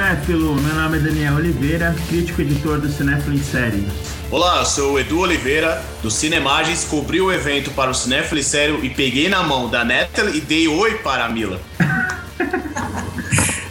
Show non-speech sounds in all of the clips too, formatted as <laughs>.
Cinéfilo, meu nome é Daniel Oliveira, crítico editor do Cinéfilo em Série. Olá, eu sou o Edu Oliveira, do Cinemagens, cobri o evento para o Cinéfilo em Sério e peguei na mão da Natalie e dei oi para a Mila. <laughs>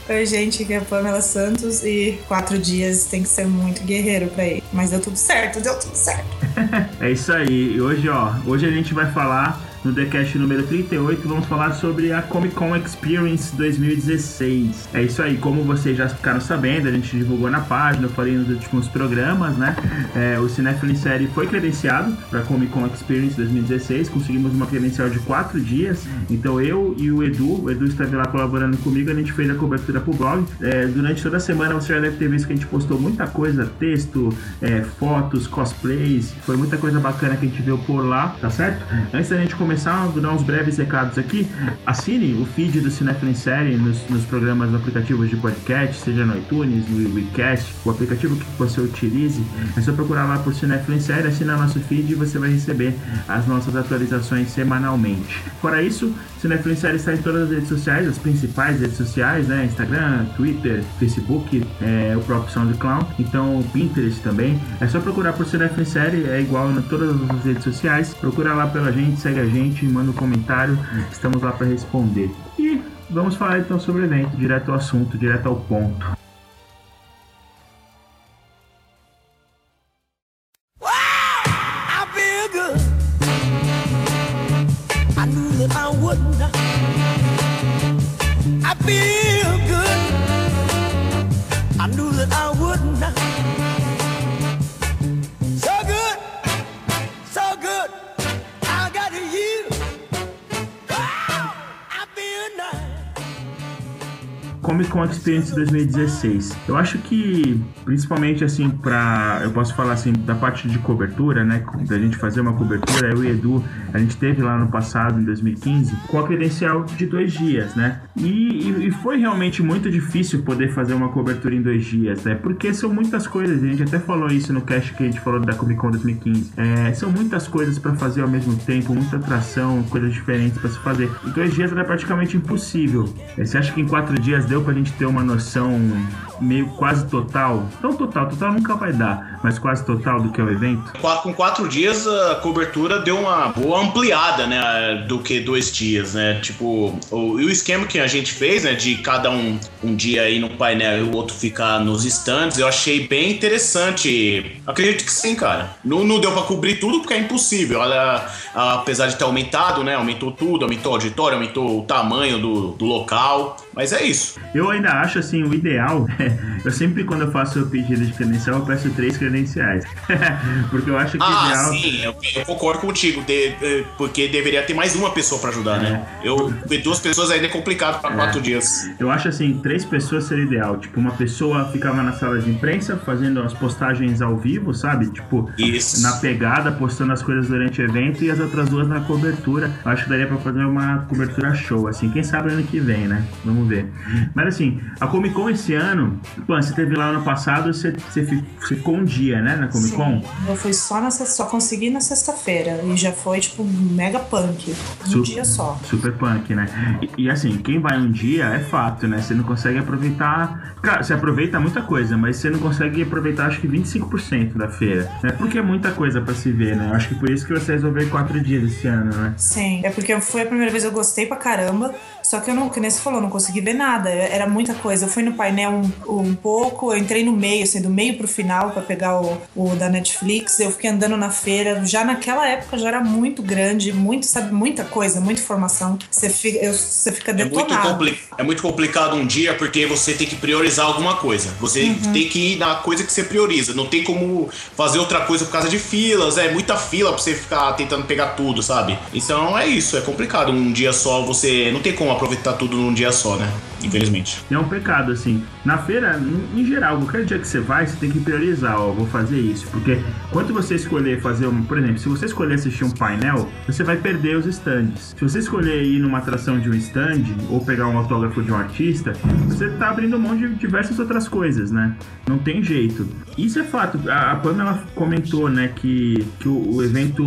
Oi, gente, aqui é a Pamela Santos e quatro dias tem que ser muito guerreiro pra ir. Mas deu tudo certo, deu tudo certo. <laughs> é isso aí. E hoje, ó, hoje a gente vai falar no TheCast número 38, vamos falar sobre a Comic Con Experience 2016. É isso aí, como vocês já ficaram sabendo, a gente divulgou na página, eu falei nos últimos programas, né? É, o Cinefilo em Série foi credenciado para a Comic Con Experience 2016, conseguimos uma credencial de 4 dias. Então eu e o Edu, o Edu esteve lá colaborando comigo, a gente fez a cobertura pro blog. É, durante toda a semana você já deve ter visto que a gente postou muita coisa, texto, é, fotos, cosplays, foi muita coisa bacana que a gente viu por lá, tá certo? Antes da gente começar começar, vou dar uns breves recados aqui. Assine o feed do Cinefilm Série nos, nos programas, aplicativos de podcast, seja no iTunes, no WeCast, o aplicativo que você utilize. É só procurar lá por Cinefilm Série, assina nosso feed e você vai receber as nossas atualizações semanalmente. Fora isso, Cinefilm Série está em todas as redes sociais, as principais redes sociais, né? Instagram, Twitter, Facebook, é, o próprio SoundCloud, então Pinterest também. É só procurar por Cinefilm Série, é igual em todas as redes sociais. Procura lá pela gente, segue a gente gente, manda um comentário, estamos lá para responder. E vamos falar então sobre o evento, direto ao assunto, direto ao ponto. Comic Con Experience 2016. Eu acho que, principalmente assim, para eu posso falar assim, da parte de cobertura, né? Da gente fazer uma cobertura, eu e Edu, a gente teve lá no passado, em 2015, com a credencial de dois dias, né? E, e foi realmente muito difícil poder fazer uma cobertura em dois dias, né? Porque são muitas coisas, a gente até falou isso no cast que a gente falou da Comic Con 2015. É, são muitas coisas para fazer ao mesmo tempo, muita atração, coisas diferentes para se fazer. Em dois dias era praticamente impossível. Você acha que em quatro dias deu pra gente ter uma noção meio quase total, não total, total nunca vai dar, mas quase total do que é o evento? Com quatro dias a cobertura deu uma boa ampliada, né, do que dois dias, né? Tipo, o, o esquema que a gente fez, né, de cada um um dia aí no painel e o outro ficar nos stands, eu achei bem interessante. Acredito que sim, cara. Não, não deu para cobrir tudo porque é impossível. Ela, apesar de ter aumentado, né, aumentou tudo, aumentou o auditório, aumentou o tamanho do, do local, mas é isso. Eu ainda acho assim, o ideal <laughs> <laughs> eu sempre, quando eu faço o pedido de credencial, eu peço três credenciais. <laughs> porque eu acho que ah, ideal. Sim, eu, eu concordo contigo, de, eh, porque deveria ter mais uma pessoa para ajudar, né? é. né? Eu, duas pessoas ainda é complicado para é. quatro dias. Eu acho assim, três pessoas seria ideal. Tipo, uma pessoa ficava na sala de imprensa fazendo as postagens ao vivo, sabe? Tipo, Isso. na pegada, postando as coisas durante o evento e as outras duas na cobertura. Eu acho que daria para fazer uma cobertura show, assim. Quem sabe ano que vem, né? Vamos ver. Mas assim, a Comic Con esse ano, pô, você teve lá ano passado, você, você ficou um dia, né, na Comic Con? Sim, eu fui só na só consegui na sexta-feira e já foi tipo mega punk, um Su dia só. Super punk, né? E, e, assim, quem vai um dia é fato, né? Você não consegue aproveitar, claro, você aproveita muita coisa, mas você não consegue aproveitar acho que 25% da feira, né? Porque é muita coisa para se ver, né? Acho que por isso que você resolveu quatro dias esse ano, né? Sim, é porque foi a primeira vez eu gostei pra caramba. Só que eu não, que nem você falou, não consegui ver nada. Era muita coisa. Eu fui no painel um, pouco, eu entrei no meio, assim, do meio pro final para pegar o, o, da Netflix. Eu fiquei andando na feira. Já naquela época já era muito grande, muito, sabe, muita coisa, muita informação. Você fica, você fica detonado. É muito, é muito complicado um dia porque você tem que priorizar alguma coisa. Você uhum. tem que ir na coisa que você prioriza. Não tem como fazer outra coisa por causa de filas. É muita fila pra você ficar tentando pegar tudo, sabe? Então é isso, é complicado. Um dia só você. Não tem como aproveitar tudo num dia só, né? Infelizmente. É um pecado, assim. Na feira, em geral, qualquer dia que você vai, você tem que priorizar, ó, vou fazer isso. Porque quando você escolher fazer um. Por exemplo, se você escolher assistir um painel, você vai perder os stands. Se você escolher ir numa atração de um stand ou pegar um autógrafo de um artista, você tá abrindo mão de diversas outras coisas, né? Não tem jeito. Isso é fato. A, Pamela comentou, né, que, que o, evento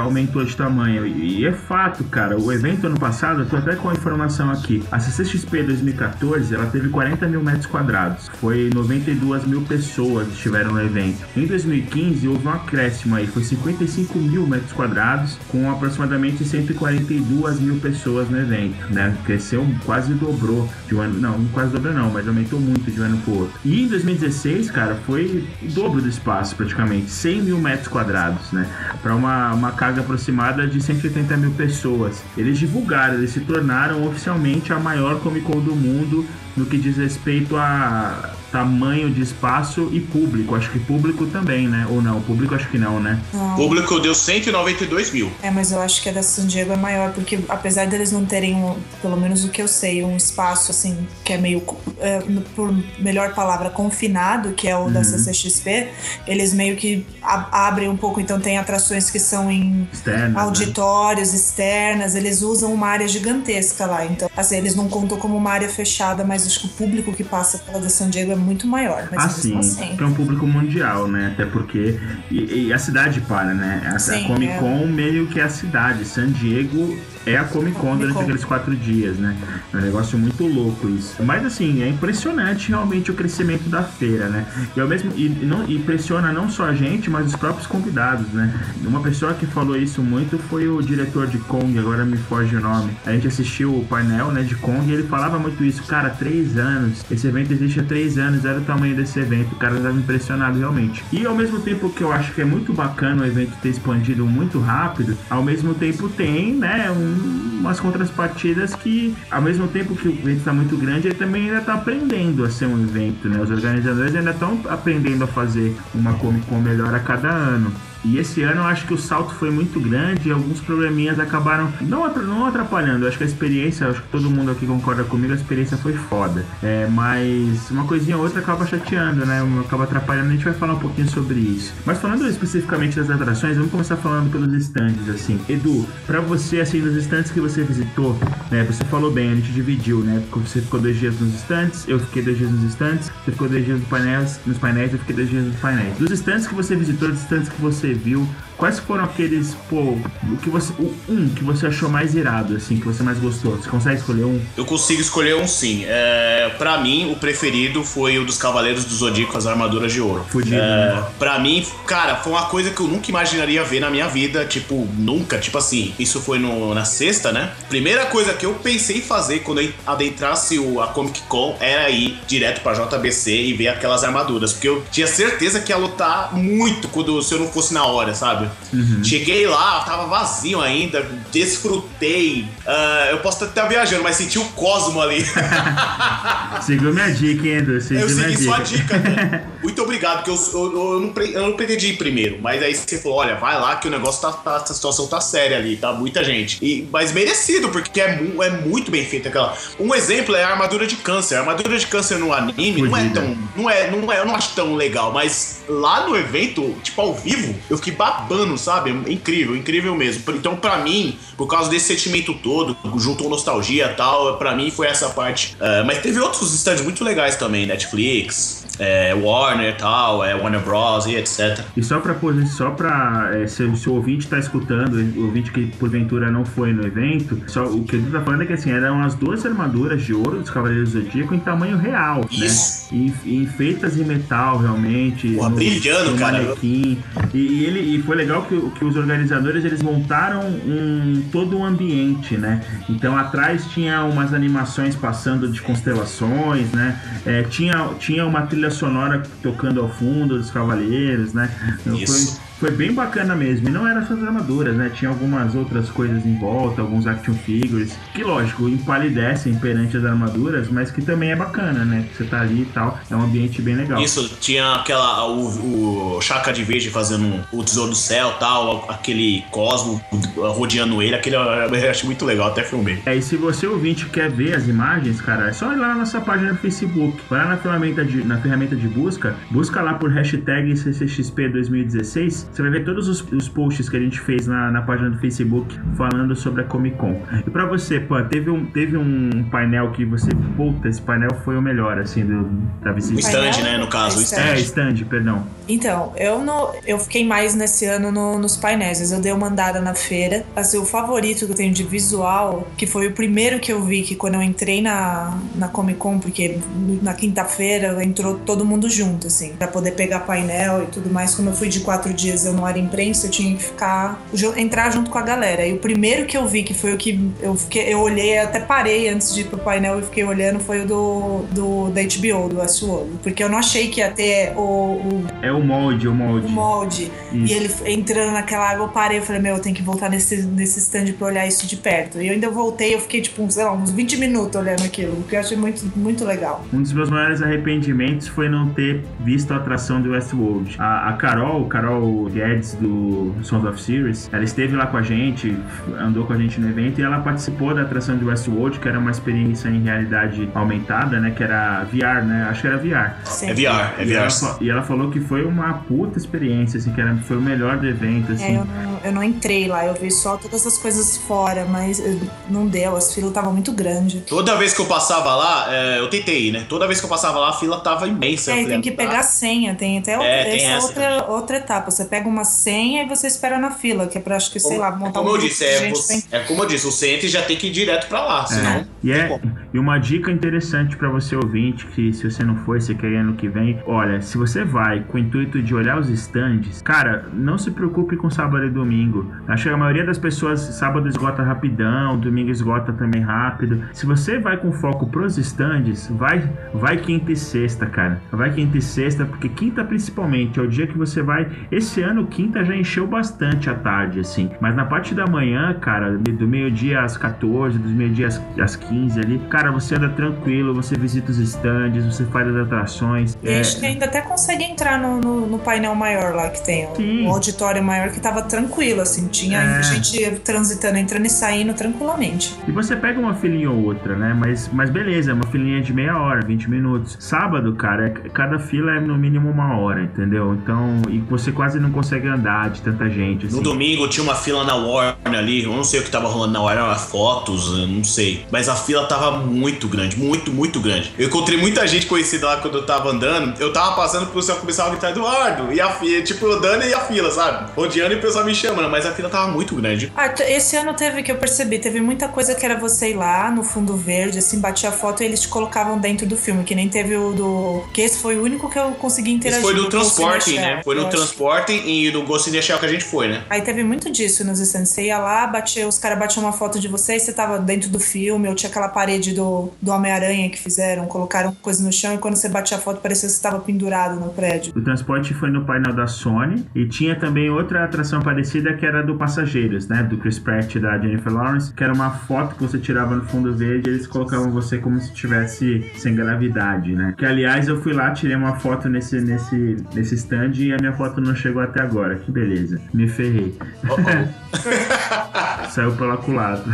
aumentou de tamanho. E, é fato, cara. O evento ano passado, eu tô até com a informação aqui. A CCXP 2020 2014, ela teve 40 mil metros quadrados. Foi 92 mil pessoas que estiveram no evento. Em 2015, houve um acréscimo aí, foi 55 mil metros quadrados, com aproximadamente 142 mil pessoas no evento, né? Cresceu, quase dobrou de um ano, não, quase dobrou não, mas aumentou muito de um ano pro outro. E em 2016, cara, foi o dobro do espaço praticamente, 100 mil metros quadrados, né? Para uma, uma carga aproximada de 180 mil pessoas. Eles divulgaram, eles se tornaram oficialmente a maior Comic Con do mundo no que diz respeito a tamanho de espaço e público. Acho que público também, né? Ou não? Público acho que não, né? Não. Público deu 192 mil. É, mas eu acho que a da San Diego é maior, porque apesar deles não terem, um, pelo menos o que eu sei, um espaço assim, que é meio, é, por melhor palavra, confinado, que é o uhum. da CCXP, eles meio que abrem um pouco, então tem atrações que são em externas, né? auditórios, né? externas, eles usam uma área gigantesca lá. Então, assim, eles não contam como uma área fechada, mas acho que o público que passa pela da San Diego é muito maior. Mas ah, sim, assim. é um público mundial, né? Até porque. E, e a cidade para, né? A, sim, a Comic Con é. meio que é a cidade. San Diego é a Comic Con durante aqueles quatro dias, né? É um negócio muito louco isso. Mas assim, é impressionante realmente o crescimento da feira, né? E ao mesmo e, não, impressiona não só a gente, mas os próprios convidados, né? Uma pessoa que falou isso muito foi o diretor de Kong, agora me foge o nome. A gente assistiu o painel, né, de Kong e ele falava muito isso. Cara, três anos. Esse evento existe há três anos, era o tamanho desse evento. O cara estava impressionado realmente. E ao mesmo tempo que eu acho que é muito bacana o evento ter expandido muito rápido, ao mesmo tempo tem, né, um umas contrapartidas que, ao mesmo tempo que o evento está muito grande, ele também ainda está aprendendo a ser um evento, né? Os organizadores ainda estão aprendendo a fazer uma Comic Con melhor a cada ano. E esse ano eu acho que o salto foi muito grande e alguns probleminhas acabaram não, atrapalhando. Eu acho que a experiência, acho que todo mundo aqui concorda comigo, a experiência foi foda. É, mas uma coisinha ou outra acaba chateando, né? Acaba atrapalhando. A gente vai falar um pouquinho sobre isso. Mas falando especificamente das atrações, vamos começar falando pelos estandes, assim. Edu, para você, assim, dos estandes que você visitou, né? Você falou bem, a gente dividiu, né? Você ficou dois dias nos estandes, eu fiquei dois dias nos estandes, você ficou dois dias nos painéis, nos painéis, eu fiquei dois dias nos painéis. Dos estandes que você visitou, dos estandes que você viu, quais foram aqueles, pô, o que você, o um que você achou mais irado, assim, que você mais gostou? Você consegue escolher um? Eu consigo escolher um sim. É, para mim, o preferido foi o dos Cavaleiros do Zodíaco, as armaduras de ouro. Fudido, é, né? Pra mim, cara, foi uma coisa que eu nunca imaginaria ver na minha vida, tipo, nunca, tipo assim, isso foi no, na sexta, né? Primeira coisa que eu pensei em fazer quando eu adentrasse o, a Comic Con era ir direto pra JBC e ver aquelas armaduras, porque eu tinha certeza que ia lutar muito quando se eu não fosse na hora, sabe? Uhum. Cheguei lá, tava vazio ainda, desfrutei. Uh, eu posso estar viajando, mas senti o cosmo ali. <laughs> Seguiu minha dica, hein, Edu? eu segui dica. sua dica, né? <laughs> Muito obrigado, porque eu, eu, eu, não, eu não pretendi ir primeiro. Mas aí você falou: olha, vai lá que o negócio tá, tá, a situação tá séria ali, tá muita gente. E, mas merecido, porque é, é muito bem feita aquela. Um exemplo é a armadura de câncer. A armadura de câncer no anime não é tão. Não é, não é, eu não acho tão legal, mas lá no evento, tipo, ao vivo, eu fiquei babando, sabe? Incrível, incrível mesmo. Então, para mim, por causa desse sentimento todo, junto com nostalgia e tal, para mim foi essa parte. Uh, mas teve outros stands muito legais também, Netflix, é, Warner e tal, é, Warner Bros. e etc. E só pra, só pra é, se, se o ouvinte tá escutando, o ouvinte que porventura não foi no evento, só, o que ele tá falando é que assim, eram as duas armaduras de ouro dos Cavaleiros do Zodíaco em tamanho real, né? Isso. né? E, e feitas em metal, realmente. Pô, no, brilhando, no cara. Manequim. E, e, ele, e foi legal que, que os organizadores eles montaram um, todo um ambiente, né? Então atrás tinha umas animações passando de constelações, né? É, tinha, tinha uma trilha sonora tocando ao fundo dos cavaleiros, né? Isso. Foi, bem bacana mesmo. E não era só as armaduras, né? Tinha algumas outras coisas em volta, alguns action figures, que lógico, empalidecem perante as armaduras, mas que também é bacana, né? Você tá ali e tal, é um ambiente bem legal. Isso, tinha aquela. O, o Chaka de Verde fazendo o Tesouro do Céu tal, aquele Cosmo rodeando ele, aquele eu acho muito legal, até filmei. É, e se você ouvinte quer ver as imagens, cara, é só ir lá na nossa página no Facebook, vai lá na ferramenta de, na ferramenta de busca, busca lá por hashtag CCXP 2016 Você vai ver todos os, os posts que a gente fez na, na página do Facebook falando sobre a Comic Con. E pra você, pô, teve um, teve um painel que você, puta, esse painel foi o melhor, assim, do, da visita. O stand, né? No caso, o stand. É, stand, perdão. Então, eu, no, eu fiquei mais nesse ano no, nos painéis. Eu dei uma andada na feira. Assim, o favorito que eu tenho de visual, que foi o primeiro que eu vi que quando eu entrei na, na Comic Con, porque na quinta-feira entrou todo mundo junto, assim, pra poder pegar painel e tudo mais. Como eu fui de quatro dias, eu não era imprensa, eu tinha que ficar, entrar junto com a galera. E o primeiro que eu vi, que foi o que eu fiquei, eu olhei, até parei antes de ir pro painel e fiquei olhando, foi o do, do da HBO, do Westworld. Porque eu não achei que ia ter o. o é o molde, o molde. O molde. Isso. E ele entrando naquela água, eu parei, eu falei, meu, eu tenho que voltar nesse, nesse stand pra olhar isso de perto. E eu ainda voltei, eu fiquei, tipo, sei lá, uns 20 minutos olhando aquilo, porque eu achei muito, muito legal. Um dos meus maiores arrependimentos foi não ter visto a atração do Westworld. A, a Carol, Carol Guedes do Sons of Series, ela esteve lá com a gente, andou com a gente no evento e ela participou da atração do Westworld, que era uma experiência em realidade aumentada, né? Que era VR, né? Acho que era VR. Sim. É VR, é VR. E ela, e ela, falou que foi uma puta experiência, assim, que era, foi o melhor do evento, assim. É, eu não, eu não entrei lá, eu vi só todas as coisas fora, mas não deu, as filas estavam muito grandes. Toda vez que eu passava lá, é, eu tentei ir, né? Toda vez que eu passava lá, a fila tava imensa. É, tem que pegar senha, tem até é, tem essa outra, outra etapa. Você pega uma senha e você espera na fila, que é pra, acho que, sei lá, montar como um eu disse, é, você, é como eu disse, o centro já tem que ir direto pra lá, senão. É. E, é, e uma dica interessante para você ouvinte, que se você não foi, você quer ir ano que vem, olha, se você vai com o intuito de olhar os stands, cara, não se preocupe com sábado e domingo. Acho que a maioria das pessoas, sábado esgota rapidão, domingo esgota também rápido. Se você vai com foco pros stands, vai, vai quinta e sexta, cara. Vai quinta e sexta, porque quinta principalmente é o dia que você vai. Esse ano, quinta já encheu bastante a tarde, assim. Mas na parte da manhã, cara, do meio-dia às 14, dos meio-dia às, às 15 ali, cara, você anda tranquilo, você visita os stands, você faz as atrações. E é... acho que ainda até consegue entrar no, no, no, painel maior lá que tem, Sim. o auditório maior que tava tranquilo, assim, tinha é. gente transitando, entrando e saindo tranquilamente. E você pega uma filinha ou outra, né? Mas, mas beleza, é uma filinha de meia hora, 20 minutos. Sábado, cara, é, cada fila é no mínimo uma hora, entendeu? Então, e você quase não consegue andar de tanta gente. Assim. No domingo tinha uma fila na Warner ali, eu não sei o que tava rolando na Warner, fotos, não sei. Mas a fila tava muito grande, muito, muito grande. Eu encontrei muita gente conhecida lá quando eu tava andando. Eu tava passando pro céu começava a gritar Eduardo. E a fila, tipo, eu dando e a fila, sabe? Rodeando e o pessoal me chamando, mas a fila tava muito grande. Ah, esse ano teve que eu percebi, teve muita coisa que era você ir lá no fundo verde, assim, batia a foto e eles te colocavam dentro do filme, que nem teve o do. Que esse foi o único que eu consegui interagir. Esse foi no transporte, né? Foi no transporte e no Ghost in the Shell que a gente foi, né? Aí teve muito disso nos stands. Você ia lá, batia, os caras batiam uma foto de você e você tava dentro do filme, ou tinha aquela parede do, do Homem-Aranha que fizeram, colocaram coisa no chão e quando você batia a foto parecia que você estava pendurado no prédio. O transporte foi no painel da Sony e tinha também outra atração parecida que era do Passageiros, né? Do Chris Pratt e da Jennifer Lawrence, que era uma foto que você tirava no fundo verde e eles colocavam você como se estivesse sem gravidade, né? Que aliás eu fui lá, tirei uma foto nesse, nesse, nesse stand e a minha foto não chegou até agora. Que beleza. Me ferrei. Oh, <laughs> oh. Saiu pela culatra.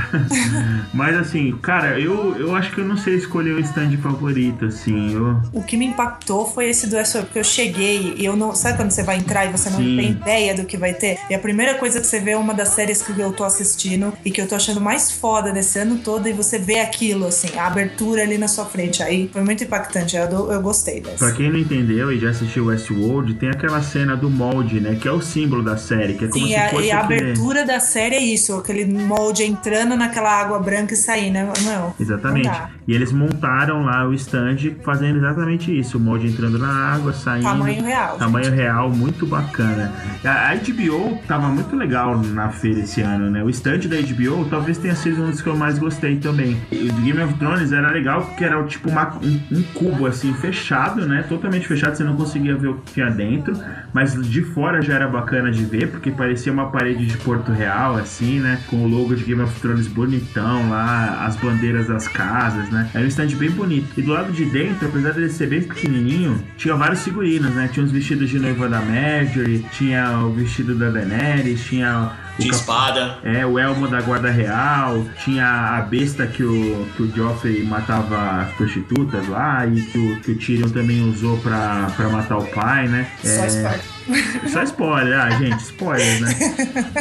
<laughs> Mas assim, cara, eu, eu acho que eu não sei escolher o stand favorito, assim. Eu... O que me impactou foi esse do SO, porque eu cheguei e eu não. Sabe quando você vai entrar e você não Sim. tem ideia do que vai ter? E a primeira coisa que você vê é uma das séries que eu tô assistindo e que eu tô achando mais foda desse ano todo, e você vê aquilo, assim, a abertura ali na sua frente. Aí foi muito impactante. Eu, eu gostei dessa. Pra quem não entendeu e já assistiu Westworld, tem aquela cena do molde, né? Que é o símbolo da série, que é como Sim, se fosse. E a abertura da série é isso, aquele molde entrando naquela água branca e saindo, né? Não. Exatamente. Não e eles montaram lá o stand fazendo exatamente isso, o molde entrando na água, saindo. Tamanho real. Tamanho gente. real, muito bacana. A HBO tava muito legal na feira esse ano, né? O stand da HBO talvez tenha sido um dos que eu mais gostei também. O Game of Thrones era legal porque era tipo uma, um, um, cubo assim fechado, né? Totalmente fechado, você não conseguia ver o que tinha dentro, mas de fora já era bacana de ver porque parecia uma parede de Porto Real, assim, né? Com o logo de Game of Thrones bonitão lá, as bandeiras das casas, né? Era um stand bem bonito. E do lado de dentro, apesar de ele ser bem pequenininho, tinha vários figurinos, né? Tinha os vestidos de noiva da Marjorie, tinha o vestido da Daenerys, tinha Tinha cap- espada. É, o elmo da guarda real, tinha a besta que o, que o Joffrey matava as prostitutas lá e que o, que o Tyrion também usou pra, pra matar o pai, né? Só É, spoiler. Só spoiler, ah, gente, spoiler, né? <laughs>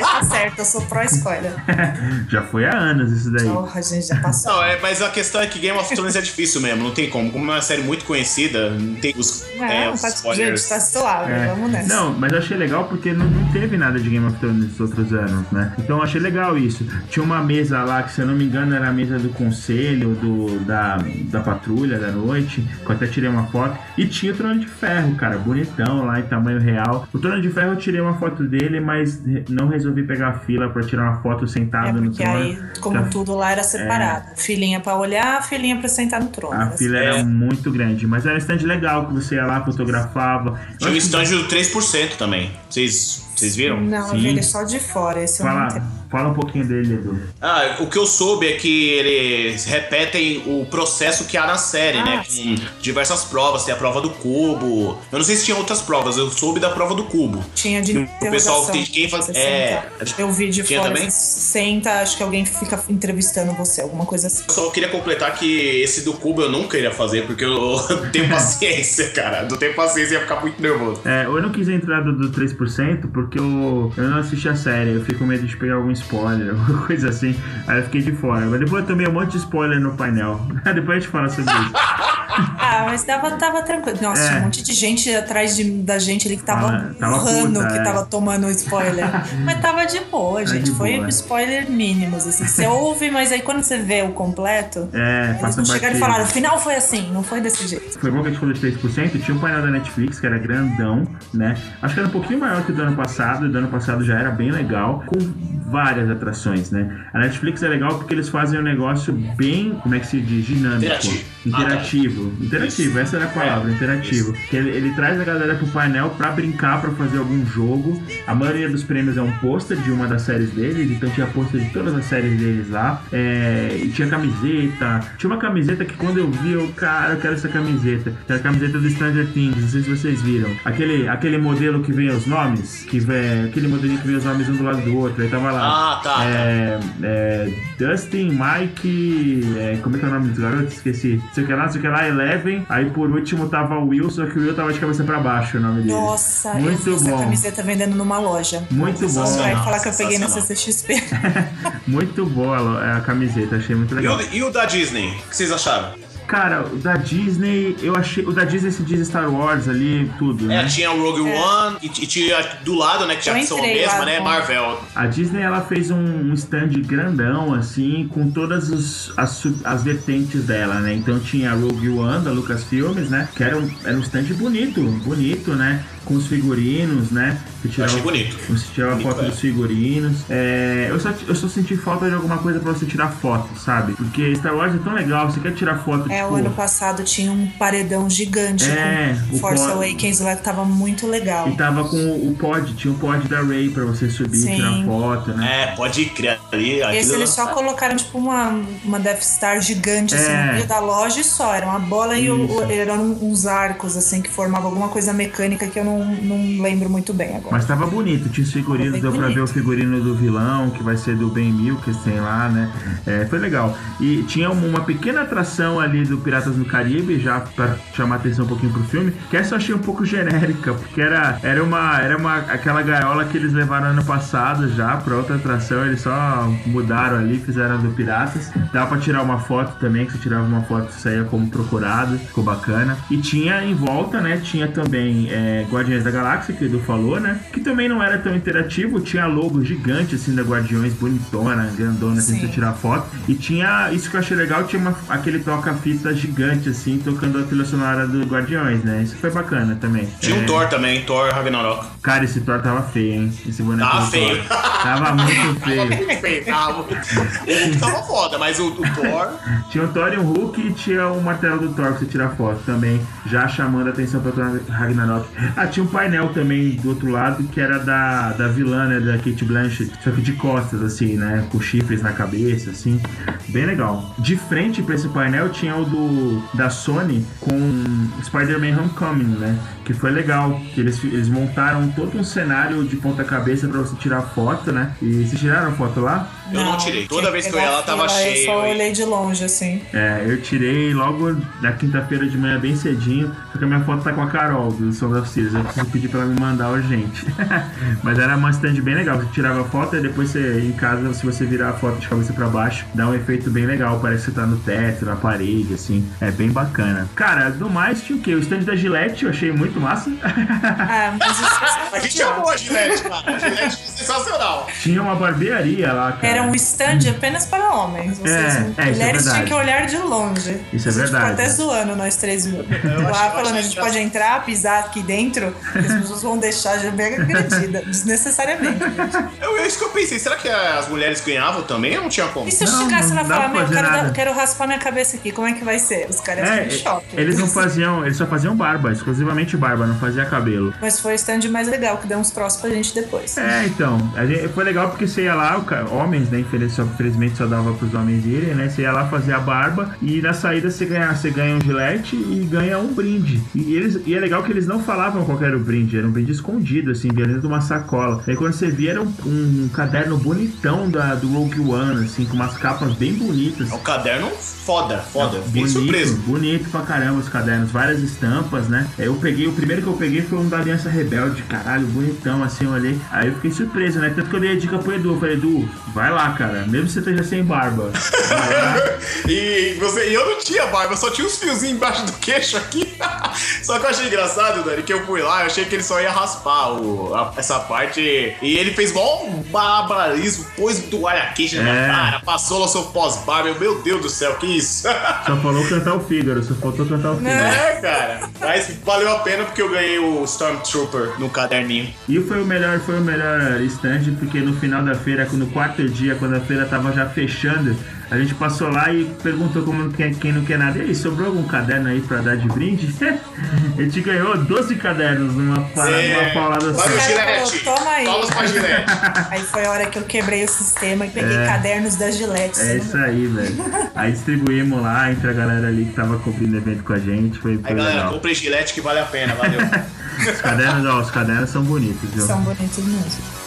Tá certo, eu sou pró-spoiler. <laughs> Já foi há anos isso daí. Porra, gente, já passou. Não, é, mas a questão é que Game of Thrones é difícil mesmo, não tem como. Como é uma série muito conhecida, não tem os, é, Não, os tá, spoilers. gente, tá suave, É. vamos nessa. Não, mas eu achei legal porque não, não teve nada de Game of Thrones nos outros anos, né? Então eu achei legal isso. Tinha uma mesa lá que, se eu não me engano, era a mesa do conselho, do, da, da patrulha da noite, que eu até tirei uma foto. E tinha o Trono de Ferro, cara, bonitão lá em tamanho real. O Trono de Ferro eu tirei uma foto dele, mas não resolvi pegar a fila pra tirar uma foto É sentado no porque trono. aí, como tudo lá era separado. Filhinha pra olhar, filhinha pra sentar no trono. A Era fila era muito grande, mas era um stand legal que você ia lá, fotografava. Tinha que- stand do 3% também. Vocês, vocês viram? Não, eu Sim. vi ele só de fora, esse eu não tenho. Fala um pouquinho dele, Edu. Ah, o que eu soube é que eles repetem o processo que há na série, Ah, né? Com diversas provas, tem a prova do cubo. Eu não sei se tinha outras provas, eu soube da prova do cubo. Tinha de O pessoal tem quem faz- é. Eu vi de tinha fora. também? Senta, acho que alguém fica entrevistando você, alguma coisa assim. Eu só queria completar que esse do cubo eu nunca iria fazer, porque eu <laughs> tenho paciência, cara. Não tenho paciência ia ficar muito nervoso. É, eu não quis entrar do, do 3% porque eu, eu não assisti a série, eu fico com medo de pegar algum spoiler, <laughs> alguma coisa assim. Aí eu fiquei de fora. Mas depois eu tomei um monte de spoiler no painel. <laughs> depois a gente fala sobre isso. <laughs> Ah, mas tava, tava tranquilo. Nossa, É. tinha um monte de gente atrás de- da gente ali que tava Ah, urrando, que é. tava tomando spoiler. mas tava de boa, gente. de Foi boa. spoiler mínimos, assim. Você ouve, mas aí quando você vê o completo, É, eles não chegaram e falaram, o final foi assim, não foi desse jeito. Foi bom que a gente falou de 3%. Tinha um painel da Netflix que era grandão, né? Acho que era um pouquinho maior que o do ano passado. E do ano passado já era bem legal, com várias atrações, né? A Netflix é legal porque eles fazem um negócio bem, como é que se diz? Dinâmico. Interativo. Interativo. Interativo, essa era a palavra, É, interativo. Que ele, ele traz a galera pro painel pra brincar, pra fazer algum jogo. A maioria dos prêmios é um pôster de uma das séries deles, então tinha pôster de todas as séries deles lá. É, e tinha camiseta. Tinha uma camiseta que quando eu vi, eu, cara, eu quero essa camiseta. Que era a camiseta do Stranger Things, não sei se vocês viram. Aquele, aquele modelo que vem os nomes, que vem, aquele modelinho que vem os nomes um do lado do outro. Aí tava lá. Ah, tá. É, é, Dustin, Mike, é, como é que é o nome dos garotos? Esqueci. Sei que lá, sei que lá, Eleven. Aí por último tava o Will, só que o Will tava de cabeça pra baixo o nome dele. Nossa, eu Muito vi essa bom. camiseta vendendo numa loja. Muito bom. Você vai falar que eu peguei na. CCXP. <laughs> Muito boa a, a camiseta, achei muito E legal. o, e o da Disney? O que vocês acharam? Cara, o da Disney, eu achei. O da Disney se diz Star Wars ali, tudo, É, né? tinha o Rogue One e, e tinha do lado, né? Que já são a mesma, né? Marvel. A Disney ela fez um, um stand grandão, assim, com todas os- as, as vertentes dela, né? Então tinha a Rogue One da Lucasfilmes, né? Que era um, era um stand bonito, bonito, né? Com os figurinos, né? Que Eu tirava, achei bonito. você tirava Bonito, foto é. dos figurinos. É, eu, só, eu só senti falta de alguma coisa pra você tirar foto, sabe? Porque Star Wars é tão legal, você quer tirar foto, É, tipo... o ano passado tinha um paredão gigante É, com o Force pod- Awakens lá que tava muito legal. E tava com o pod, tinha o pod da Ray pra você subir e Sim. tirar foto, né? É, pode criar ali. Esse eles só colocaram tipo uma, uma Death Star gigante assim, É. no meio da loja e só. Era uma bola e o- Isso. o- eram uns arcos assim que formavam alguma coisa mecânica que eu não, não lembro muito bem agora. Mas tava bonito, tinha os figurinos, deu pra bonito. ver o figurino do vilão, que vai ser do Ben Milkestein lá, né? É, foi legal. E tinha uma, pequena atração ali do Piratas no Caribe, já pra chamar atenção um pouquinho pro filme, que essa eu achei um pouco genérica, porque era, era, uma, era uma aquela gaiola que eles levaram ano passado já pra outra atração, eles só mudaram ali, fizeram do Piratas. Dava pra tirar uma foto também, que você tirava uma foto e saía como procurado, ficou bacana. E tinha em volta, né? Tinha também é, Guardiões da Galáxia, que o Edu falou, né? Que também não era tão interativo, tinha logo gigante assim da Guardiões, bonitona, grandona, assim, Sim. pra tirar foto. E tinha, isso que eu achei legal, tinha uma- aquele toca-fita gigante, assim, tocando a trilha sonora do Guardiões, né? Isso foi bacana também. Tinha É, um Thor também, Thor Ragnarok. Cara, esse Thor tava feio, hein? Esse boneco Tava feio. Thor. Tava muito <laughs> Tava feio. Tava... O Hulk tava foda, mas o, o Thor. Tinha o Thor e o Hulk e tinha o martelo do Thor pra você tirar foto também, já chamando a atenção pra Thor Ragnarok. Ah, tinha um painel também do outro lado que era da, da vilã, né, da Kate Blanchett, só que de costas, assim, né, com chifres na cabeça, assim, bem legal. De frente pra esse painel tinha o do, da Sony com Spider-Man Homecoming, né? Que foi legal, que eles, eles montaram todo um cenário de ponta cabeça pra você tirar foto, né? E vocês tiraram foto lá? Eu não, tirei. Toda vez que eu ia lá tava cheio. Eu só olhei de longe, assim. É, eu tirei logo na quinta-feira de manhã, bem cedinho. Só que a minha foto tá com a Carol do Song of Series. Eu preciso pedir pra ela me mandar urgente. <laughs> Mas era uma stand bem legal. Você tirava a foto e depois você, em casa, se você virar a foto de cabeça pra baixo, dá um efeito bem legal. Parece que você tá no teto, na parede, assim. É bem bacana. Cara, do mais tinha o quê? O stand da Gillette eu achei muito massa. Ah, <laughs> mas isso A gente amou a Gillette, cara. A Gillette é sensacional. tinha uma barbearia lá, cara. Era um stand apenas para homens. Vocês, É, é, é mulheres tinham verdade. que olhar de longe. Isso é A gente verdade. Ficou até zoando nós três lá acho- falando, eu a gente acho- pode entrar, pisar aqui dentro, e as pessoas vão deixar já bem agredida, desnecessariamente. Eu, é isso que eu pensei. Será que as mulheres ganhavam também ou não tinha como? E se eu Não, chegasse não lá e falar, meu, eu fazer quero, dar- nada. quero raspar minha cabeça aqui, como é que vai ser? Os caras É, ficam em choque. eles não faziam, eles só faziam barba, exclusivamente barba, não fazia cabelo. Mas foi o stand mais legal, que deu uns troços pra gente depois. É, então, a gente- foi legal porque você ia lá, o ca- homens, né? só- Infelizmente só dava pros homens irem, né? Você ia lá fazer a barba e na saída você ganha, você ganha um gilete e ganha um brinde. E, eles, e é legal que eles não falavam qual era o brinde, era um brinde escondido, assim, dentro de uma sacola. Aí quando você via era um, um caderno bonitão da, do Rogue One, assim, com umas capas bem bonitas. É um caderno foda, foda. Fiquei Bonito, surpreso. bonito pra caramba os cadernos, várias estampas, né? Eu peguei, o primeiro que eu peguei foi um da Aliança Rebelde, caralho, bonitão, assim, eu olhei. Aí eu fiquei surpreso, né? Tanto que eu dei a dica pro Edu, eu falei, Edu, vai lá, cara, mesmo que você esteja sem barba. Lá. <laughs> E, você, e eu não tinha barba, só tinha uns fiozinhos embaixo do queixo aqui. <laughs> só que eu achei engraçado, Dani, que eu fui lá, eu achei que ele só ia raspar o, a- essa parte. E ele fez mó um barbarismo, pôs toalha queixa na É. cara, passou lá seu pós-barba. Eu, Meu Deus do céu, que isso? <laughs> Só falou cantar o Fígaro, só faltou cantar o Fígaro. é, cara. Mas valeu a pena porque eu ganhei o Stormtrooper no caderninho. E foi o melhor, foi o melhor stand, porque no final da feira, no quarto dia, quando a feira tava já fechando, a gente passou lá e perguntou como quer, quem não quer nada. E aí, sobrou algum caderno aí pra dar de brinde? <laughs> a gente ganhou 12 cadernos numa, para, numa paulada só. Falou, "Toma aí." <laughs> Aí foi a hora que eu quebrei o sistema e peguei cadernos da Gillette. É você isso aí, velho. Aí distribuímos lá entre a galera ali que tava cobrindo o evento com a gente. Foi, Aí, foi galera, legal. comprei Gillette que vale a pena, valeu. <laughs> Os cadernos, ó, os cadernos são bonitos, viu? São bonitos mesmo.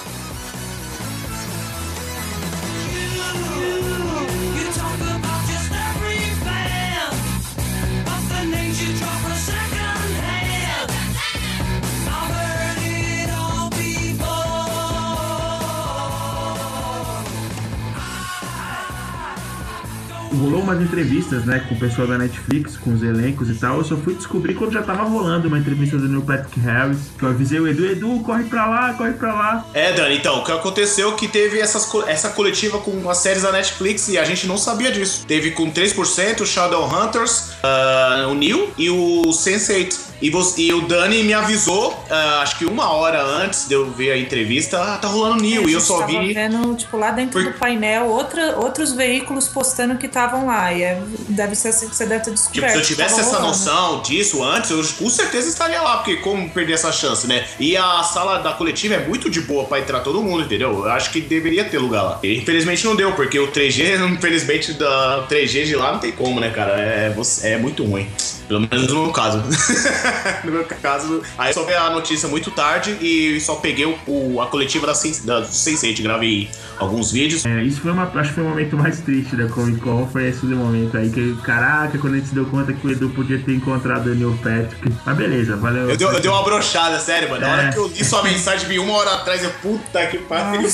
Rolou umas entrevistas, né, com o pessoal da Netflix, com os elencos e tal. Eu só fui descobrir quando já tava rolando uma entrevista do Neil Patrick Harris. Que eu avisei o Edu, Edu, corre pra lá, corre pra lá. É, Dani, então, o que aconteceu é que teve essas, essa coletiva com as séries da Netflix e a gente não sabia disso. Teve com 3% o Shadowhunters, ah, o Neil e o Sense8. E, você- e o Dani me avisou, ah, acho que uma hora antes de eu ver a entrevista, ah, tá rolando Neil. E eu só tava vi. vendo, tipo, lá dentro Por- do painel, outra, outros veículos postando que estavam lá. E é- deve ser assim que você deve ter Tipo, descoberto. se eu tivesse essa rolando. noção disso antes, eu com certeza estaria lá, porque como perder essa chance, né? E a sala da coletiva é muito de boa pra entrar todo mundo, entendeu? Eu acho que deveria ter lugar lá. E, infelizmente não deu, porque o 3G, <laughs> infelizmente, da 3G de lá não tem como, né, cara? É, você- é muito ruim. Pelo menos no meu caso. <laughs> <laughs> no meu caso, aí eu só vi a notícia muito tarde e só peguei o, o- a coletiva da, Sen- da Sense8, gravei alguns vídeos. É, isso foi uma, acho que foi o momento mais triste da Comic Con, foi esse momento aí que, caraca, quando a gente se deu conta que o Edu podia ter encontrado o Neil Patrick. Mas beleza, valeu. Eu dei, eu dei uma brochada, sério, mano. Na hora É. que eu li sua mensagem, vi uma hora atrás, eu, puta que pariu.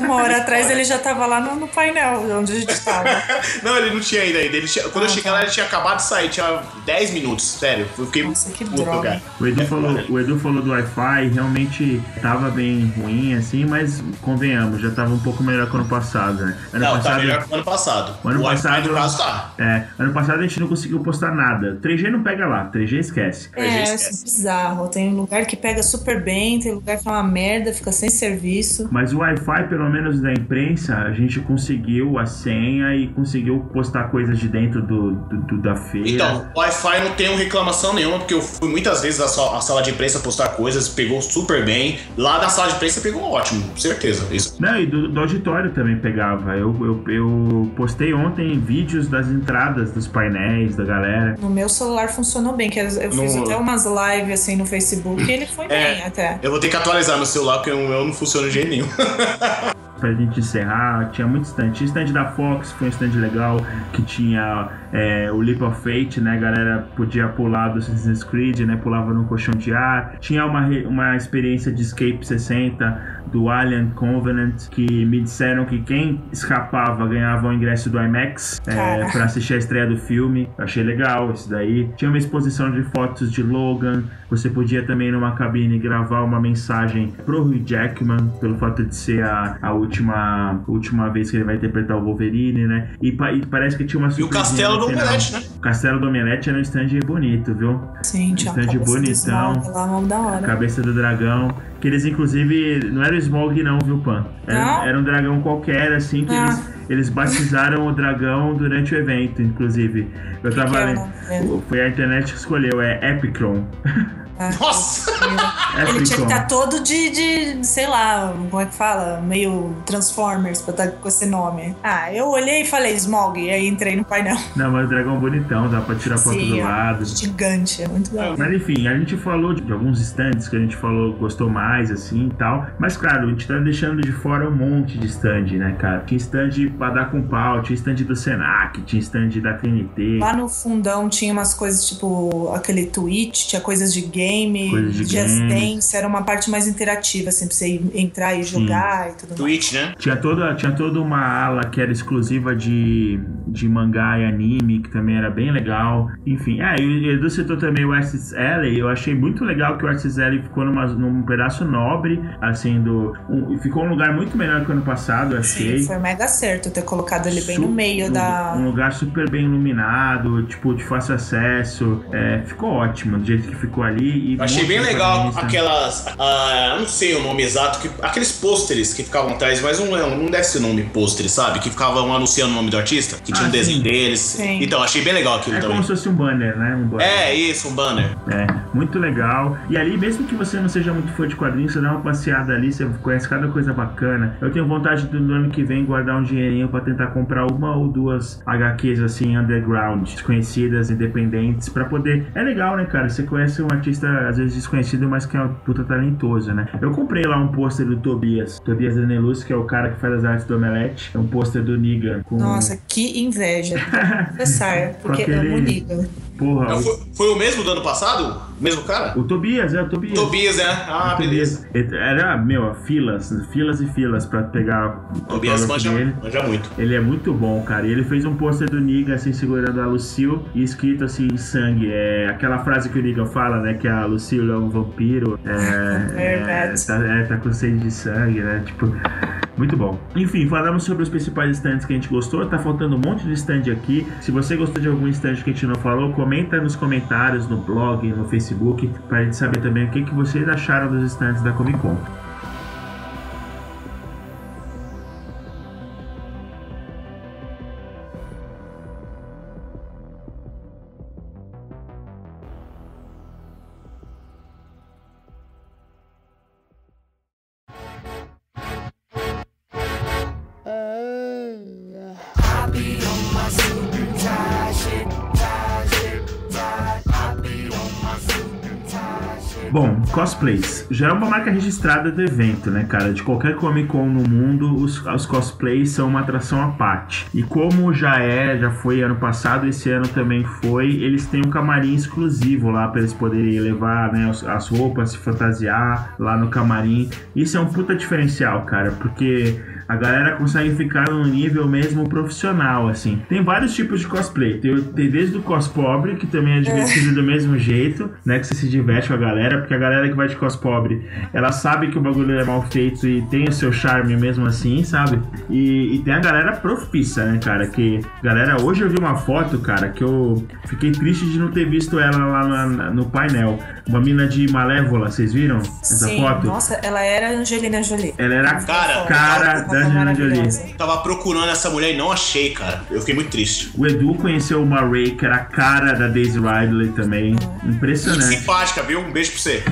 Uma hora atrás ele já tava lá no, no painel onde a gente tava. <laughs> Não, ele não tinha ainda. ainda. Ele tinha- quando eu Ah, cheguei tá. lá, ele tinha acabado de sair, tinha 10 minutos, sério. Eu fiquei Nossa, que droga. O Edu, É, falou, o Edu falou do Wi-Fi, realmente tava bem ruim, assim, mas convenhamos, já tava um pouco melhor que ano passado, né? Ano Não, tá passado, melhor que o ano passado. O ano Wi-Fi, passado- no caso, tá. É, ano passado a gente não conseguiu postar nada. 3G não pega lá, 3G esquece. É, gente isso é esquece. bizarro. Tem lugar que pega super bem, tem lugar que é uma merda, fica sem serviço. Mas o Wi-Fi, pelo menos da imprensa, a gente conseguiu a senha e conseguiu postar coisas de dentro do, do- do- da feira. Então, Wi-Fi não tenho reclamação nenhuma, porque eu fui muitas vezes à sa- à sala de imprensa postar coisas, pegou super bem. Lá da sala de imprensa pegou ótimo, certeza. Isso. Não, e do, do auditório também pegava. Eu, eu, eu postei ontem vídeos das entradas dos painéis da galera. No meu celular funcionou bem, que eu eu fiz No- até umas lives assim no Facebook e ele foi É. bem até. Eu vou ter que atualizar meu celular, porque o meu não funciona de jeito nenhum. <laughs> Pra gente encerrar, tinha muito stand. Tinha stand da Fox, foi um stand legal, que tinha é, o Leap of Fate, né? A galera podia pular do Assassin's Creed, né? Pulava no colchão de ar. Tinha uma, uma experiência de Escape 60 do Alien Covenant, que me disseram que quem escapava ganhava o ingresso do IMAX é, pra assistir a estreia do filme. Eu achei legal isso daí. Tinha uma exposição de fotos de Logan. Você podia também numa cabine gravar uma mensagem pro Hugh Jackman, pelo fato de ser a, a última, última vez que ele vai interpretar o Wolverine, né? E, pa- e parece que tinha uma E o Castelo do. Omelete, né? O Castelo do Omelete era um stand bonito, viu? Sim, tinha uma Stand bonitão. Lá, da hora. Cabeça do dragão. Que eles, inclusive, não era o Smog, não, viu, Pan? Era, era um dragão qualquer, assim, que Ah. eles, eles batizaram o dragão durante o evento, inclusive. Eu Que tava. que foi a internet que escolheu, é Epicron. <laughs> Ah, Nossa! Ele tinha que estar todo de, de, sei lá, como é que fala? Meio Transformers pra estar com esse nome. Ah, eu olhei e falei Smog, e aí entrei no painel. Não, mas o dragão bonitão, dá pra tirar foto do lado. gigante, é muito legal. Mas enfim, a gente falou de, de alguns stands que a gente falou, gostou mais, assim e tal. Mas claro, a gente tá deixando de fora um monte de stand, né, cara? Tinha stand pra dar com pau, tinha stand do Senac, tinha stand da TNT. Lá no fundão tinha umas coisas tipo aquele Twitch, tinha coisas de game, De Just game. Dance, era uma parte mais interativa, assim, pra você ir- entrar e jogar e tudo mais. Twitch, né? Tinha toda, tinha toda uma ala que era exclusiva de, de mangá e anime, que também era bem legal. Enfim, ah, e o Edu citou também o Artist Alley. Eu achei muito legal que o Artist Alley ficou numa, num pedaço nobre, assim, do. Um, ficou um lugar muito melhor que o ano passado, eu achei. Sim, foi mega certo ter colocado ele bem Su- no meio um, da. Um lugar super bem iluminado, tipo, de fácil acesso. É, ficou ótimo do jeito que ficou ali. E Eu achei bem legal aquelas. ah, não sei o nome exato, que, aqueles pôsteres que ficavam atrás, mas não, é- não deve ser nome pôster, sabe? Que ficavam anunciando o nome do artista, que tinha Ah, um desenho sim. deles. Sim. Então, achei bem legal aquilo É também. como se fosse um banner, né? Um banner. É, isso, um banner. É, muito legal. E ali, mesmo que você não seja muito fã de quadrinhos, você dá uma passeada ali, você conhece cada coisa bacana. Eu tenho vontade do no ano que vem guardar um dinheirinho pra tentar comprar uma ou duas HQs assim, underground, desconhecidas, independentes, pra poder. É legal, né, cara? Você conhece um artista, às vezes desconhecido, mas que é um puta talentoso, né? Eu comprei lá um pôster do Tobias, Tobias Danelus, que é o cara que faz as artes do Omelete. É um pôster do Niga com. Nossa, que inveja. <laughs> Confessar, porque aquele- amo Niga. Porra, Então, foi, foi o mesmo do ano passado? O mesmo cara? o Tobias, é o Tobias. Tobias, né? Ah, beleza. Era, meu, filas, filas e filas pra pegar o Tobias manja, dele. manja muito. Ele é muito bom, cara. E ele fez um pôster do Niga, assim, segurando a Lucille e escrito assim em sangue. É aquela frase que o Niga fala, né? Que a Lucille é um vampiro. É, é, Verdade. tá, é, tá com sede de sangue, né? Tipo, muito bom. Enfim, falamos sobre os principais stands que a gente gostou. Tá faltando um monte de stand aqui. Se você gostou de algum stand que a gente não falou, comenta nos comentários, no blog, no Facebook, pra gente saber também o que, que vocês acharam dos stands da Comic Con. Cosplays. Já é uma marca registrada do evento, né, cara? De qualquer Comic Con no mundo, os, os cosplays são uma atração à parte. E como já é, já foi ano passado, esse ano também foi, eles têm um camarim exclusivo lá para eles poderem levar né, as, as roupas, se fantasiar lá no camarim. Isso é um puta diferencial, cara, porque a galera consegue ficar num nível mesmo profissional, assim. Tem vários tipos de cosplay. Tem, tem desde o cos pobre, que também é divertido do mesmo jeito, né? Que você se diverte com a galera, porque a galera que vai de cos pobre, ela sabe que o bagulho é mal feito e tem o seu charme mesmo assim, sabe? E, e tem a galera profissa, né, cara? Que, galera, hoje eu vi uma foto, cara, que eu fiquei triste de não ter visto ela lá na- no painel. Uma mina de Malévola, vocês viram essa Sim, foto? nossa, ela era Angelina Jolie. Ela era Cara, cara Ela Angelina Jolie. Tava procurando essa mulher e não achei, cara. Eu fiquei muito triste. O Edu conheceu uma Ray, que era a cara da Daisy Ridley também. Muito Impressionante. simpática, viu? Um beijo pra você.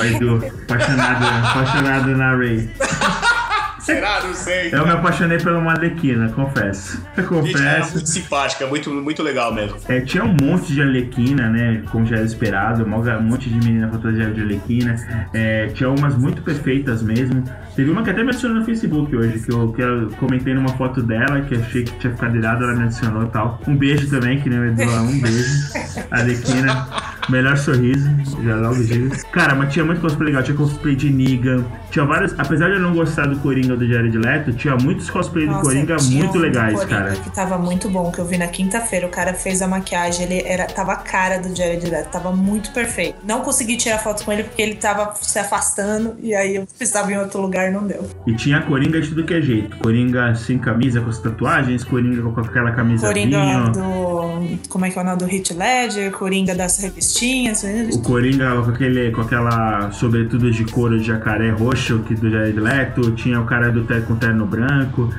Ó, Edu, apaixonado, apaixonado na Ray. <laughs> Será? Não sei. Eu me apaixonei pela Malequina, confesso. Eu <laughs> Gente, é confesso. muito simpática, muito, muito legal mesmo. É, tinha um monte de Arlequina, né? Como já era esperado, um monte de menina fantasiada de Arlequina. É, tinha umas muito perfeitas mesmo. Teve uma que até me adicionou no Facebook hoje, que eu, que eu comentei numa foto dela, que achei que tinha ficado irado, ela me adicionou e tal. Um beijo também, que nem o Edu lá, um beijo. <laughs> Arlequina, melhor sorriso, já logo digo. Cara, mas tinha muito cosplay legal, tinha cosplay de Negan, tinha vários. Apesar de eu não gostar do Coringa do Jared Leto, tinha muitos cosplays do Nossa, Coringa tinha muito um do legais, Coringa cara. que tava muito bom, que eu vi na quinta-feira. O cara fez a maquiagem, ele era, tava a cara do Jared Leto, tava muito perfeito. Não consegui tirar foto com ele porque ele tava se afastando e aí eu precisava ir em outro lugar e não deu. E tinha Coringa de tudo que é jeito. Coringa sem camisa, com as tatuagens, Coringa com aquela camisa Coringa do. Como é que é o nome do Hit Ledger? Coringa das revistinhas. O Coringa com, aquele, com aquela sobretudo de couro de jacaré roxo que do Jared Leto. Tinha o cara do terno com terno branco.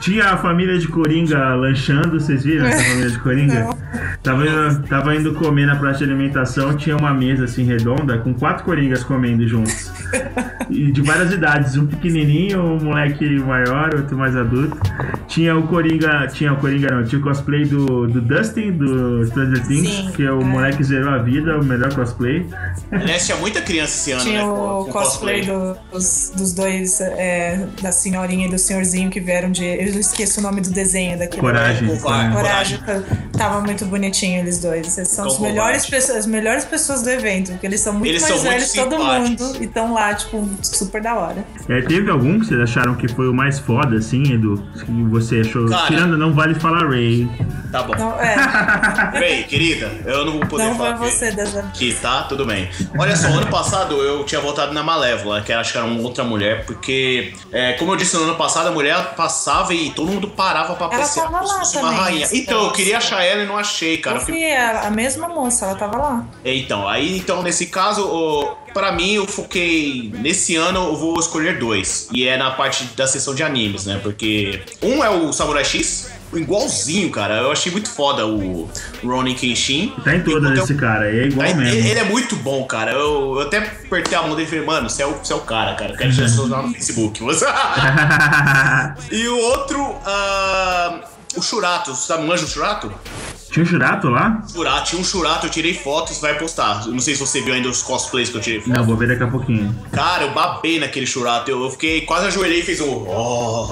Tinha a família de Coringa lanchando, vocês viram essa <laughs> família de Coringa? Não. Tava indo, tava indo comer na praça de alimentação, tinha uma mesa assim redonda com quatro Coringas comendo juntos. E de várias idades, um pequenininho, um moleque maior, outro mais adulto. Tinha o Coringa, tinha o Coringa não, tinha o cosplay do, do Dustin, do Stranger Things, Sim, que é o é. moleque zerou a vida, o melhor cosplay. Aliás, tinha muita criança esse ano, Tinha né? o com cosplay do- dos, dos dois, é, da senhorinha e do senhorzinho que vieram de. Eu esqueço o nome do desenho daquele. Coragem. Covarde. Coragem, tava muito bonitinho eles dois. Eles são Cão os melhores pessoas, as melhores pessoas do evento, porque eles são muito Eles mais são muito velhos que todo mundo e estão lá, tipo, super da hora. É, teve algum que vocês acharam que foi o mais foda, assim, Edu? Que você achou. Cara. Tirando, não vale falar Ray. Tá bom. Não, é, <laughs> Bem, querida, eu não vou poder não foi falar. que- você dessa. Que tá, tudo bem. Olha só, ano passado eu tinha votado na Malévola, que acho que era uma outra mulher, porque, é, como eu disse no ano passado, a mulher passava e todo mundo parava pra Ela apreciar tava como se lá também, rainha. Então, eu queria achar ela e não achei, cara. Eu Eu fiquei- fui a, a mesma moça, ela tava lá. Então, aí então nesse caso, o, pra mim eu foquei nesse ano eu vou escolher dois e é na parte da sessão de animes, né? Porque um é o Samurai X, igualzinho, cara. Eu achei muito foda o Ronin Kenshin. Tá em todas Enquanto esse cara, é igual Aí, mesmo. ele, ele é muito bom, cara. Eu, eu até apertei a mão dele e falei, mano, você é o, você é o cara, cara. Eu quero te adicionar no Facebook. <laughs> e o outro, ah, o Churato. Você sabe, manja o Churato? Tinha o Jurato lá? Churato, tinha um Churato, eu tirei fotos, vai postar. Eu não sei se você viu ainda os cosplays que eu tirei fotos. Não, vou ver daqui a pouquinho. Cara, eu babei naquele churato. Eu, eu fiquei, quase ajoelhei e fiz um. Oh.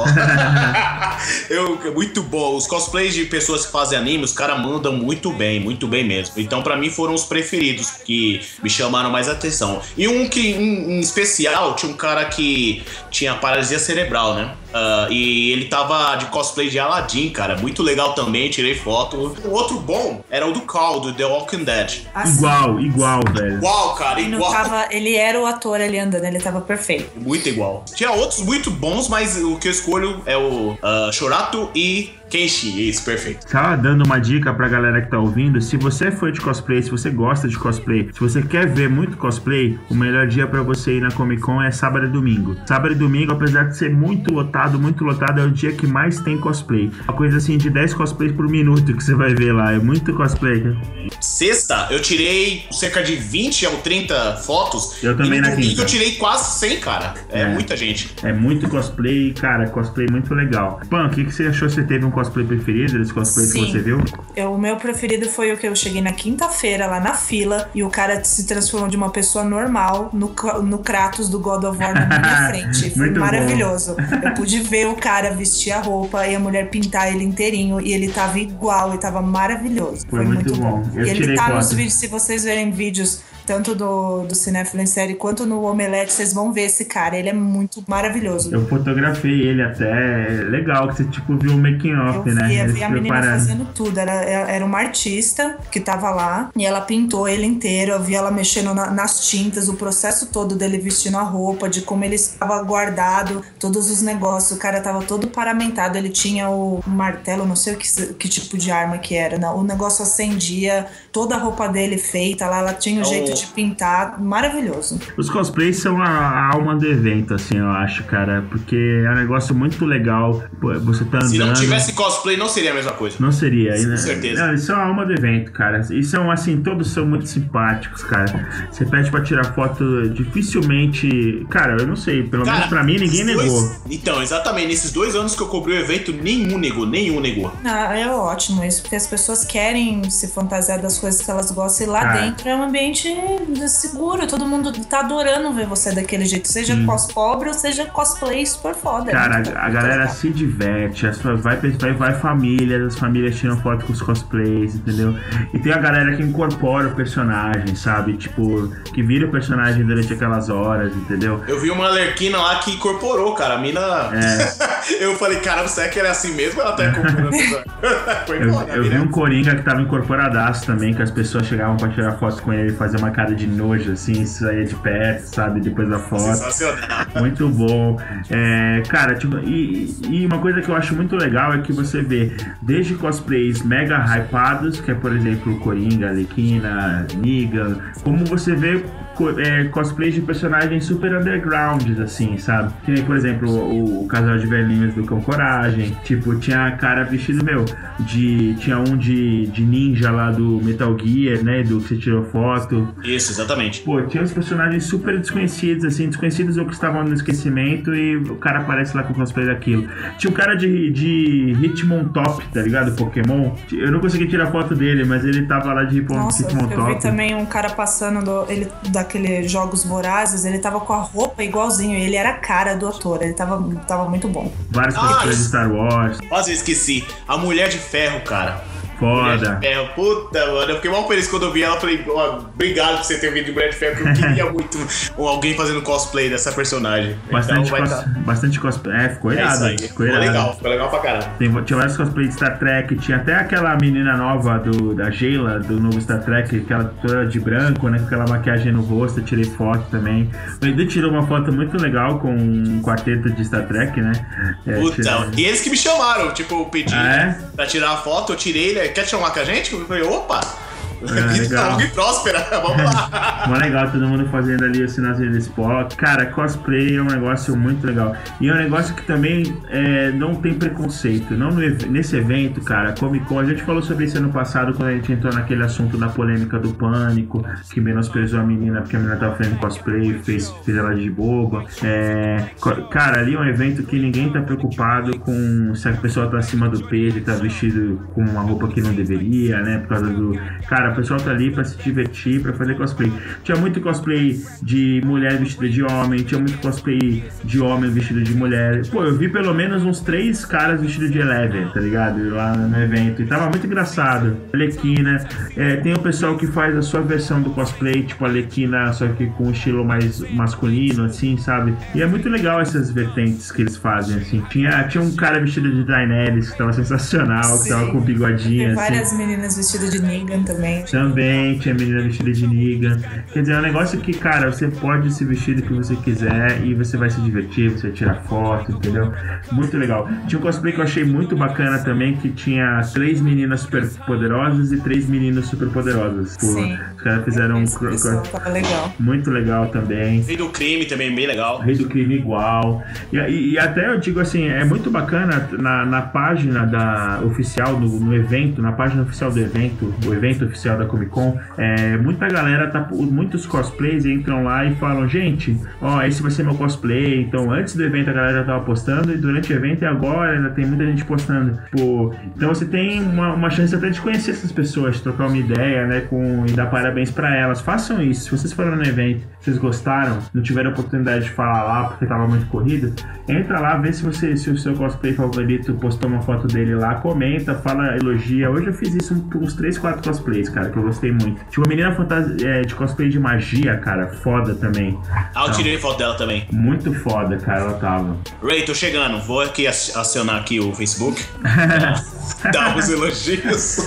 <laughs> eu, muito bom. Os cosplays de pessoas que fazem anime, os caras mandam muito bem, muito bem mesmo. Então, pra mim, foram os preferidos que me chamaram mais atenção. E um que, em, em especial, tinha um cara que tinha paralisia cerebral, né? Ah, e ele tava de cosplay de Aladdin, cara. Muito legal também, tirei foto. O outro bom era o do Call, do The Walking Dead. Assim, Igual, igual, velho. Igual, cara, Ele, igual. tava, ele era o ator ali andando, ele tava perfeito. Muito igual. Tinha outros muito bons, mas o que eu escolho é o ah, Shorato e Kenshi. Isso, perfeito. Tá dando uma dica pra galera que tá ouvindo. Se você é fã de cosplay, se você gosta de cosplay, se você quer ver muito cosplay, o melhor dia pra você ir na Comic Con é sábado e domingo. Sábado e domingo, apesar de ser muito lotado, muito lotado, é o dia que mais tem cosplay. Uma coisa assim de 10 cosplays por minuto que você vai ver lá. É muito cosplay. cara. Sexta, eu tirei cerca de 20 ou 30 fotos. Eu também e no na quinta. eu tirei quase 100, cara. É, É. muita gente. É muito cosplay, cara, cosplay muito legal. Pan, o que, que você achou? Você teve um cosplay preferido desse cosplay que Sim. você viu? Eu- o meu preferido foi o que eu cheguei na quinta-feira lá na fila e o cara se transformou de uma pessoa normal no, no Kratos do God of War na minha <laughs> frente. Foi Muito bom. maravilhoso. Eu <laughs> pude ver o cara vestir a roupa e a mulher pintar ele inteirinho e ele tava igual e tava maravilhoso. Foi muito bom. Eu e ele tá nos foto. vídeos, se vocês verem vídeos tanto do, do Cinéfilo em série quanto no Omelete, vocês vão ver esse cara. Ele é muito maravilhoso. Eu fotografei ele até. É legal que você tipo viu o making off, vi, né? eu Eles vi a menina preparando. fazendo tudo. Era, era uma artista que tava lá e ela pintou ele inteiro. Eu vi ela mexendo na- nas tintas, o processo todo dele vestindo a roupa, de como ele estava guardado, todos os negócios. O cara tava todo paramentado. Ele tinha o martelo, não sei o que, que tipo de arma que era. Não. O negócio acendia, toda a roupa dele feita lá. Ela tinha o É jeito jeito de pintar maravilhoso. Os cosplays são a, a alma do evento, assim, eu acho, cara. Porque é um negócio muito legal. Você tá andando. Se não tivesse cosplay, não seria a mesma coisa. Não seria, Com né? certeza. Não, isso é a alma do evento, cara. E são, assim, todos são muito simpáticos, cara. Você pede pra tirar foto dificilmente. Cara, eu não sei, pelo menos pra mim ninguém esses negou. dois- Então, exatamente, nesses dois anos que eu cobri o evento, nenhum negou, nenhum negou. Ah, é ótimo isso, porque as pessoas querem se fantasiar das coisas que elas gostam e lá Ah. dentro é um ambiente seguro. Todo mundo tá adorando ver você daquele jeito, seja cos pobre ou seja cosplay super foda. É Cara, a, a galera legal. se diverte, as, vai, vai, vai família, as famílias tiram foto com os cosplays, entendeu? E tem a galera que incorpora o personagem, sabe? Tipo, que vira o personagem durante aquelas horas, entendeu? Eu vi uma Lerquina lá que incorporou, cara. A mina. É. <laughs> eu falei, caramba, será que ela é assim mesmo? Ela tá incorporando. <laughs> <laughs> Foi Eu, embora, a eu vi um Coringa que tava incorporadaço também, que as pessoas chegavam pra tirar foto com ele e fazer uma cara de nojo, assim, saía de perto, sabe? Depois da foto. Sensacional. Muito bom. É, cara, tipo, e, e uma coisa que eu acho muito legal é que você vê desde cosplays mega hypados, que é, por exemplo, Coringa, Alequina, Negan, como você vê é, cosplays de personagens super undergrounds, assim, sabe? Que nem, por exemplo, o, o casal de velhinhos do Cão Coragem. Tipo, tinha cara vestido, meu, de. Tinha um de, de ninja lá do Metal Gear, né? Do que você tirou foto. Isso, exatamente. Pô, tinha uns personagens super desconhecidos, assim, desconhecidos ou que estavam no esquecimento e o cara aparece lá com o cosplay daquilo. Tinha um cara de, de Hitmontop, tá ligado? Pokémon. Eu não consegui tirar foto dele, mas ele tava lá de Hitmon- Nossa, eu vi Hitmontop. também um cara passando do, ele, daquele Jogos Vorazes, ele tava com a roupa igualzinho, ele era a cara do ator, ele tava, tava muito bom. Vários Ah, de. Star Wars. Quase eu esqueci. A Mulher de Ferro, cara. Mulher Foda. de Ferro, puta, mano. Eu fiquei mal feliz quando eu vi ela. Falei, ó, obrigado por você ter vindo de Mulher de Ferro, porque eu <laughs> queria muito alguém fazendo cosplay dessa personagem. Bastante, então cos- tá. bastante cosplay. É, ficou É irado. aí. Ficou irado. legal, ficou legal pra caralho. Tem, tinha vários cosplays de Star Trek, tinha até aquela menina nova do, da Sheila, do novo Star Trek, aquela toda de branco, né? Com aquela maquiagem no rosto, eu tirei foto também. O Edu tirou uma foto muito legal com um quarteto de Star Trek, né? É, Puta, tirou- e eles que me chamaram, tipo, eu pedi Ah, é? pra tirar a foto, eu tirei, né? Quer tirar uma com a gente? Eu falei, opa! É, Vida legal. longa e próspera, <laughs> vamos lá. Mó legal, todo mundo fazendo ali o sinalzinho do Spock. Cara, cosplay é um negócio muito legal. E é um negócio que também é, não tem preconceito. Não no nesse evento, cara, Comic Con, a gente falou sobre isso ano passado quando a gente entrou naquele assunto da polêmica do pânico, que menosprezou a menina porque a menina tava fazendo cosplay, fez, fez ela de boba. É, cara, ali é um evento que ninguém tá preocupado com se a pessoa tá acima do peso e tá vestido com uma roupa que não deveria, né? Por causa do. Cara, o pessoal tá ali pra se divertir, pra fazer cosplay. Tinha muito cosplay de mulher vestida de homem, tinha muito cosplay de homem vestido de mulher. Pô, eu vi pelo menos uns três caras vestidos de Eleven, tá ligado? Lá no evento. E tava muito engraçado. Alequina. É, tem o pessoal que faz a sua versão do cosplay, tipo Alequina, só que com um estilo mais masculino, assim, sabe? E é muito legal essas vertentes que eles fazem, assim. Tinha, tinha um cara vestido de Daenerys que tava sensacional, que tava Sim. com bigodinho, Tem assim. várias meninas vestidas de Negan também. Também tinha menina vestida de niga. Quer dizer, é um negócio que, cara, você pode se vestir do que você quiser e você vai se divertir, você vai tirar foto, entendeu? Muito legal. Tinha um cosplay que eu achei muito bacana também, que tinha três meninas super poderosas e três meninos super poderosos. Pô, Sim. Os caras fizeram um Esse cro- pessoal cro- tava legal. muito legal também. Rei do crime também, bem legal. Rei do crime igual. E, e- e até eu digo assim, é muito bacana na, na página da oficial, no, no evento, na página oficial do evento, o evento oficial da Comic Con, é, muita galera, tá, muitos cosplays entram lá e falam, gente, ó, esse vai ser meu cosplay. Então antes do evento a galera já tava postando e durante o evento e agora ainda tem muita gente postando. Pô, então você tem uma, uma chance até de conhecer essas pessoas, de trocar uma ideia, né, com, e dar parabéns pra elas. Façam isso. Se vocês foram no evento, vocês gostaram, não tiveram oportunidade de falar lá porque tava muito corrido, entra lá, vê se você se o seu cosplay favorito postou uma foto dele lá, comenta, fala, elogia. Hoje eu fiz isso com uns 3, 4 cosplays, cara, que eu gostei muito. Tinha uma menina fantasia, é, de cosplay de magia, cara, foda também. Ah, eu tirei foto dela também. Muito foda, cara, ela tava. Ray, tô chegando. Vou aqui ac- acionar aqui o Facebook. <laughs> Dar os elogios.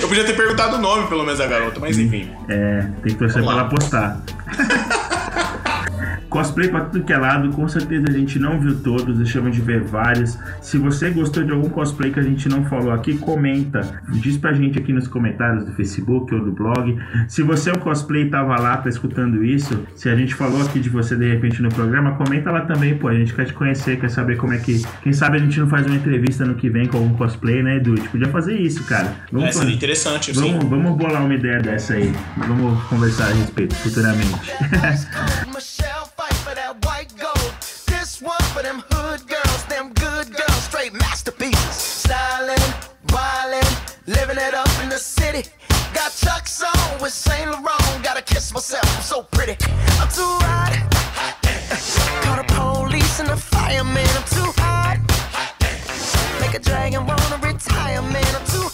Eu podia ter perguntado o nome, pelo menos, da garota, mas enfim. É, tem que torcer pra Vamos lá. ela postar. <laughs> Cosplay pra tudo que é lado, com certeza a gente não viu todos, deixamos de ver vários. Se você gostou de algum cosplay que a gente não falou aqui, comenta. Diz pra gente aqui nos comentários do Facebook ou do blog. Se você é um cosplay e tava lá, tá escutando isso, se a gente falou aqui de você de repente no programa, comenta lá também, pô. A gente quer te conhecer, quer saber como é que. Quem sabe a gente não faz uma entrevista no que vem com algum cosplay, né, Edu? A gente podia fazer isso, cara. É, fazer- seria interessante, sim. Vamos, vamos bolar uma ideia dessa aí. Vamos conversar a respeito futuramente. <laughs> <laughs> That white gold. This one for them hood girls, them good girls, straight masterpieces. Styling, wildin', living it up in the city. Got Chuck's on with Saint Laurent. Gotta kiss myself, I'm so pretty. I'm too hot. Call the police and the fireman. I'm too hot. Make a dragon wanna retire, man. I'm too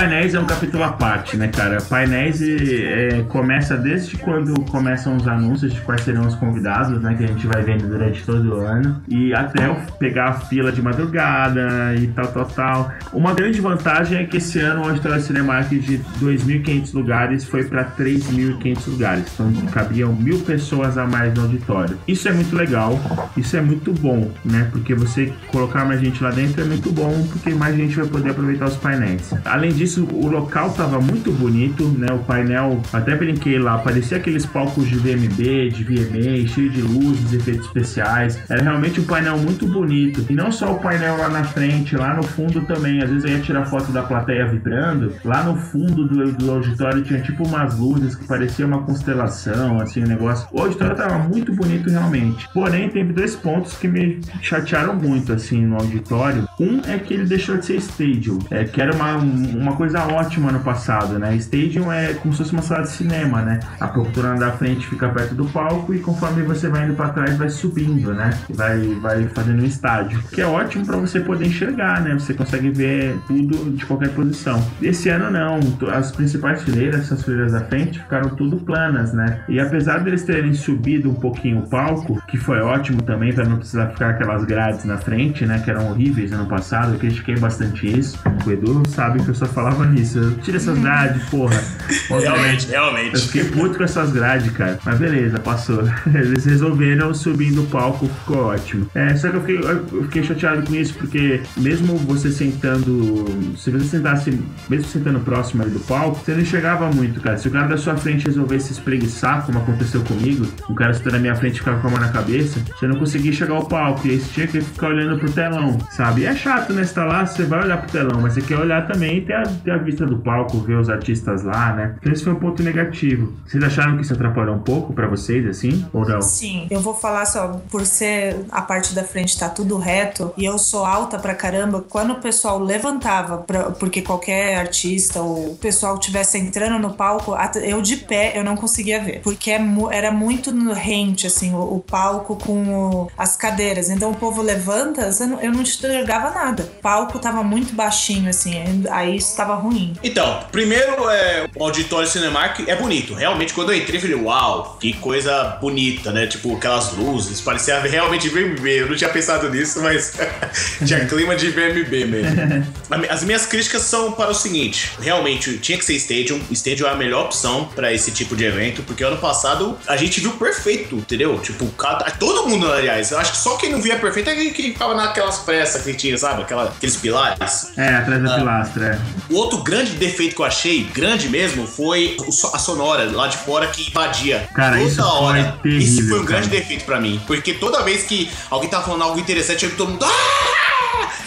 Painéis é um capítulo à parte, né, cara? Painéis é, começa desde quando começam os anúncios de quais serão os convidados, né? Que a gente vai vendo durante todo o ano. E até eu pegar a fila de madrugada e tal, tal, tal. Uma grande vantagem é que esse ano o Auditório Cinemark de 2.500 lugares foi para 3.500 lugares. Então cabiam mil pessoas a mais no auditório. Isso é muito legal, isso é muito bom, né? Porque você colocar mais gente lá dentro é muito bom, porque mais gente vai poder aproveitar os painéis. Além disso, o local tava muito bonito, né? O painel, até brinquei lá, parecia aqueles palcos de VMB, de VMA, cheio de luzes, efeitos especiais. Era realmente um painel muito bonito. E não só o painel lá na frente, lá no fundo também. Às vezes eu ia tirar foto da plateia vibrando. Lá no fundo do, do auditório tinha tipo umas luzes que parecia uma constelação, assim, o negócio. O auditório tava muito bonito realmente. Porém, teve dois pontos que me chatearam muito, assim, no auditório. Um é que ele deixou de ser stadium, é, que era uma, uma coisa ótima no passado, né? Stadium é como se fosse uma sala de cinema, né? A poltrona da frente fica perto do palco e conforme você vai indo para trás, vai subindo, né? Vai, vai fazendo um estádio, que é ótimo para você poder enxergar, né? Você consegue ver tudo de qualquer posição. Esse ano não, as principais fileiras, essas fileiras da frente, ficaram tudo planas, né? E apesar deles terem subido um pouquinho o palco, que foi ótimo também para não precisar ficar aquelas grades na frente, né? Que eram horríveis ano passado, eu critiquei bastante isso. O Edu sabe que eu só falava nisso. Tira essas grades, porra. <laughs> Realmente, Eu realmente. fiquei puto com essas grades, cara. Mas beleza, passou. <laughs> Eles resolveram subindo o palco, ficou ótimo. É, só que eu fiquei, eu fiquei chateado com isso, porque mesmo você sentando. Se você sentasse, mesmo sentando próximo ali do palco, você não enxergava muito, cara. Se o cara da sua frente resolvesse espreguiçar, como aconteceu comigo, o cara sentando na minha frente e ficava com a mão na cabeça, você não conseguia chegar ao palco. E aí você tinha que ficar olhando pro telão, sabe? E é chato, né? Você tá lá, você vai olhar pro telão, mas você quer olhar também e ter a, ter a vista do palco, ver os artistas lá, né? Então esse foi um ponto negativo. Vocês acharam que isso atrapalhou um pouco pra vocês, assim? Ou não? Sim, eu vou falar só, por ser a parte da frente tá tudo reto e eu sou alta pra caramba, quando o pessoal levantava, pra, porque qualquer artista ou pessoal tivesse entrando no palco, eu de pé eu não conseguia ver, porque é era muito rente, assim, o, o palco com o- as cadeiras. Então o povo levanta, eu não enxergava nada. O palco tava muito baixinho, assim, aí tava ruim. Então, primeiro, é, o auditório Cinemark é bonito. Realmente, quando eu entrei, eu falei, uau, que coisa bonita, né? Tipo, aquelas luzes, parecia realmente VMB. Eu não tinha pensado nisso, mas <laughs> tinha clima de VMB mesmo. <laughs> As minhas críticas são para o seguinte: realmente, tinha que ser Stadium. Stadium é a melhor opção para esse tipo de evento, porque ano passado a gente viu perfeito, entendeu? Tipo, cada, todo mundo, aliás. Eu acho que só quem não via perfeito é quem que ficava naquelas pressas que tinha, sabe? Aquela, aqueles pilares. É, atrás da pilastra, é. O outro grande defeito que eu achei, grande mesmo, foi a sonora lá de fora que invadia. Cara, toda isso foi hora. terrível, Isso foi um cara. grande defeito pra mim. Porque toda vez que alguém tava falando algo interessante, aí todo mundo. "Ah!"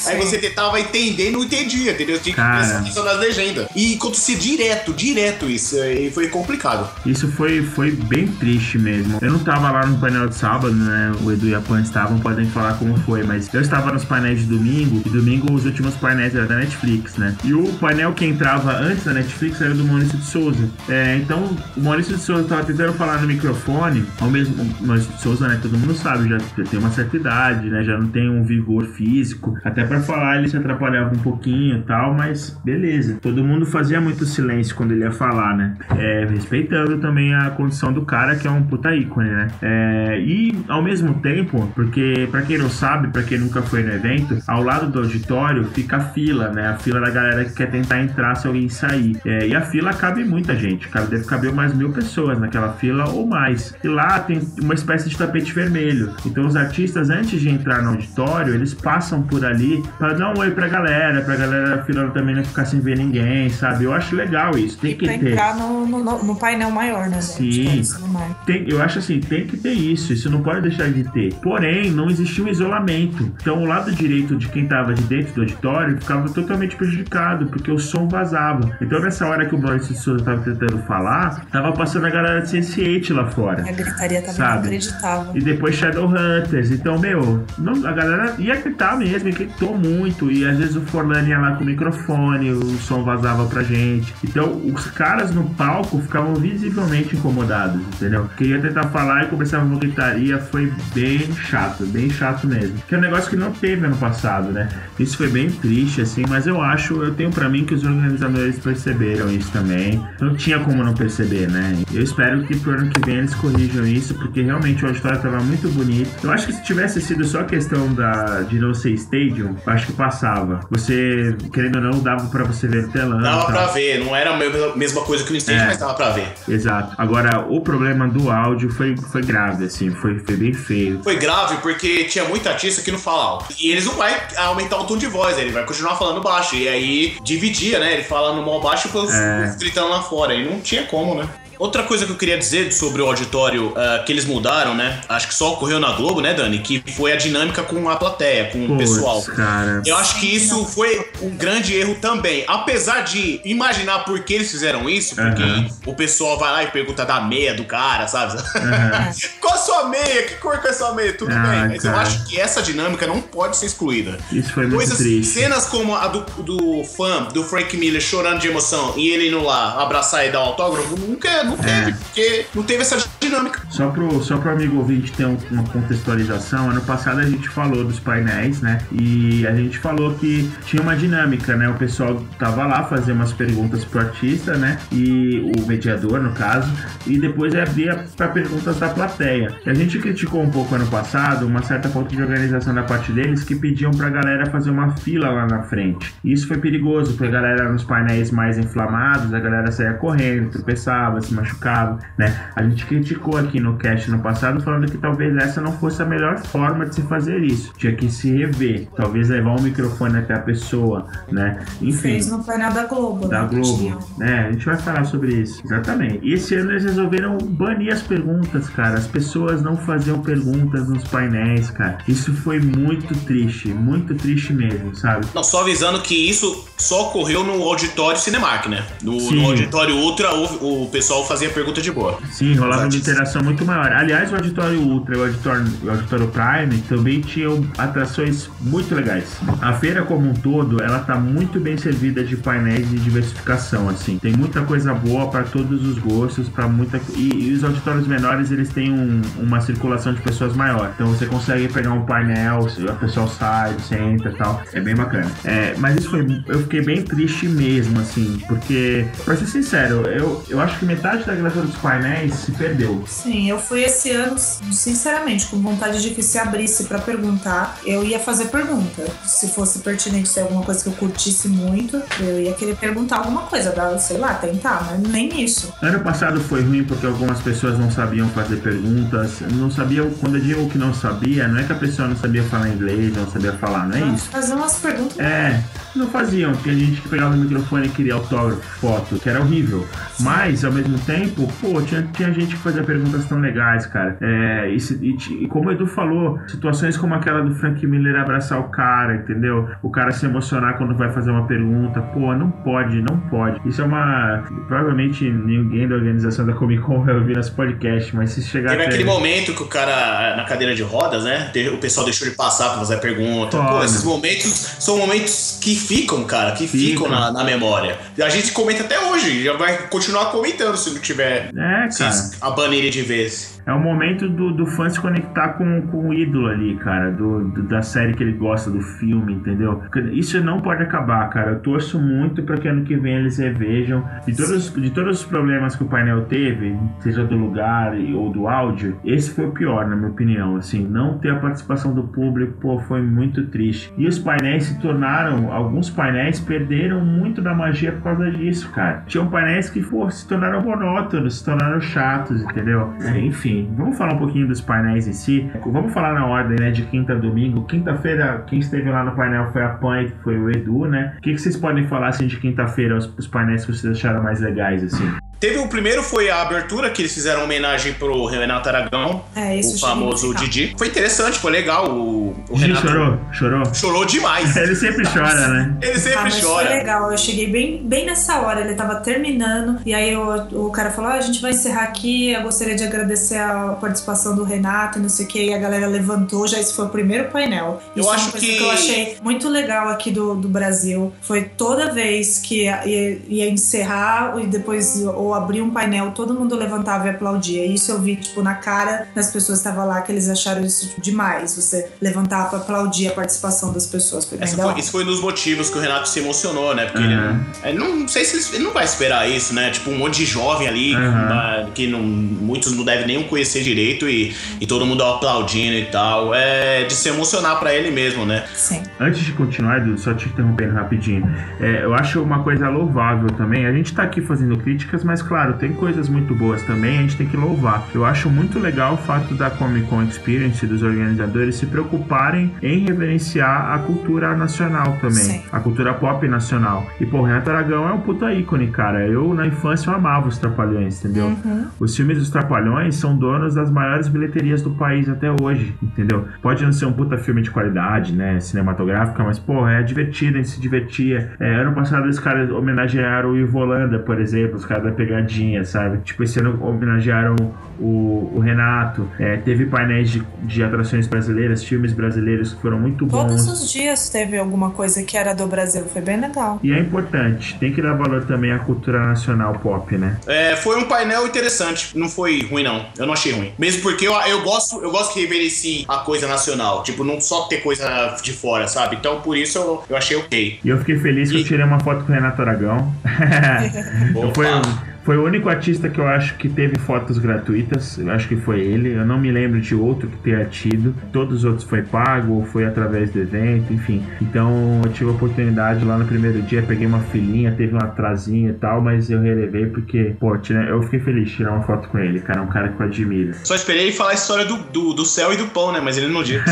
Aí você tentava entender e não entendia, entendeu? Tinha que prestar atenção nas legendas. E acontecia direto, direto isso. E foi complicado. Isso foi, foi bem triste mesmo. Eu não tava lá no painel de sábado, né? O Edu e a Pan estavam, podem falar como foi, mas eu estava nos painéis de domingo, e domingo os últimos painéis eram da Netflix, né? E o painel que entrava antes da Netflix era do Maurício de Souza. É, então, o Maurício de Souza tava tentando falar no microfone, ao mesmo. O Maurício de Souza, né? Todo mundo sabe, já, já tem uma certa idade, né? Já não tem um vigor físico, até pra falar, ele se atrapalhava um pouquinho e tal, mas beleza. Todo mundo fazia muito silêncio quando ele ia falar, né? É, respeitando também a condição do cara, que é um puta ícone, né? É, e ao mesmo tempo, porque pra quem não sabe, pra quem nunca foi no evento, ao lado do auditório fica a fila, né? A fila da galera que quer tentar entrar se alguém sair. É, e a fila cabe muita gente, cabe, deve caber umas mil pessoas naquela fila ou mais. E lá tem uma espécie de tapete vermelho. Então os artistas, antes de entrar no auditório, eles passam por ali para dar um oi pra galera, pra galera fila também não ficar sem ver ninguém, sabe? Eu acho legal isso, tem que pra ter. entrar no, no, no painel maior, né? Sim. Mar. Tem- eu acho assim, tem que ter isso, isso não pode deixar de ter. Porém, não existia um isolamento. Então, o lado direito de quem tava de dentro do auditório ficava totalmente prejudicado, porque o som vazava. Então, nessa hora que o Maurício de Souza tava tentando falar, tava passando a galera de Sense8 lá fora. A gritaria tava Sabe? inacreditável. E depois Shadowhunters. Então, meu, não- a galera ia gritar mesmo, e gritou muito. E às vezes o Forlan ia lá com o microfone, o som vazava pra gente. Então, os caras no palco ficavam visivelmente incomodados, entendeu? Queria tentar falar e começava uma gritaria, foi bem chato, bem chato mesmo. Que é um negócio que não teve ano passado, né? Isso foi bem triste, assim, mas eu acho, eu tenho pra mim que os organizadores perceberam isso também. Não tinha como não perceber, né? Eu espero que pro ano que vem eles corrijam isso, porque realmente o auditório tava muito bonito. Eu acho que se tivesse sido só questão da, de não ser stadium, acho que passava. Você, querendo ou não, dava pra você ver no telão. Dava pra ver, não era a mesma- coisa que no stage, É. mas dava pra ver. Exato. Agora, o problema do áudio foi, foi grave, assim, foi, foi bem feio. Foi grave porque tinha muita artista que não fala alto. E eles não vai aumentar o tom de voz, ele vai continuar falando baixo. E aí dividia, né? Ele falando mal baixo e É. gritando lá fora. E não tinha como, né? Outra coisa que eu queria dizer sobre o auditório ah, que eles mudaram, né? Acho que só ocorreu na Globo, né, Dani? Que foi a dinâmica com a plateia, com o Puts, pessoal. cara. Eu acho que isso foi um grande erro também. Apesar de imaginar por que eles fizeram isso, porque Aham. o pessoal vai lá e pergunta da meia do cara, sabe? <laughs> Aham. Qual a sua meia? Que cor que é a sua meia? Tudo Ah, bem, mas eu cara. acho que essa dinâmica não pode ser excluída. Isso foi muito Coisas, triste. cenas como a do, do fã do Frank Miller chorando de emoção e ele indo lá abraçar e dar um autógrafo, nunca, não teve, É. porque não teve essa dinâmica. Só pro, só pro amigo ouvinte ter um- uma contextualização, ano passado a gente falou dos painéis, né? E a gente falou que tinha uma dinâmica, né? O pessoal tava lá fazer umas perguntas pro artista, né? E o mediador, no caso, e depois abria para perguntas da plateia. E a gente criticou um pouco ano passado uma certa falta de organização da parte deles que pediam pra galera fazer uma fila lá na frente. E isso foi perigoso, porque a galera nos painéis mais inflamados, a galera saía correndo, tropeçava, se machucava, né? A gente criticou aqui no cast no passado falando que talvez essa não fosse a melhor forma de se fazer isso. Tinha que se rever, talvez levar um microfone até a pessoa, né? Enfim. Fez no painel da Globo. Da né, Globo, tinha. né? A gente vai falar sobre isso, exatamente. E esse ano eles resolveram banir as perguntas, cara. As pessoas não faziam perguntas nos painéis, cara. Isso foi muito triste, muito triste mesmo, sabe? Não, só avisando que isso só ocorreu no auditório Cinemark, né? No, no auditório Ultra, o, o pessoal fazia pergunta de boa. Sim, rolava uma interação muito maior. Aliás, o Auditório Ultra e o Auditório, o Auditório Prime também tinham atrações muito legais. A feira como um todo, ela tá muito bem servida de painéis de diversificação, assim. Tem muita coisa boa para todos os gostos, para muita e, e os auditórios menores, eles têm um- uma circulação de pessoas maior. Então você consegue pegar um painel, a pessoa sai, você entra e tal. É bem bacana. É, mas isso foi eu fiquei bem triste mesmo, assim, porque pra ser sincero, eu, eu acho que metade da gravação dos painéis se perdeu. Sim, eu fui esse ano, sinceramente, com vontade de que se abrisse pra perguntar, eu ia fazer pergunta. Se fosse pertinente, se é alguma coisa que eu curtisse muito, eu ia querer perguntar alguma coisa, dar, sei lá, tentar, mas nem isso. Ano passado foi ruim porque algumas pessoas não sabiam fazer perguntas, não sabiam, quando eu digo que não sabia, não é que a pessoa não sabia falar inglês, não sabia falar, não é isso. Fazer umas perguntas. É, não faziam, porque a gente que pegava o microfone e queria autógrafo, foto, que era horrível. Mas, ao mesmo tempo, pô, tinha, tinha gente que fazia perguntas tão legais, cara. É, e, se- e e como o Edu falou, situações como aquela do Frank Miller abraçar o cara, entendeu? O cara se emocionar quando vai fazer uma pergunta, pô, não pode, não pode. Isso é uma. Provavelmente ninguém da organização da Comic Con vai ouvir nosso podcast, mas se chegar Teve aquele momento que o cara, na cadeira de rodas, né? O pessoal deixou ele passar pra fazer a pergunta. Pô, esses momentos são momentos que ficam, cara, que ficam Ficam. na, na memória. A gente comenta até hoje, já vai continuar comentando se não tiver. É, cara. a planilha de vezes. É o momento do, do fã se conectar com, com o ídolo ali, cara, do, do- da série que ele gosta, do filme, entendeu? Isso não pode acabar, cara. Eu torço muito pra que ano que vem eles revejam. De todos, de todos os problemas que o painel teve, seja do lugar ou do áudio, esse foi o pior, na minha opinião. Assim, não ter a participação do público, pô, foi muito triste. E os painéis se tornaram, alguns painéis perderam muito da magia por causa disso, cara. Tinham painéis que, pô, se tornaram monótonos, se tornaram chatos, entendeu? É, enfim, vamos falar um pouquinho dos painéis em si. Vamos falar na ordem, né, de quinta a domingo. Quinta-feira, quem esteve lá no painel foi a Pan, que foi o Edu, né? O que, que vocês podem falar, assim, de quinta-feira, os, os painéis que vocês acharam mais legais, assim? Teve o primeiro, foi a abertura, que eles fizeram homenagem pro Renato Aragão, É, isso o famoso. Didi. Foi interessante, foi legal. O, o Gil Renato chorou? Chorou? chorou demais. <laughs> Ele sempre chora, né? Ele Ah, sempre mas chora. foi legal. Eu cheguei bem, bem nessa hora. Ele tava terminando. E aí o, o cara falou: ah, a gente vai encerrar aqui. Eu gostaria de agradecer a participação do Renato e não sei o que. E a galera levantou. Já esse foi o primeiro painel. Eu Isso é acho uma coisa que- que... eu achei muito legal aqui do, do Brasil. Foi toda vez que ia, ia- encerrar e depois ou abrir um painel, todo mundo levantava e aplaudia. E isso eu vi, tipo, na cara das pessoas que estavam lá, que eles acharam isso tipo, demais. Você levantar pra aplaudir a participação das pessoas. Foi Essa foi, isso foi um dos motivos que o Renato se emocionou, né? Porque ele, Aham. é, não, não sei se ele, ele não vai esperar isso, né? Tipo, um monte de jovem ali, Aham. uma- que não, muitos não devem nem conhecer direito e, e todo mundo aplaudindo e tal. É de se emocionar pra ele mesmo, né? Sim. Antes de continuar, Edu, só te interrompendo rapidinho. É, eu acho uma coisa louvável também. A gente tá aqui fazendo críticas, mas claro, tem coisas muito boas também, a gente tem que louvar. Eu acho muito legal o fato da Comic Con Experience, dos organizadores, se preocuparem em reverenciar a cultura nacional também. Sim. A cultura pop nacional. E, pô, o Renato Aragão é um puta ícone, cara. Eu, na infância, eu amava os Trapalhões, entendeu? Uhum. Os filmes dos Trapalhões são donos das maiores bilheterias do país até hoje, entendeu? Pode não ser um puta filme de qualidade, né, cinematográfica, mas, porra, é divertido, a gente se divertia. É, ano passado os caras homenagearam o Ivo Holanda, por exemplo, os caras da pegadinha, sabe? Tipo, esse ano homenagearam o, o Renato. É, teve painéis de, de atrações brasileiras, filmes brasileiros que foram muito Todos bons. os dias teve alguma coisa que era do Brasil. Foi bem legal. E é importante, tem que dar valor também à cultura nacional pop, né? É, foi um painel interessante. Não foi ruim, não. Eu não achei ruim. Mesmo porque eu, eu gosto eu gosto que reverencie a coisa nacional. Tipo, não só ter coisa de fora, sabe? Então, por isso eu, eu achei ok. E eu fiquei feliz que E- eu tirei uma foto com o Renato Aragão. <laughs> Eu Opa. Foi o único artista que eu acho que teve fotos gratuitas. Eu acho que foi ele. Eu não me lembro de outro que tenha tido. Todos os outros foi pago ou foi através do evento, enfim. Então eu tive a oportunidade lá no primeiro dia. Peguei uma filhinha, teve um atrasinho e tal, mas eu relevei porque, pô, eu fiquei feliz de tirar uma foto com ele, cara. É um cara que eu admiro. Só esperei ele falar a história do, do, do céu e do pão, né? Mas ele não disse.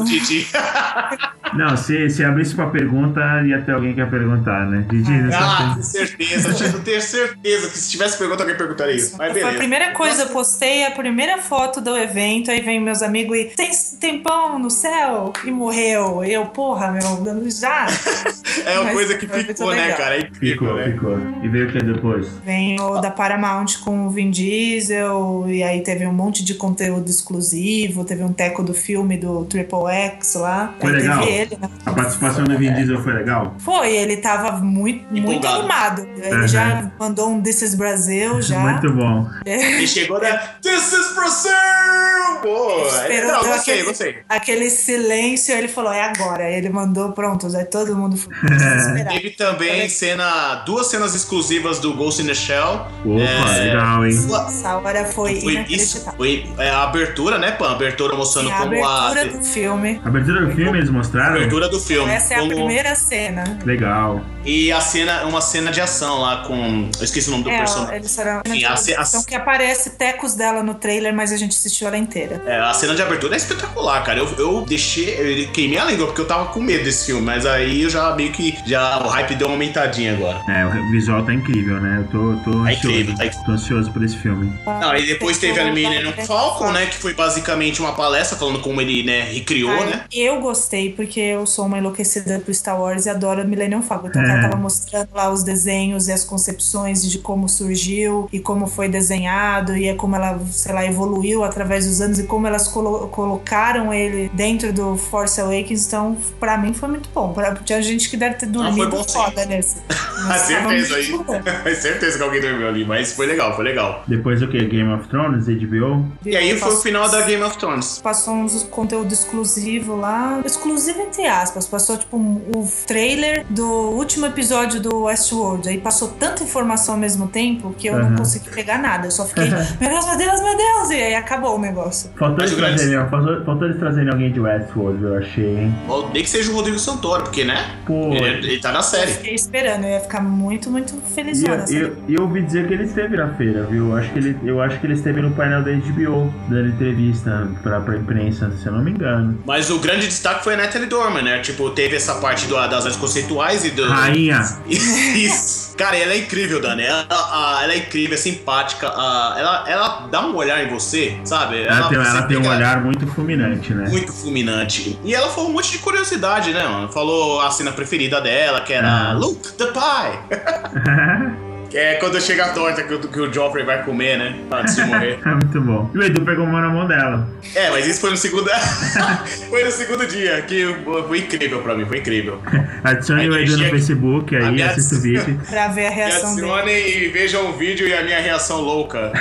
O <laughs> Didi. não, se, se abrisse pra pergunta, ia ter alguém que ia perguntar, né? Didi, não ah, sei com certeza. Eu tenho certeza que se tivesse pergunta, alguém perguntaria isso. Mas Foi a beleza. primeira coisa, eu postei a primeira foto do evento, aí vem meus amigos e tem, tem pão no céu? E morreu. E eu, porra, meu, já. <laughs> É uma Mas coisa que ficou, né, legal. cara? É incrível, Ficou, né? ficou. E veio o que depois? Vem o da Paramount com o Vin Diesel, e aí teve um monte de conteúdo exclusivo, teve um teco do filme do Triple X lá. Foi aí legal? ele, né? A participação do Vin Diesel foi legal? Foi, ele tava muito, muito animado. Ele Uhum. já mandou um This is Brasil, <laughs> já. Muito bom. E chegou da This is Brazil! Pô, é, Esperou, não, gostei, aquele- gostei. Aquele silêncio, ele falou, é agora. Ele mandou, pronto, aí todo mundo foi. <laughs> Teve também cena, duas cenas exclusivas do Ghost in the Shell. Opa, É, legal, hein? Essa hora foi, Foi isso, inacreditável. foi é, a abertura, né, Pan? A abertura mostrando Sim, a como a. abertura do filme. A abertura do filme eles a mostraram? abertura do filme. Essa é a como- primeira cena. Legal. E a cena, uma cena de ação lá com. Eu esqueci o nome do É, personagem. eles a ce- a- então que aparece tecos dela no trailer, mas a gente assistiu ela inteira. É, a cena de abertura é espetacular, cara. Eu, eu deixei. Eu queimei a língua porque eu tava com medo desse filme, mas aí eu já meio que. Já, o hype deu uma aumentadinha agora. É, o visual tá incrível, né? Eu tô, tô Tá ansioso. incrível, tá incrível. Tô ansioso por esse filme. Não, e depois teve a Millennium Falcon, né? Que foi basicamente uma palestra falando como ele, né, recriou, Ai, né? Eu gostei, porque eu sou uma enlouquecida por Star Wars e adoro Millennium Falcon. Então, É. ela tava mostrando lá os desenhos e as concepções de como surgiu e como foi desenhado e é como ela, sei lá, evoluiu através dos anos e como elas colo- colocaram ele dentro do Force Awakens. Então, pra mim foi muito bom. Pra, tinha gente que deve ter foi dormido bom sim. foda nesse. <laughs> Ah, certeza aí. <laughs> certeza que alguém dormiu ali, mas foi legal, foi legal. Depois o que? Game of Thrones, HBO? E aí foi o final da Game of Thrones. Passou uns conteúdo exclusivo lá. Exclusivo entre aspas. Passou, tipo, um- o trailer do último episódio do Westworld. Aí passou tanta informação ao mesmo tempo que eu Aham. não consegui pegar nada. Eu só fiquei, meu Deus, meu Deus, meu Deus! E aí acabou o negócio. Faltou eles, trazerem, faltou, faltou eles trazerem alguém de Westworld, eu achei, hein? Ou Nem que seja o Rodrigo Santoro, porque, né? Pô. Ele, ele tá na série. Fiquei esperando. Eu ia ficar muito, muito E felizona. eu, eu, e eu ouvi dizer que ele esteve na feira, viu? Eu acho que ele, eu acho que ele esteve no painel da HBO, dando entrevista pra, pra imprensa, se eu não me engano. Mas o grande destaque foi a Natalie Dormer, né? Tipo, teve essa parte do- das artes conceituais e do. Rainha! <laughs> Isso. Cara, ela é incrível, Dani. Ela, a- ela é incrível, é simpática. a- ela, ela dá um olhar em você, sabe? Ela, tem, você ela tem um olhar muito fulminante, né? Muito fulminante. E ela falou um monte de curiosidade, né, mano? Falou a cena preferida dela, que era Ah. Luke, the pie! <laughs> que é quando chega a torta que, o- que o Joffrey vai comer, né? Antes de morrer. <laughs> é muito bom. E o Edu pegou uma na mão dela. É, mas isso foi no segundo. <laughs> foi no segundo dia, que foi incrível pra mim, foi incrível. Adicione Aí o Edu no chega- Facebook, aí minha- assista o vídeo. <laughs> Pra ver a Me reação dele. adicionem e vejam o vídeo e a minha reação louca,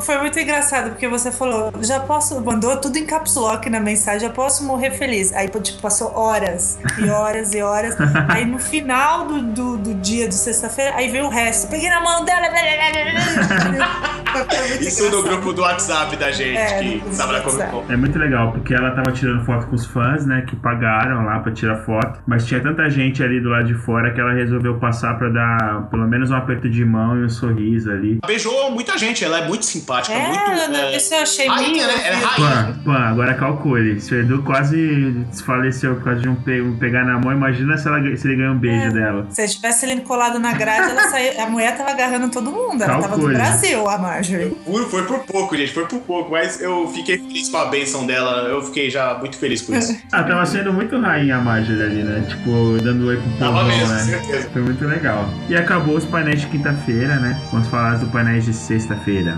Foi muito engraçado, porque você falou, já posso, mandou tudo em caps lock na mensagem, já posso morrer feliz. Aí, tipo, passou horas e horas e horas. Aí no final do, do, do dia de sexta-feira, aí veio o resto. Peguei na mão dela. <laughs> Muito Isso no grupo do WhatsApp da gente, É, que da Comic. Con. É muito legal, porque ela tava tirando foto com os fãs, né? Que pagaram lá pra tirar foto. Mas tinha tanta gente ali do lado de fora que ela resolveu passar pra dar pelo menos um aperto de mão e um sorriso ali. Beijou muita gente, ela é muito simpática, É, muito. eu- é, isso eu achei rainha, meio. né? Ela é rainha. Pã, pã, agora calcule. Se o Edu quase desfaleceu por causa de um, pe- um pegar na mão, imagina se, ela, se ele ganha um beijo É. dela. Se tivesse ele colado na grade, ela saía, a mulher tava agarrando todo mundo. Ela tava do Calcule. Brasil, a Marjorie. Puro, foi por pouco, gente, foi por pouco, mas eu fiquei feliz com a benção dela, eu fiquei já muito feliz com isso. <laughs> Ah, tava sendo muito rainha a Marjorie ali, né? Tipo, dando oi pro Tava povão, mesmo, né? certeza. Foi muito legal. E acabou os painéis de quinta-feira, né? Vamos falar do painéis de sexta-feira.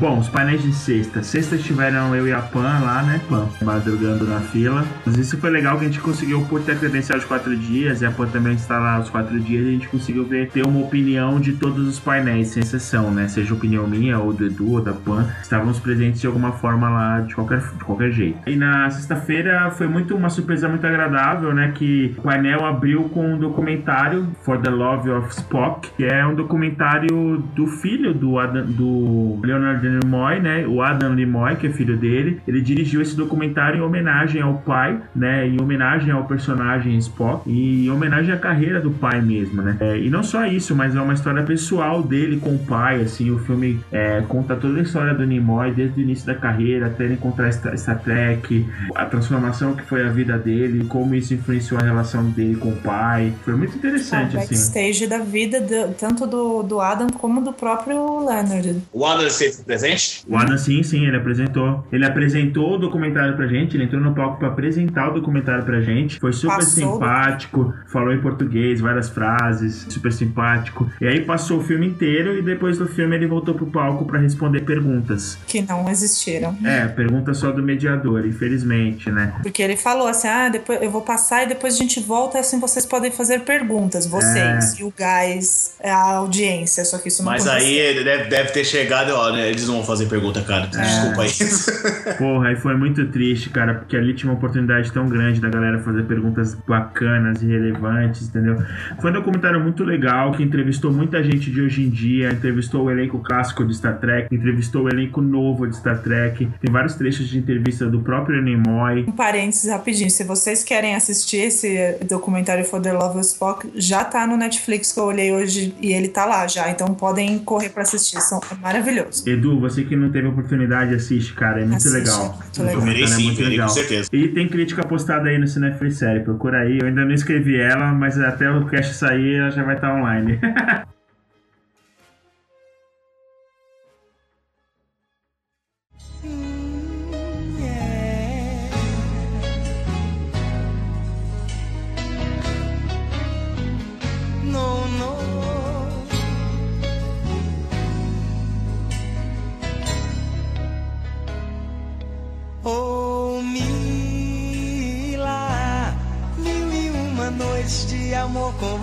Bom, os painéis de sexta. Sexta tiveram eu e a Pan lá, né? Pan, madrugando na fila. Mas isso foi legal que a gente conseguiu, por ter credencial de quatro dias, e a Pan também está lá os quatro dias, a gente conseguiu ver, ter uma opinião de todos os painéis, sem exceção, né? Seja opinião minha, ou do Edu, ou da Pan. Estávamos presentes de alguma forma lá, de qualquer, de qualquer jeito. E na sexta-feira foi muito uma surpresa muito agradável, né? Que o painel abriu com um documentário, For the Love of Spock, que é um documentário do filho do, Adam, do Leonard Nimoy, né? O Adam Nimoy, que é filho dele. Ele dirigiu esse documentário em homenagem ao pai, né? Em homenagem ao personagem Spock e em homenagem à carreira do pai mesmo, né? É, e não só isso, mas é uma história pessoal dele com o pai, assim. O filme é, conta toda a história do Nimoy, desde o início da carreira até ele encontrar Star, Trek, a transformação que foi a vida dele, como isso influenciou a relação dele com o pai. Foi muito interessante, assim. backstage da vida do- tanto do, do Adam como do próprio Leonard. O Adam esteve presente? O Adam, sim, sim, ele apresentou. Ele apresentou o documentário pra gente, ele entrou no palco pra apresentar o documentário pra gente. Foi super Passou. simpático, falou em português, várias frases, super simpático. E aí passou o filme inteiro e depois do filme ele voltou pro palco pra responder perguntas. Que não existiram. É, pergunta só do mediador, infelizmente, né? Porque ele falou assim: ah, depois eu vou passar e depois a gente volta, assim vocês podem fazer perguntas, vocês É. e o Guys, a audiência. Só que isso não Mas aconteceu. aí ele deve, deve ter chegado, ó, né, eles não vão fazer pergunta, cara. É. Desculpa aí. <laughs> Porra, e foi muito triste, cara, porque ali tinha uma oportunidade tão grande da galera fazer perguntas bacanas e relevantes, entendeu? Foi um documentário muito legal que entrevistou muita gente de hoje em dia, entrevistou o elenco clássico de Star Trek, entrevistou o elenco novo de Star Trek. Tem vários trechos de entrevista do próprio Nimoy. Um parênteses rapidinho, se vocês querem assistir esse documentário For the Love of Spock, já tá no Netflix que eu olhei hoje e ele tá lá já, então podem correr pra assistir, são é maravilhoso. Edu, você que não teve oportunidade, assiste, cara, é muito Assiste, legal. muito legal. Verei sim, é muito legal. com certeza. E tem crítica postada aí no Cinefree Série, procura aí. Eu ainda não escrevi ela, mas até o cast sair ela já vai estar online. <laughs>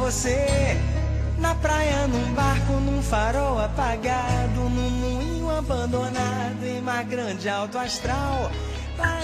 você. Na praia, num barco, num farol apagado, num moinho abandonado, em mar grande alto astral.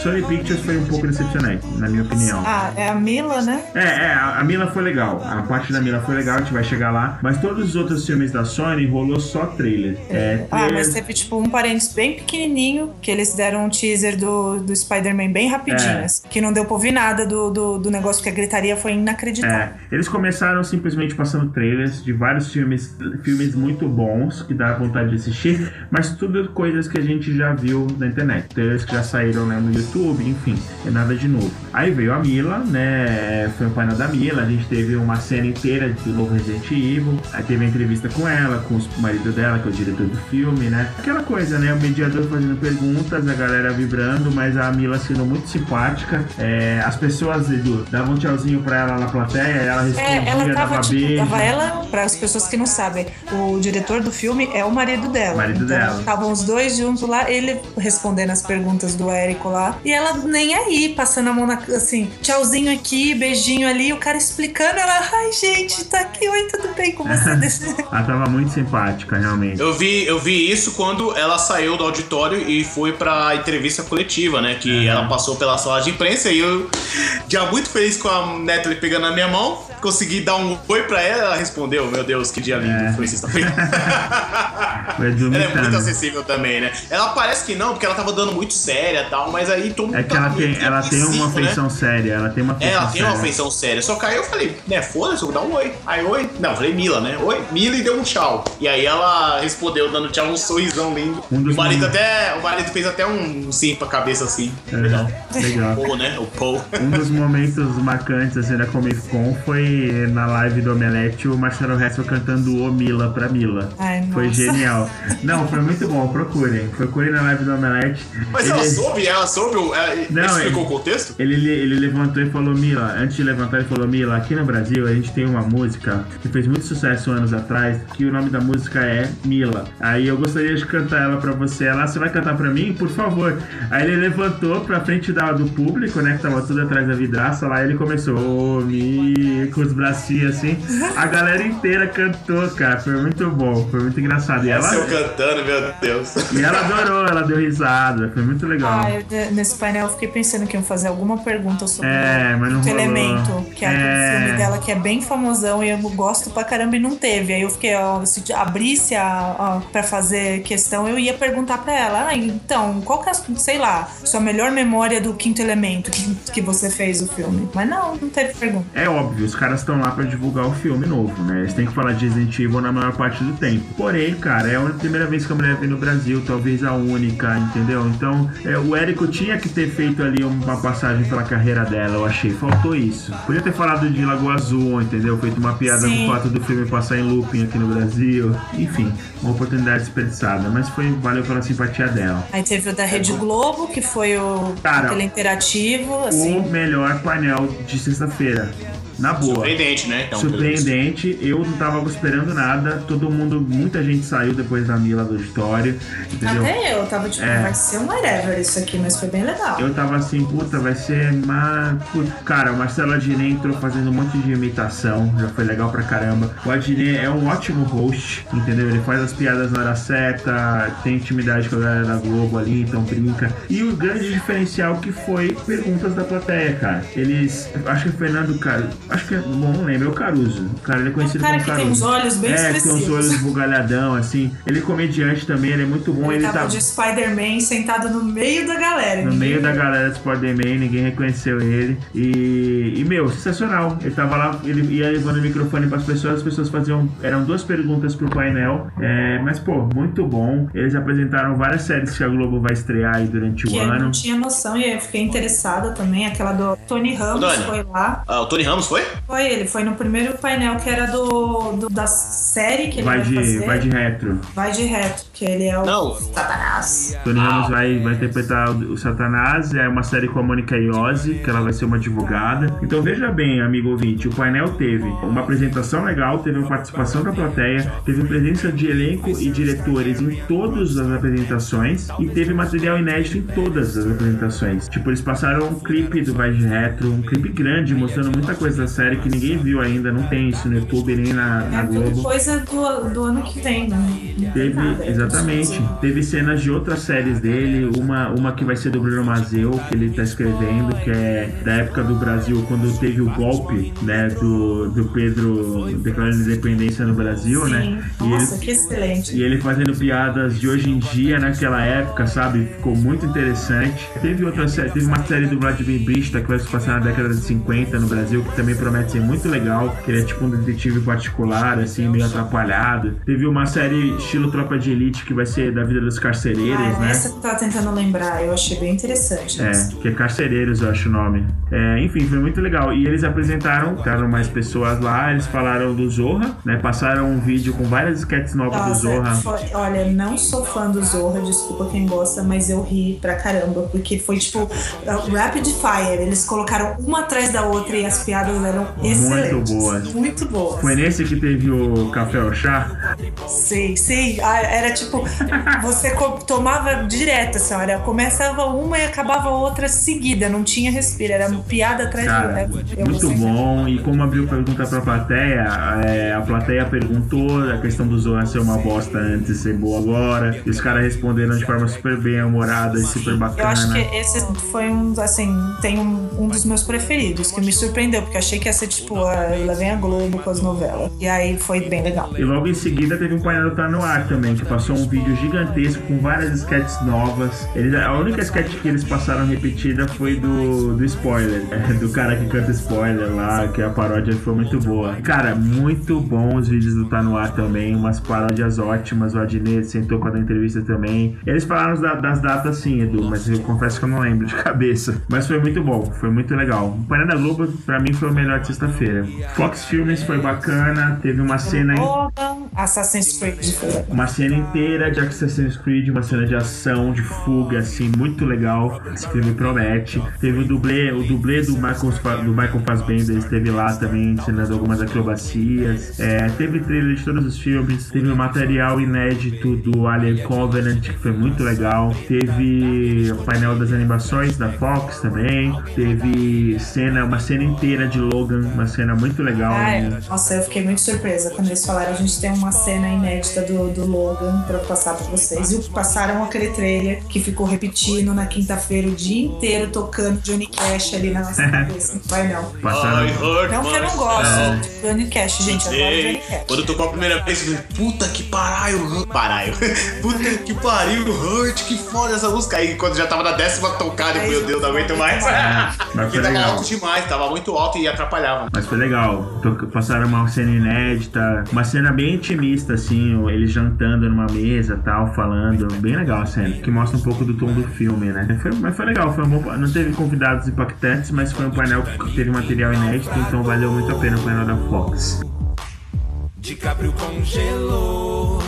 Sony Pictures foi um pouco decepcionante, na minha opinião. Ah, é a Mila, né? É, é, a a Mila foi legal. A parte da Mila foi legal, a gente vai chegar lá. Mas todos os outros filmes da Sony rolou só trailer. É, Ah, trailer- mas teve tipo um parênteses bem pequenininho, que eles deram um teaser do, do Spider-Man bem rapidinho, É. assim, que não deu pra ouvir nada do, do, do negócio, que a gritaria foi inacreditável. É, eles começaram simplesmente passando trailers de vários filmes, filmes muito bons que dá vontade de assistir, mas tudo coisas que a gente já viu na internet, trailers que já saíram né, no YouTube, enfim, é nada de novo. Aí veio a Mila, né? Foi o painel da Mila, a gente teve uma cena inteira do novo Resident Evil, aí teve a entrevista com ela, com o marido dela, que é o diretor do filme, né? Aquela coisa, né? O mediador fazendo perguntas, a galera vibrando, mas a Mila sendo muito simpática. É, as pessoas, Edu, davam um tchauzinho pra ela na plateia, ela respondia, É, ela tava, dava tipo, beijo. tava ela, para as pessoas que não sabem, o diretor do filme é o marido dela. Marido então, dela. Estavam os dois juntos lá, ele respondendo as perguntas do Érico lá, e ela nem aí, passando a mão na, assim, tchauzinho aqui, beijinho ali, o cara explicando, ela, ai gente, tá aqui, oi, tudo bem com você? <laughs> Ela tava muito simpática, realmente. Eu vi, eu vi isso quando ela saiu do auditório e foi pra entrevista coletiva, né? Que ela passou pela sala de imprensa e eu, já muito feliz com a Natalie pegando na minha mão, consegui dar um oi pra ela, ela respondeu, meu Deus, que dia lindo, É. foi sexta-feira. <laughs> O ela é muito acessível também, né? Ela parece que não, porque ela tava dando muito séria e tal, mas aí todo mundo É que ela tava tem, ela tem uma né? feição séria, ela tem uma É, feição ela tem uma séria. feição séria. Só que aí eu falei, né, foda-se, eu vou dar um oi. Aí, oi? Não, eu falei Mila, né? Oi, Mila e deu um tchau. E aí ela respondeu dando tchau, um sorrisão lindo. Um o marido momentos- até. O marido fez até um sim pra cabeça assim. É, Legal. legal. Paul, né? O Paul. Um dos momentos marcantes assim, da Comic Con foi na live do Omelete o Marcelo Hessel cantando O Mila pra Mila. Ai, Foi genial. <laughs> Não, foi muito bom, procurem. Procurem na live do Omelete. Mas Ele- ela soube, ela soube. Ela, Não, explicou ele- o contexto? Ele, ele levantou e falou, Mila, antes de levantar, ele falou, Mila, aqui no Brasil a gente tem uma música que fez muito sucesso anos atrás, que o nome da música é Mila. Aí eu gostaria de cantar ela pra você. Ela, você vai cantar pra mim? Por favor. Aí ele levantou pra frente da, do público, né, que tava tudo atrás da vidraça lá, e ele começou, ô, Mi, com os bracinhos assim. A galera inteira cantou, cara, foi muito bom, foi muito engraçado. E ela, eu cantando, meu Deus. e ela adorou, ela deu risada, foi muito legal. Ah, eu, nesse painel eu fiquei pensando que iam fazer alguma pergunta sobre É, mas não o rolou. Elemento, que é, É. filme dela que é bem famosão e eu gosto pra caramba e não teve. Aí eu fiquei, ó, se abrisse a, ó, pra fazer questão, eu ia perguntar pra ela, ah, então, qual que é, a, sei lá, sua melhor memória do Quinto Elemento que, que você fez o filme? Mas não, não teve pergunta. É óbvio, os caras estão lá pra divulgar o filme novo, né? Eles têm que falar de Resident Evil na maior parte do tempo. Porém, cara, é a primeira vez que a mulher vem no Brasil, talvez a única, entendeu? Então, é, o Érico tinha que ter feito ali uma passagem pela carreira dela, eu achei. Faltou isso. Podia ter falado de Lagoa Azul, entendeu? Feito uma piada Sim. com o fato do filme passar em looping aqui no Brasil. Enfim, uma oportunidade desperdiçada, mas foi valeu pela simpatia dela. Aí teve o da Rede Globo, que foi o Cara, aquele interativo, assim. O melhor painel de sexta-feira. Na boa. Surpreendente, né? Então, Surpreendente, eu não tava esperando nada. Todo mundo, muita gente saiu depois da Mila do auditório, entendeu? Até eu tava tipo, É. vai ser um whatever isso aqui, mas foi bem legal. Eu tava assim, puta, vai ser uma. Cara, o Marcelo Adnet entrou fazendo um monte de imitação, já foi legal pra caramba. O Adnet é um ótimo host, entendeu? Ele faz as piadas na hora certa, tem intimidade com a galera da Globo ali, então brinca. E o grande diferencial que foi perguntas da plateia, cara. Eles. Acho que é Fernando Caruso. Acho que é. Bom, não lembro, é o Caruso. O cara ele é conhecido Um cara como que Caruso. tem os olhos bem é, que tem uns expressivos. olhos bugalhadão, assim. Ele é comediante também, ele é muito bom. Ele Ele, tava tá de Spider-Man sentado no meio da galera. no meio da viu. galera do Spider-Man, ninguém reconheceu ele. E, e, meu, sensacional. Ele tava lá, ele ia levando o microfone pras pessoas, as pessoas faziam. Eram duas perguntas pro painel. É, mas, pô, muito bom. Eles apresentaram várias séries que a Globo vai estrear aí durante Que o eu ano. não tinha noção e eu fiquei interessada também. Aquela do Tony Ramos Dani. foi lá. Ah, o Tony Ramos foi? Foi ele, foi no primeiro painel que era do, do- da série que ele Vai vai, de, fazer. vai de retro. Vai de reto, que ele é o Não. Satanás. Tony Ramos vai, vai interpretar o, o Satanás, é uma série com a Mônica Iose, que ela vai ser uma advogada. Então veja bem, amigo ouvinte, o painel teve uma apresentação legal, teve uma participação da plateia, teve presença de elenco e diretores em todas as apresentações e teve material inédito em todas as apresentações. Tipo, eles passaram um clipe do Vai de Retro, um clipe grande, mostrando muita coisa essa série que ninguém viu ainda, não tem isso no YouTube nem na, na É Globo. coisa do, do ano que vem, né? Teve, nada. exatamente. Teve cenas de outras séries dele, uma, uma que vai ser do Bruno Mazeu, que ele tá escrevendo, que é da época do Brasil, quando teve o golpe, né, do, do Pedro declarando independência no Brasil, né? Sim. E Nossa, ele, que excelente. e ele fazendo piadas de hoje em dia, naquela época, sabe? Ficou muito interessante. Teve outra série, teve uma série do Vladimir Brista que vai se passar na década de 50 no Brasil, que também promete ser muito legal, que ele é tipo um detetive particular, assim, meio atrapalhado. Teve uma série estilo Tropa de Elite, que vai ser da vida dos carcereiros, Ah, né? essa que eu tava tentando lembrar, eu achei bem interessante. É, que é Carcereiros, eu acho o nome. É, enfim, foi muito legal. E eles apresentaram, ficaram mais pessoas lá, eles falaram do Zorra, né? Passaram um vídeo com várias sketches novas do Nossa, Zorra. foi- olha, não sou fã do Zorra, desculpa quem gosta, mas eu ri pra caramba, porque foi tipo uh, rapid fire. Eles colocaram uma atrás da outra e as piadas eram excelentes. boas. Muito boas. Foi nesse que teve o café ou chá? Sei, sei. Ah, era tipo, você tomava direto, assim, olha, começava uma e acabava outra seguida, não tinha respiro, era piada atrás Cara, de outra. Muito bom. E como abriu pergunta pra plateia, é, a plateia perguntou a questão do Zohan ser uma bosta antes e ser boa agora. E os caras responderam de forma super bem humorada e super bacana. Eu acho que esse foi um, assim, tem um, um dos meus preferidos, que me surpreendeu, porque eu achei que ia ser tipo, lá vem a Globo com as novelas. E aí foi bem legal. E logo em seguida teve um painel do Tá No Ar também, que passou um vídeo gigantesco com várias sketches novas. Eles, a única sketch que eles passaram repetida foi do, do spoiler, <laughs> é, do cara que canta spoiler lá, que a paródia foi muito boa. Cara, muito bom os vídeos do Tá No Ar também, umas paródias ótimas. O Adnet sentou com a da entrevista também. Eles falaram da- das datas sim, Edu, mas eu confesso que eu não lembro de <laughs> cabeça. Mas foi muito bom, foi muito legal. O painel da Globo, pra mim, foi o melhor de sexta-feira. Fox Filmes foi bacana, teve uma cena. em- Logan, Assassin's Creed uma cena inteira de Assassin's Creed, uma cena de ação, de fuga, assim, muito legal. Esse filme promete. Teve o dublê, o dublê do Michael, do Michael Fassbender esteve lá também, ensinando algumas acrobacias. É, teve trailer de todos os filmes. Teve o material inédito do Alien Covenant, que foi muito legal. Teve o painel das animações da Fox também. Teve cena, uma cena inteira de Logan, uma cena muito legal. Né? nossa, eu fiquei muito surpresa quando eles falaram. A gente tem uma cena inédita do, do Logan pra passar pra vocês. E passaram aquele trailer que ficou repetindo na quinta-feira o dia inteiro tocando Johnny Cash ali na nossa <laughs> cabeça. Vai não. Passaram. Não que eu não gosto de Johnny Cash, gente. Eu adoro Johnny Cash. Quando tocou a primeira vez, eu falei, puta que pariu, pariu. <laughs> Puta que pariu, Hurt, que foda essa música. Aí quando já tava na décima tocada, eu, meu Deus, não aguento mais. Mas Porque foi <laughs> tava alto demais, tava muito alto e atrapalhava. Mas foi legal. Passaram uma cena inédita, uma cena bem intimista, assim, eles jantando numa mesa tal, falando. Bem legal a cena, que mostra um pouco do tom do filme, né? Foi- mas foi legal, foi um bom. Não teve convidados impactantes, mas foi um painel que teve material inédito, então valeu muito a pena o painel da Fox. DiCaprio congelou,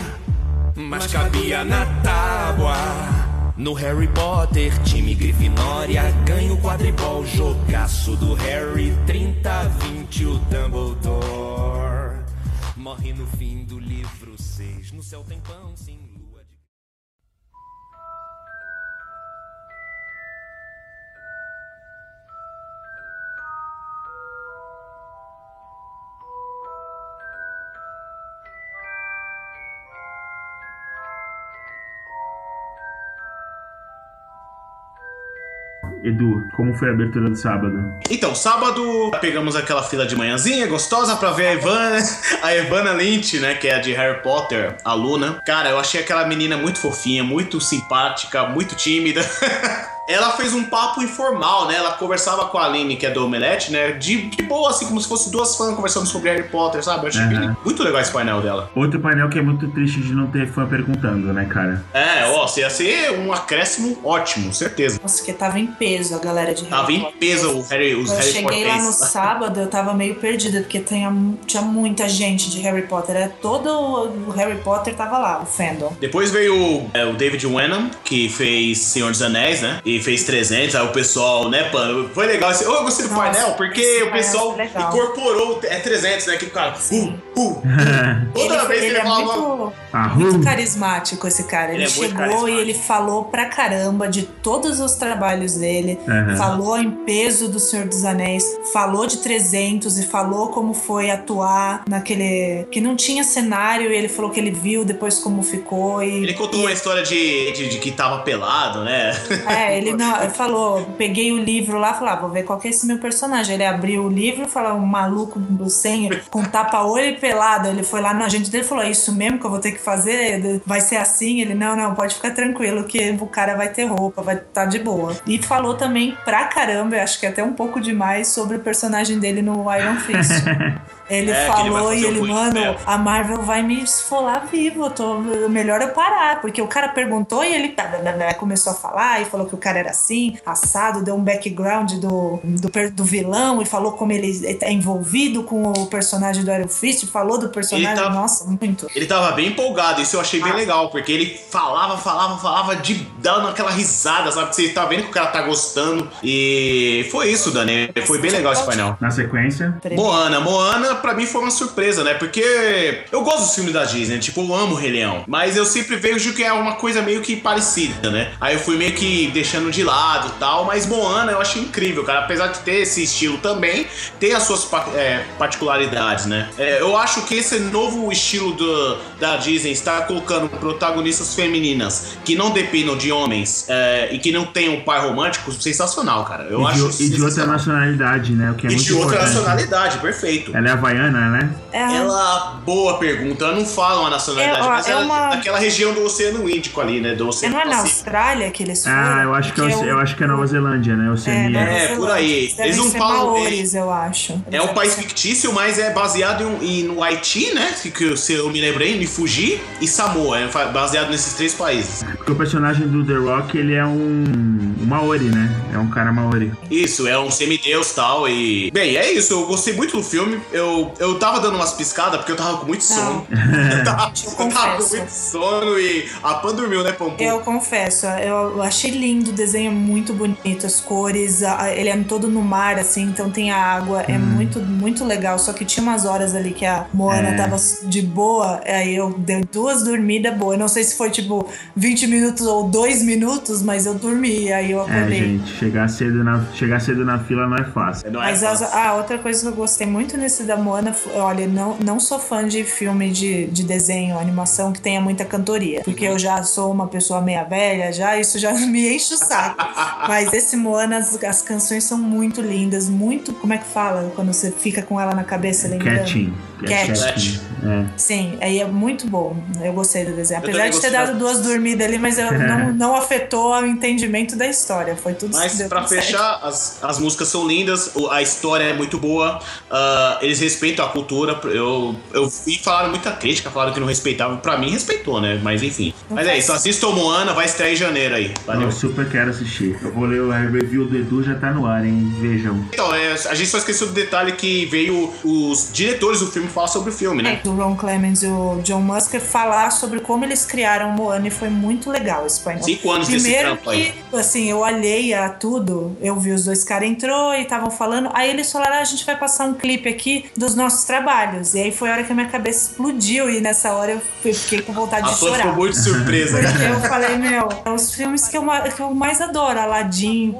mas cabia na tábua. No Harry Potter, time Grifinória ganha o quadribol, jogaço do Harry 30-20 o Dumbledore. Morre no fim do livro 6, no céu tem pão sem Edu, como foi a abertura do sábado? Então, sábado pegamos aquela fila de manhãzinha gostosa pra ver a Ivana, <laughs> a Ivana Lynch, né, que é a de Harry Potter, a Luna. Cara, eu achei aquela menina muito fofinha, muito simpática, muito tímida. <laughs> Ela fez um papo informal, né? Ela conversava com a Aline, que é do Omelete, né? De, de boa, assim, como se fosse duas fãs conversando sobre Harry Potter, sabe? Eu achei bem- muito legal esse painel dela. Outro painel que é muito triste de não ter fã perguntando, né, cara? É, ó, ia ser um acréscimo ótimo, certeza. Nossa, que tava em peso a galera de Harry Tava em Potter. peso o Harry, os Eu Harry cheguei lá no sábado, eu tava meio perdida, porque tinha, tinha muita gente de Harry Potter. Era todo o Harry Potter tava lá, o fandom. Depois veio é, o David Wenham, que fez Senhor dos Anéis, né? E e fez 300, aí o pessoal, né, pano, foi legal. esse- Eu gostei do Nossa, painel porque o pessoal legal. incorporou, é 300, né, que o cara, uh, uh, <laughs> toda Ele, vez que ele ele é falava... muito, Ah, muito hum. carismático, esse cara. Ele, Ele é chegou e ele falou pra caramba de todos os trabalhos dele. Aham. Falou em peso do Senhor dos Anéis. Falou de 300 e falou como foi atuar naquele... Que não tinha cenário e ele falou que ele viu depois como ficou. E, Ele contou uma história de, de, de que tava pelado, né? É, ele, não, falou, peguei o livro lá, falei, ah, vou ver qual que é esse meu personagem. Ele abriu o livro, falou, um maluco do sem, com tapa-olho e pelado. Ele foi lá no agente dele falou, é isso mesmo que eu vou ter que fazer? Vai ser assim? Ele, não, não, pode ficar tranquilo que o cara vai ter roupa, vai estar tá de boa. E falou também pra caramba, eu acho que até um pouco demais, sobre o personagem dele no Iron Fist. <laughs> Ele É, ele falou fazer e ele, mano, a Marvel vai me esfolar vivo, eu tô, melhor eu parar. Porque o cara perguntou e ele tá, blá, blá, começou a falar e falou que o cara era assim, assado, deu um background do, do, do vilão e falou como ele é envolvido com o personagem do Iron Fist, falou do personagem, Ele tá- nossa, muito. Ele tava bem empolgado, isso eu achei bem Ah. legal, porque ele falava, falava, falava de dando aquela risada, sabe? Você tá vendo que o cara tá gostando. E foi isso, Dani. Foi bem legal esse painel. Na sequência. Moana, Moana pra mim foi uma surpresa, né? Porque eu gosto dos filmes da Disney, tipo, eu amo o Rei Leão. Mas eu sempre vejo que é uma coisa meio que parecida, né? Aí eu fui meio que deixando de lado e tal, mas Moana eu achei incrível, cara. Apesar de ter esse estilo também, tem as suas é, particularidades, né? É, eu acho que esse novo estilo do, da Disney está colocando protagonistas femininas que não dependam de homens é, e que não tenham um pai romântico sensacional, cara. Eu e, acho de, e de outra nacionalidade, né? O que é E muito de outra importante. nacionalidade, perfeito. Ela é havaiana, né? É, Ela, boa pergunta, eu não falo a nacionalidade, É, ó, mas é ela uma- daquela região do Oceano Índico ali, né? Do é, Oceano não é na. Austrália que eles foram? Ah, eu acho que é, o- eu acho que é Nova Zelândia, né? Oceania. É, Zelândia. por aí. Devem Eles não falam- maores, eu acho. É um país fictício, mas é baseado em, em- no Haiti, né? Que, que se eu me lembrei, em Fuji e Samoa. É baseado nesses três países. Porque o personagem do The Rock, ele é um, um Maori, né? É um cara Maori. Isso, é um semideus e tal. E. Bem, é isso. Eu gostei muito do filme. Eu, eu tava dando umas piscadas porque eu tava com muito sono. eu <laughs> tava, Eu tava com confesso. muito sono e a Pan dormiu, né, Pampu? Eu confesso, eu achei lindo, o desenho é muito bonito, as cores, ele é todo no mar, assim, então tem a água, é muito, muito legal. Só que tinha umas horas ali que a Moana É. tava de boa, aí eu dei duas dormidas boas. Eu não sei se foi tipo 20 minutos ou 2 minutos, mas eu dormi, aí eu É, acordei. gente, chegar cedo, na, chegar cedo na fila não é fácil. Não é Mas as- fácil. a outra coisa que eu gostei muito nesse da Moana, olha, não, não sou fã de filme de, de desenho, animação que tenha muita cantoria. Porque eu já sou uma pessoa meia velha, já isso já <laughs> me enche o saco. Mas esse Moana, as, as canções são muito lindas, muito. Como é que fala quando você fica com ela na cabeça lembrando? Catching. Cat. Catching. É. Sim, aí é muito bom. Eu gostei do desenho. Apesar de ter dado duas dormidas ali, mas eu, <laughs> não, não afetou o entendimento da história. Foi tudo Mas pra fechar, as, as músicas são lindas, a história é muito boa, ah, eles respeitam a cultura. Eu, eu vi falaram muita crítica, falaram que não respeitavam. Pra mim, respeitou, né? Mas enfim. Mas é isso, assistam Moana, vai estrear em janeiro aí. Valeu. Eu super quero assistir. Eu vou ler o review do Edu, já tá no ar, hein? Vejam. Então, é, a gente só esqueceu do detalhe que veio os diretores do filme falar sobre o filme, né? do Ron Clements e o John Musker falar sobre como eles criaram Moana e foi muito legal esse painel. Cinco anos desse Primeiro trampo aí. que, assim, eu olhei a tudo, eu vi os dois caras entrou e estavam falando, aí eles falaram, ah, a gente vai passar um clipe aqui dos nossos trabalhos. E aí foi a hora que a minha cabeça explodiu e nessa hora eu fiquei com vontade A de chorar. ficou muito surpresa, Porque né? eu falei, meu, é os filmes que eu, ma- que eu mais adoro, Aladdin,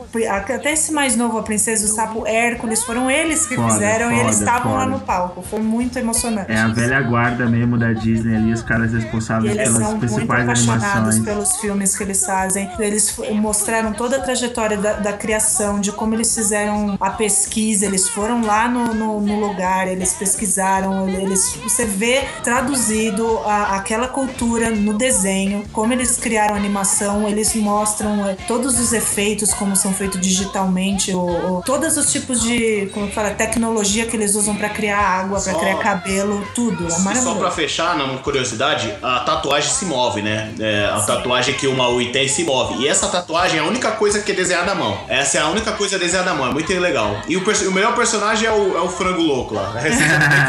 até esse mais novo, A Princesa e o Sapo, Hércules, foram eles que Foda, fizeram e eles foda, estavam lá foda. no palco. Foi muito emocionante. É a velha guarda mesmo da Disney ali, os caras responsáveis eles pelas são muito principais apaixonados animações. pelos filmes que eles fazem. Eles mostraram toda a trajetória da, da criação, de como eles fizeram a pesquisa. Eles foram lá no, no, no lugar, eles pesquisaram. Eles, você vê traduzido a- aquela cultura no desenho, como eles criaram animação. Eles mostram é, todos os efeitos, como são feitos digitalmente, o, o- todos os tipos de como fala, tecnologia que eles usam para criar água, para criar cabelo, tudo. É E só maravilhoso. pra fechar, uma curiosidade, a tatuagem se move, né? É, a tatuagem que o Maui tem se move. E essa tatuagem é a única coisa que é desenhada à mão. Essa é a única coisa desenhada à mão, é muito legal. E o, o melhor personagem é o, é o frango louco lá.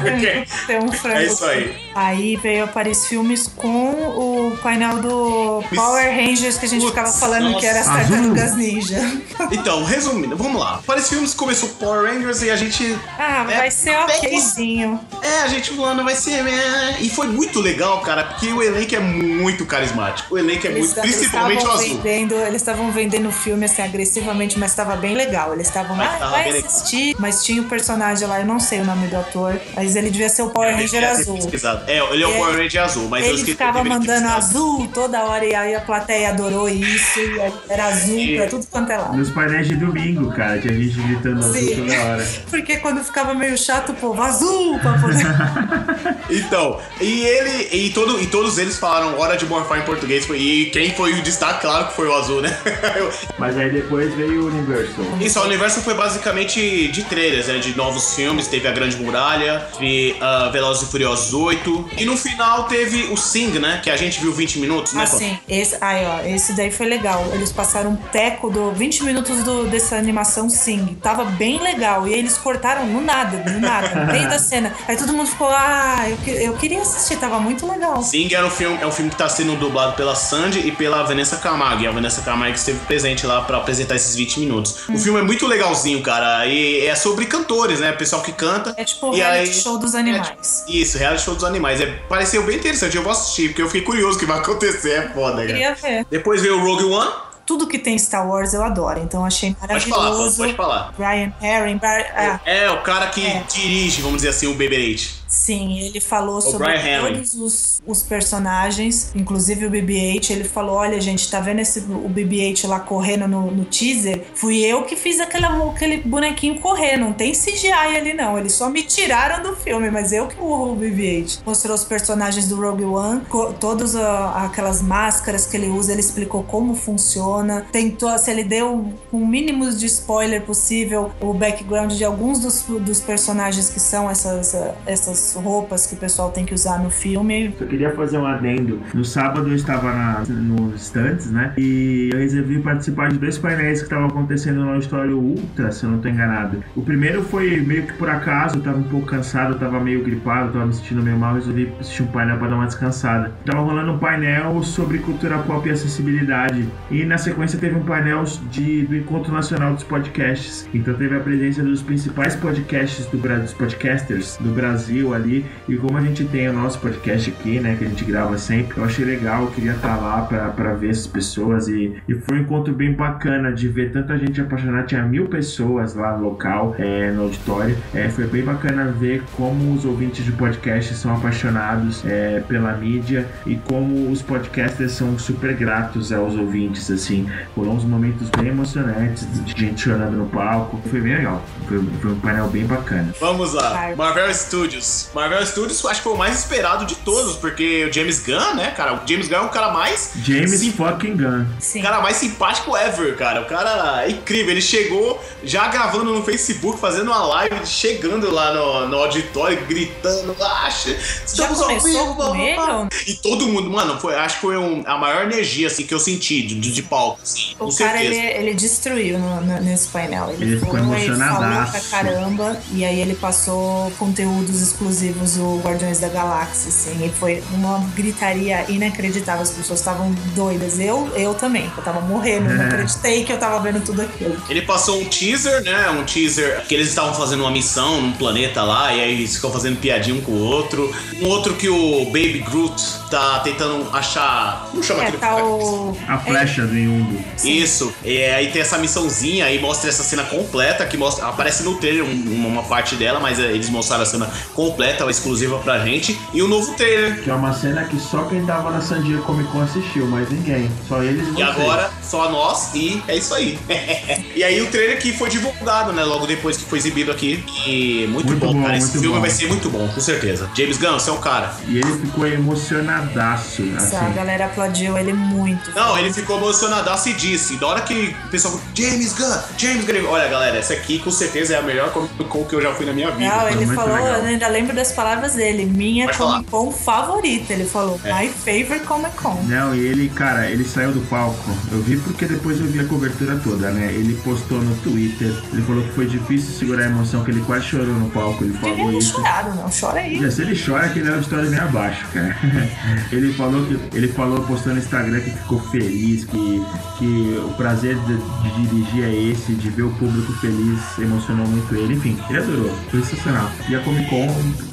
Porque <laughs> Tem um frango. é isso aí. Aí veio a Paris Filmes com o painel do Power Rangers que a gente Putz, ficava falando que era as nossa. tartarugas ninja. Então, resumindo, vamos lá. Para esse filme começou Power Rangers e a gente. Ah, É, vai ser okzinho. É, a gente falando, vai ser. né? E foi muito legal, cara, porque o elenco é muito carismático. O elenco é Eles muito. Principalmente o azul. vendendo, eles estavam vendendo o filme assim agressivamente, mas estava bem legal. Eles estavam, ah, vai bem legal." assistir, mas tinha o personagem lá, eu não sei o nome do ator, mas ele devia ser o Power Eu Ranger azul. É, ele é o Power Ranger azul, mas eu Ele ficava mandando pesquisado. azul toda hora e aí a plateia adorou isso, e era azul E- pra tudo quanto é lado. Nos painéis de domingo, cara, tinha gente gritando azul Sim. toda hora. <laughs> Porque quando ficava meio chato, o povo, azul pra poder. <laughs> Então, e ele. E, todo, e todos eles falaram hora de morfar em português. E quem foi o destaque, claro que foi o azul, né? <laughs> Mas aí depois veio o Universal. Isso, o universo foi basicamente de trailers, né? De novos filmes. Teve A Grande Muralha, teve uh, Velozes e Furiosos 8. E no final teve o Sing, né? Que a gente viu 20 minutos, né? pô? Assim, esse, aí, ó, esse daí foi legal. Eles passaram um teco do 20 minutos do, dessa animação Sing. Tava bem legal. E aí eles cortaram no nada, no nada, no meio da cena. Aí todo mundo ficou, ah, eu, eu queria assistir, tava muito legal. Sing era um filme, é um filme que tá sendo dublado pela Sandy e pela Vanessa Camargo. E a Vanessa Camargo esteve presente lá pra apresentar esses 20 minutos. O filme é muito legalzinho, cara. E é sobre cantores, né? Pessoal que canta. É tipo o E reality aí- show dos animais. Isso, reality show dos animais. É, pareceu bem interessante. Eu vou assistir, porque eu fiquei curioso o que vai <laughs> acontecer. É foda, cara. Queria ver. Depois veio o Rogue One. Tudo que tem Star Wars eu adoro, então achei Pode falar, maravilhoso. pode falar. Brian Herring, Bri- ah, É, o cara que É. dirige, vamos dizer assim, o BB-8. Sim, ele falou sobre Brian Henry. todos os, os personagens, inclusive o BB-8. Ele falou: Olha, gente, tá vendo esse, o BB-8 lá correndo no, no teaser? Fui eu que fiz aquela, aquele bonequinho correr. Não tem CGI ali, não. Eles só me tiraram do filme, mas eu que morro o BB-8. Mostrou os personagens do Rogue One, todas a- aquelas máscaras que ele usa. Ele explicou como funciona. Tentou, se ele deu com o mínimo de spoiler possível o background de alguns dos, dos personagens que são essas, essas roupas que o pessoal tem que usar no filme. Só queria fazer um adendo. No sábado eu estava na, nos stands, né? E eu resolvi participar de dois painéis que estavam acontecendo no auditório Ultra, se eu não estou enganado. O primeiro foi meio que por acaso, eu tava um pouco cansado, eu tava meio gripado, eu tava me sentindo meio mal, resolvi assistir um painel para dar uma descansada. Tava rolando um painel sobre cultura pop e acessibilidade. E na sequência teve um painel de, do Encontro Nacional dos Podcasts. Então teve a presença dos principais podcasts do dos podcasters do Brasil ali. E como a gente tem o nosso podcast aqui, né, que a gente grava sempre, eu achei legal, eu queria estar lá pra, pra ver essas pessoas. E, e foi um encontro bem bacana de ver tanta gente apaixonada. Tinha mil pessoas lá no local, é, no auditório. É, foi bem bacana ver como os ouvintes de podcast são apaixonados é, pela mídia e como os podcasters são super gratos aos ouvintes, assim. Foram uns momentos bem emocionantes de gente chorando no palco. Foi bem legal. Foi, foi um painel bem bacana. Vamos lá. Marvel Studios. Marvel Studios acho que foi o mais esperado de todos, porque o James Gunn, né, cara? O James Gunn é o cara mais. James sim- fucking Gunn. Sim. O cara mais simpático ever, cara. O cara é incrível. Ele chegou já gravando no Facebook, fazendo uma live, chegando lá no, no auditório, gritando. Ah, estamos ao começou vivo, com blá, ele? blá, blá." ou- E todo mundo, mano, foi, acho que foi um- a maior energia assim, que eu senti de, de palco. Assim, O cara, ele, ele destruiu no- no- nesse painel. Ele, Ele ficou foi, falou emocionadaço. pra caramba. E aí ele passou conteúdos exclusivos do Guardiões da Galáxia, assim. E foi uma gritaria inacreditável. As pessoas estavam doidas. Eu, eu também. Eu tava morrendo. Não É. <laughs> acreditei que eu tava vendo tudo aquilo. Ele passou um teaser, né? Um teaser que eles estavam fazendo uma missão num planeta lá, e aí eles ficam fazendo piadinha um com o outro. Um outro que o Baby Groot tá tentando achar. Como chama É, aquele tá o. A flecha do Yumbo. Isso, e aí tem essa missãozinha aí mostra essa cena completa que mostra aparece no trailer um- uma parte dela, mas é, eles mostraram a cena completa, exclusiva pra gente e o novo trailer. Que é uma cena que só quem tava na San Diego Comic Con assistiu, mas ninguém. Só eles e E vocês. agora só nós e é isso aí. <laughs> e aí o trailer que foi divulgado, né, logo depois que foi exibido aqui. E muito, Muito bom, bom, cara. Esse muito filme bom. vai ser muito bom, com certeza. James Gunn, você é um cara. E ele ficou emocionadaço, Essa, A assim. galera aplaudiu ele muito. Não, ele ficou emocionadaço e disse. Da hora que o pessoal falou, James Gunn, James Gunn. Olha, galera, essa aqui com certeza é a melhor Comic Con que eu já fui na minha vida. Não, ele falou, legal. eu ainda lembro das palavras dele. Minha Pode. Comic Con favorita. Ele falou, É. my favorite Comic Con. Não, e ele, cara, ele saiu do palco. Eu vi porque depois eu vi a cobertura toda, né? Ele postou no Twitter. Ele falou que foi difícil segurar a emoção, que ele quase chorou no palco. Ele falou ter isso. chorado, não. Chora aí. Já, se ele chora, que ele leva a história bem abaixo, cara. <laughs> ele falou que ele falou, postou no Instagram que ficou feliz, que, que o prazer de, de dirigir é esse, de ver o público feliz, emocionou muito ele. Enfim, ele adorou, foi sensacional. E a Comic Con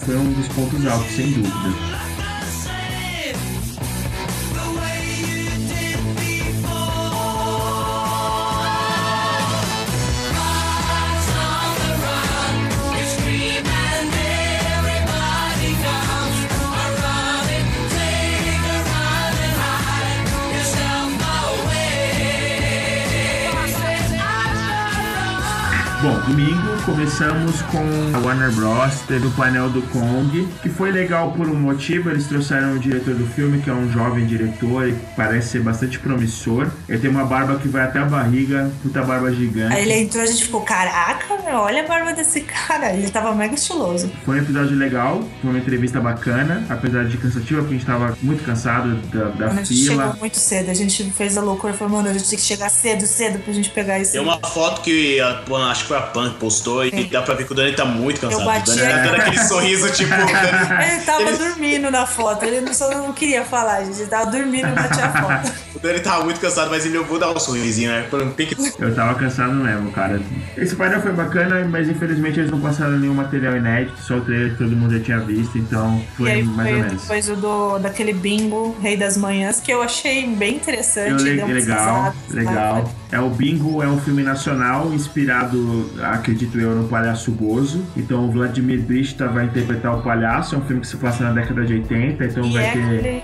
foi um dos pontos altos, sem dúvida. Começamos com a Warner Bros. Teve o painel do Kong, que foi legal por um motivo. Eles trouxeram o diretor do filme, que é um jovem diretor e parece ser bastante promissor. Ele tem uma barba que vai até a barriga, puta barba gigante. Aí ele entrou e a gente ficou, caraca, meu, olha a barba desse cara. Ele tava mega estiloso. Foi um episódio legal, foi uma entrevista bacana, apesar de cansativa, porque a gente tava muito cansado da, da a gente fila. chegou muito cedo, a gente fez a loucura e falou, mano, a gente tem que chegar cedo, cedo pra gente pegar esse. Tem uma foto que a, acho que foi a Pan que postou e dá pra ver que o Dani tá muito cansado. Eu bati o Dani tá dando aquele sorriso, tipo. <laughs> Dani, Ele tava ele- dormindo na foto, ele não, só não queria falar, gente. Ele tava dormindo e batia a foto. <laughs> o Dani tava muito cansado, mas ele eu vou dar um sorrisinho, né? Tem que. Eu tava cansado mesmo, cara. Esse painel foi bacana, mas infelizmente eles não passaram nenhum material inédito, só o trailer que todo mundo já tinha visto, então foi e aí mais ou foi menos. depois o do, daquele bingo, Rei das Manhãs, que eu achei bem interessante. Eu legal, risadas, legal. É o Bingo, é um filme nacional inspirado, acredito eu, no Palhaço Bozo. Então o Vladimir Brista vai interpretar o palhaço, é um filme que se passa na década de 80, então E vai é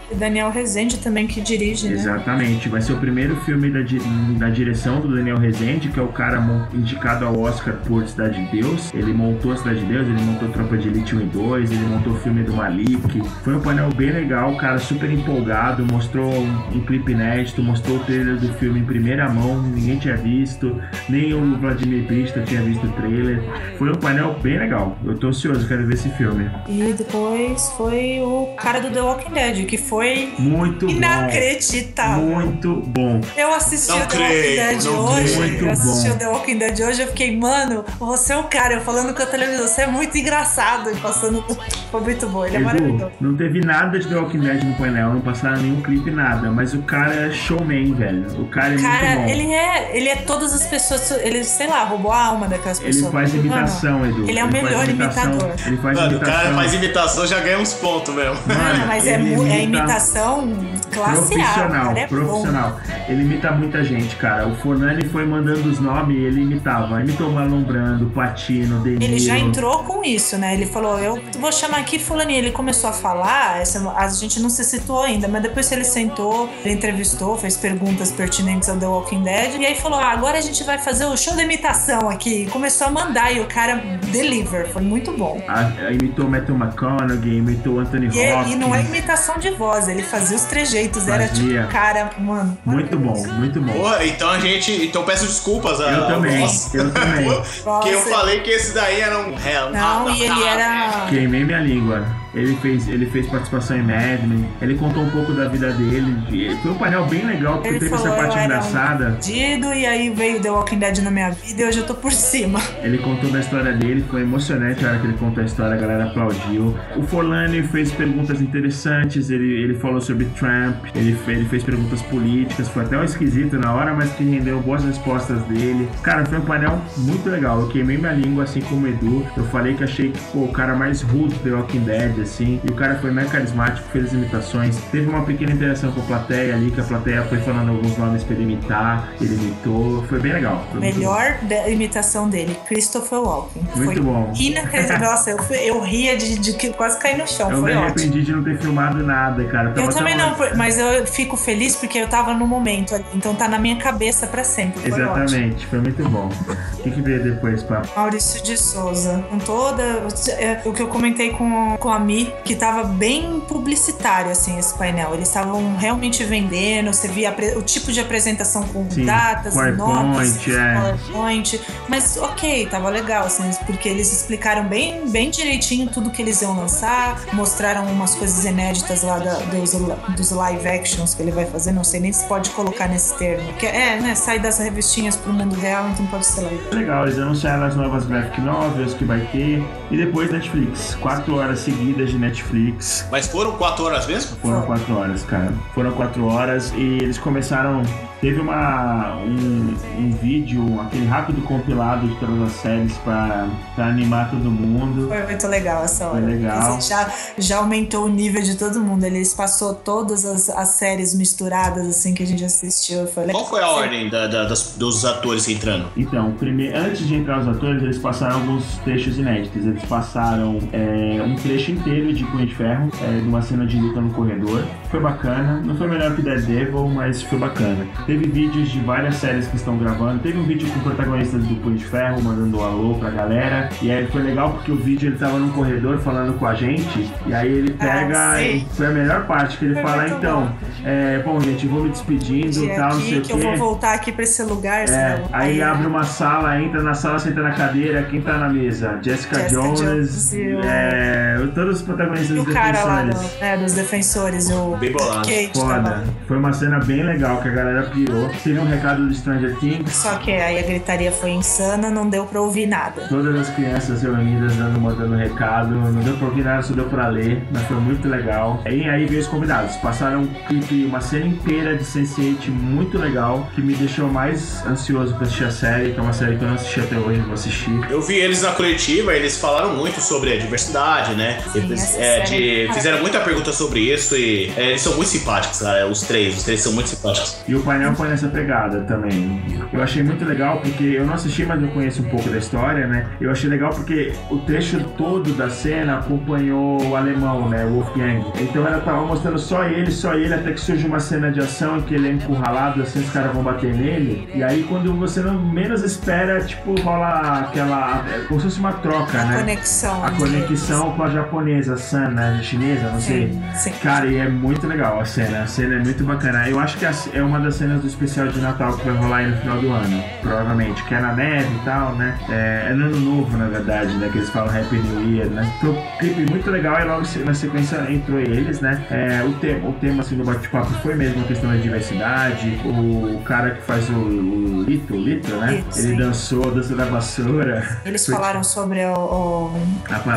ter. Daniel Rezende também que dirige, né? Exatamente, vai ser o primeiro filme da, di- da direção do Daniel Rezende, que é o cara indicado ao Oscar por Cidade de Deus. Ele montou a Cidade de Deus, ele montou Tropa de Elite 1 e 2, ele montou o filme do Malik. Foi um painel bem legal, cara super empolgado, mostrou um, um clipe inédito, mostrou o trailer do filme em primeira mão, ninguém tinha visto, nem o Vladimir Brista tinha visto o trailer. Foi um painel bem legal, eu tô ansioso, quero ver esse filme. E depois foi o cara do The Walking Dead, que foi Muito bom. inacreditável. Muito bom. Eu assisti Não o The creio, Walking Dead hoje. Muito eu assisti bom. o The Walking Dead hoje, eu fiquei, mano, você é o cara. Eu falando com a televisão, você é muito engraçado. E passando. Foi muito bom, ele é Edu, maravilhoso. não teve nada de The Walking Dead no painel, não passaram nenhum clipe, nada. Mas o cara é showman, velho. O cara é muito Cara, bom. ele é. Ele é todas as pessoas. Ele, sei lá, roubou a alma daquelas Ele pessoas. faz Mano, imitação, Edu. Ele é o faz melhor imitação, imitador. Ele faz Mano, o imitação. cara faz imitação já ganha uns pontos mesmo. Mano, mas é, ele é imita- imitação classe A. Profissional, cara, é bom. profissional. Ele imita muita gente, cara. O Fornani foi mandando os nomes e ele imitava. Imitou Marlon Brando, Patino, Deniro. Ele já entrou com isso, né? Ele falou, eu vou chamar aqui fulaninho. Ele começou a falar, essa- a gente não se citou ainda, mas depois ele sentou, ele entrevistou, fez perguntas pertinentes ao The Walking Dead. E aí falou, ah, agora a gente vai fazer o show da imitação aqui. E começou a mandar e o cara deliver. Foi muito bom. A- a- imitou Matthew McConaughey, imitou Anthony E, Hopkins. e não é imitação de voz, ele fazia os trejeitos. Era Fazia. tipo, cara, mano. Muito bom, muito bom. Porra, então a gente. Então peço desculpas a Eu também, voz. eu também. <laughs> que eu falei que esse daí era um réu. Não, e ele era. Queimei minha língua. Ele fez, ele fez participação em Mad Men. Ele contou um pouco da vida dele. E Foi um painel bem legal, porque Ele teve falou, essa parte eu era engraçada. um bandido, e aí veio The Walking Dead na minha vida e hoje eu tô por cima. Ele contou da história dele, foi emocionante a hora que ele contou a história, a galera aplaudiu. O Forlani fez perguntas interessantes, ele, ele falou sobre Trump, ele, ele fez perguntas políticas, foi até um esquisito na hora, mas que rendeu boas respostas dele. Cara, foi um painel muito legal. Eu queimei minha língua, assim como o Edu. Eu falei que achei que, pô, o cara mais rude do The Walking Dead, assim, e o cara foi mega carismático, fez as imitações. Teve uma pequena interação com a plateia ali, que a plateia foi falando alguns nomes pra ele imitar, ele imitou. Foi bem legal. Foi bom. Melhor imitação dele, Christopher Walken. Muito foi bom. Inacreditável. <laughs> Nossa, eu, fui- eu ria de, de quase caí no chão. Eu me foi ótimo. arrependi de não ter filmado nada, cara. Eu tava também não, mas eu fico feliz porque eu tava no momento ali. Então tá na minha cabeça pra sempre. Foi ótimo. Exatamente, foi muito bom. O que, que veio depois, papo? Maurício de Souza. Com toda. O que eu comentei com, com a Que tava bem publicitário, assim, esse painel. Eles estavam realmente vendendo, você via o tipo de apresentação com Sim, datas, notas, é. PowerPoint. Mas ok, tava legal, assim, porque eles explicaram bem, bem direitinho tudo que eles iam lançar, mostraram umas coisas inéditas lá da- dos, dos live actions que ele vai fazer, não sei nem se pode colocar nesse termo. Que é, né, sai das revistinhas pro mundo real, então pode ser live. Legal, eles anunciaram as novas graphic novels que vai ter. E depois Netflix. Quatro horas seguidas de Netflix. Mas foram quatro horas mesmo? Foram quatro horas, cara. Foram quatro horas e eles começaram. Teve uma, um, um vídeo, aquele rápido compilado de todas as séries pra, pra animar todo mundo. Foi muito legal essa hora. Foi legal. Porque Já, já aumentou o nível de todo mundo. Eles passou todas as, as séries misturadas, assim, que a gente assistiu. Foi legal. Qual foi a ordem da- da- das- dos atores entrando? Então, primeiro, antes de entrar os atores, eles passaram alguns trechos inéditos. Eles passaram é, um trecho inteiro de Punho de Ferro, é, de uma cena de luta no corredor. Foi bacana. Não foi melhor que Daredevil, mas foi bacana. Teve vídeos de várias séries que estão gravando. Teve um vídeo com protagonistas do Punho de Ferro, mandando um alô pra galera. E aí foi legal porque o vídeo ele tava num corredor falando com a gente. E aí ele pega. Ah, sim. e foi a melhor parte que ele Foi fala, então. É, bom, gente, vou me despedindo De e tal, não sei o que eu quê. vou voltar aqui pra esse lugar. É, senão- aí abre uma sala, entra na sala, senta na cadeira, quem tá na mesa? Jessica, Jessica Jones, Jones e o- é, todos os protagonistas E o dos cara lá defensores. do, é, dos defensores, o Bem bolado. Kate Foda. tava- Foi uma cena bem legal que a galera pirou. Teve um recado do Stranger Things. Só que aí a gritaria foi insana, não deu pra ouvir nada. Todas as crianças reunidas dando, mandando recado. Não deu pra ouvir nada, só deu pra ler. Mas foi muito legal. E aí veio os convidados. Passaram um clipe, uma cena inteira de Sense8 muito legal. Que me deixou mais ansioso pra assistir a série. Que é uma série que eu não assisti até hoje, vou assistir. Eu vi eles na coletiva, eles falaram muito sobre a diversidade, né? Sim, Eles, essa é, série- de- fizeram muita pergunta sobre isso e é, eles são muito simpáticos, cara. Os três, os três são muito simpáticos. E o painel foi nessa pegada também. Eu achei muito legal porque eu não assisti, mas eu conheço um pouco da história, né? Eu achei legal porque o trecho todo da cena acompanhou o alemão, né? O Wolfgang. Então ela tava mostrando só ele, só ele, até que surge uma cena de ação em que ele é encurralado, assim os caras vão bater nele. E aí quando você não menos espera, tipo, rola aquela. é Como se fosse uma troca, A né? conexão. A conexão com a japonesa, San, né? A chinesa, não sei. Sim, sim. Cara, e é muito legal a cena. A cena é muito bacana. Eu acho que é uma das cenas do especial de Natal que vai rolar aí no final do ano. Provavelmente. Que é na neve e tal, né? É, é no ano novo, na verdade, né? Que eles falam Happy New Year, né? Foi um clipe muito legal e logo na sequência entrou eles, né? É, o, tema, o tema, assim, do bate-papo foi mesmo a questão da diversidade. O cara que faz o, o Lito, Lito, né? Ele sim. dançou a dança da vassoura. Eles Foi- falaram sobre o, o-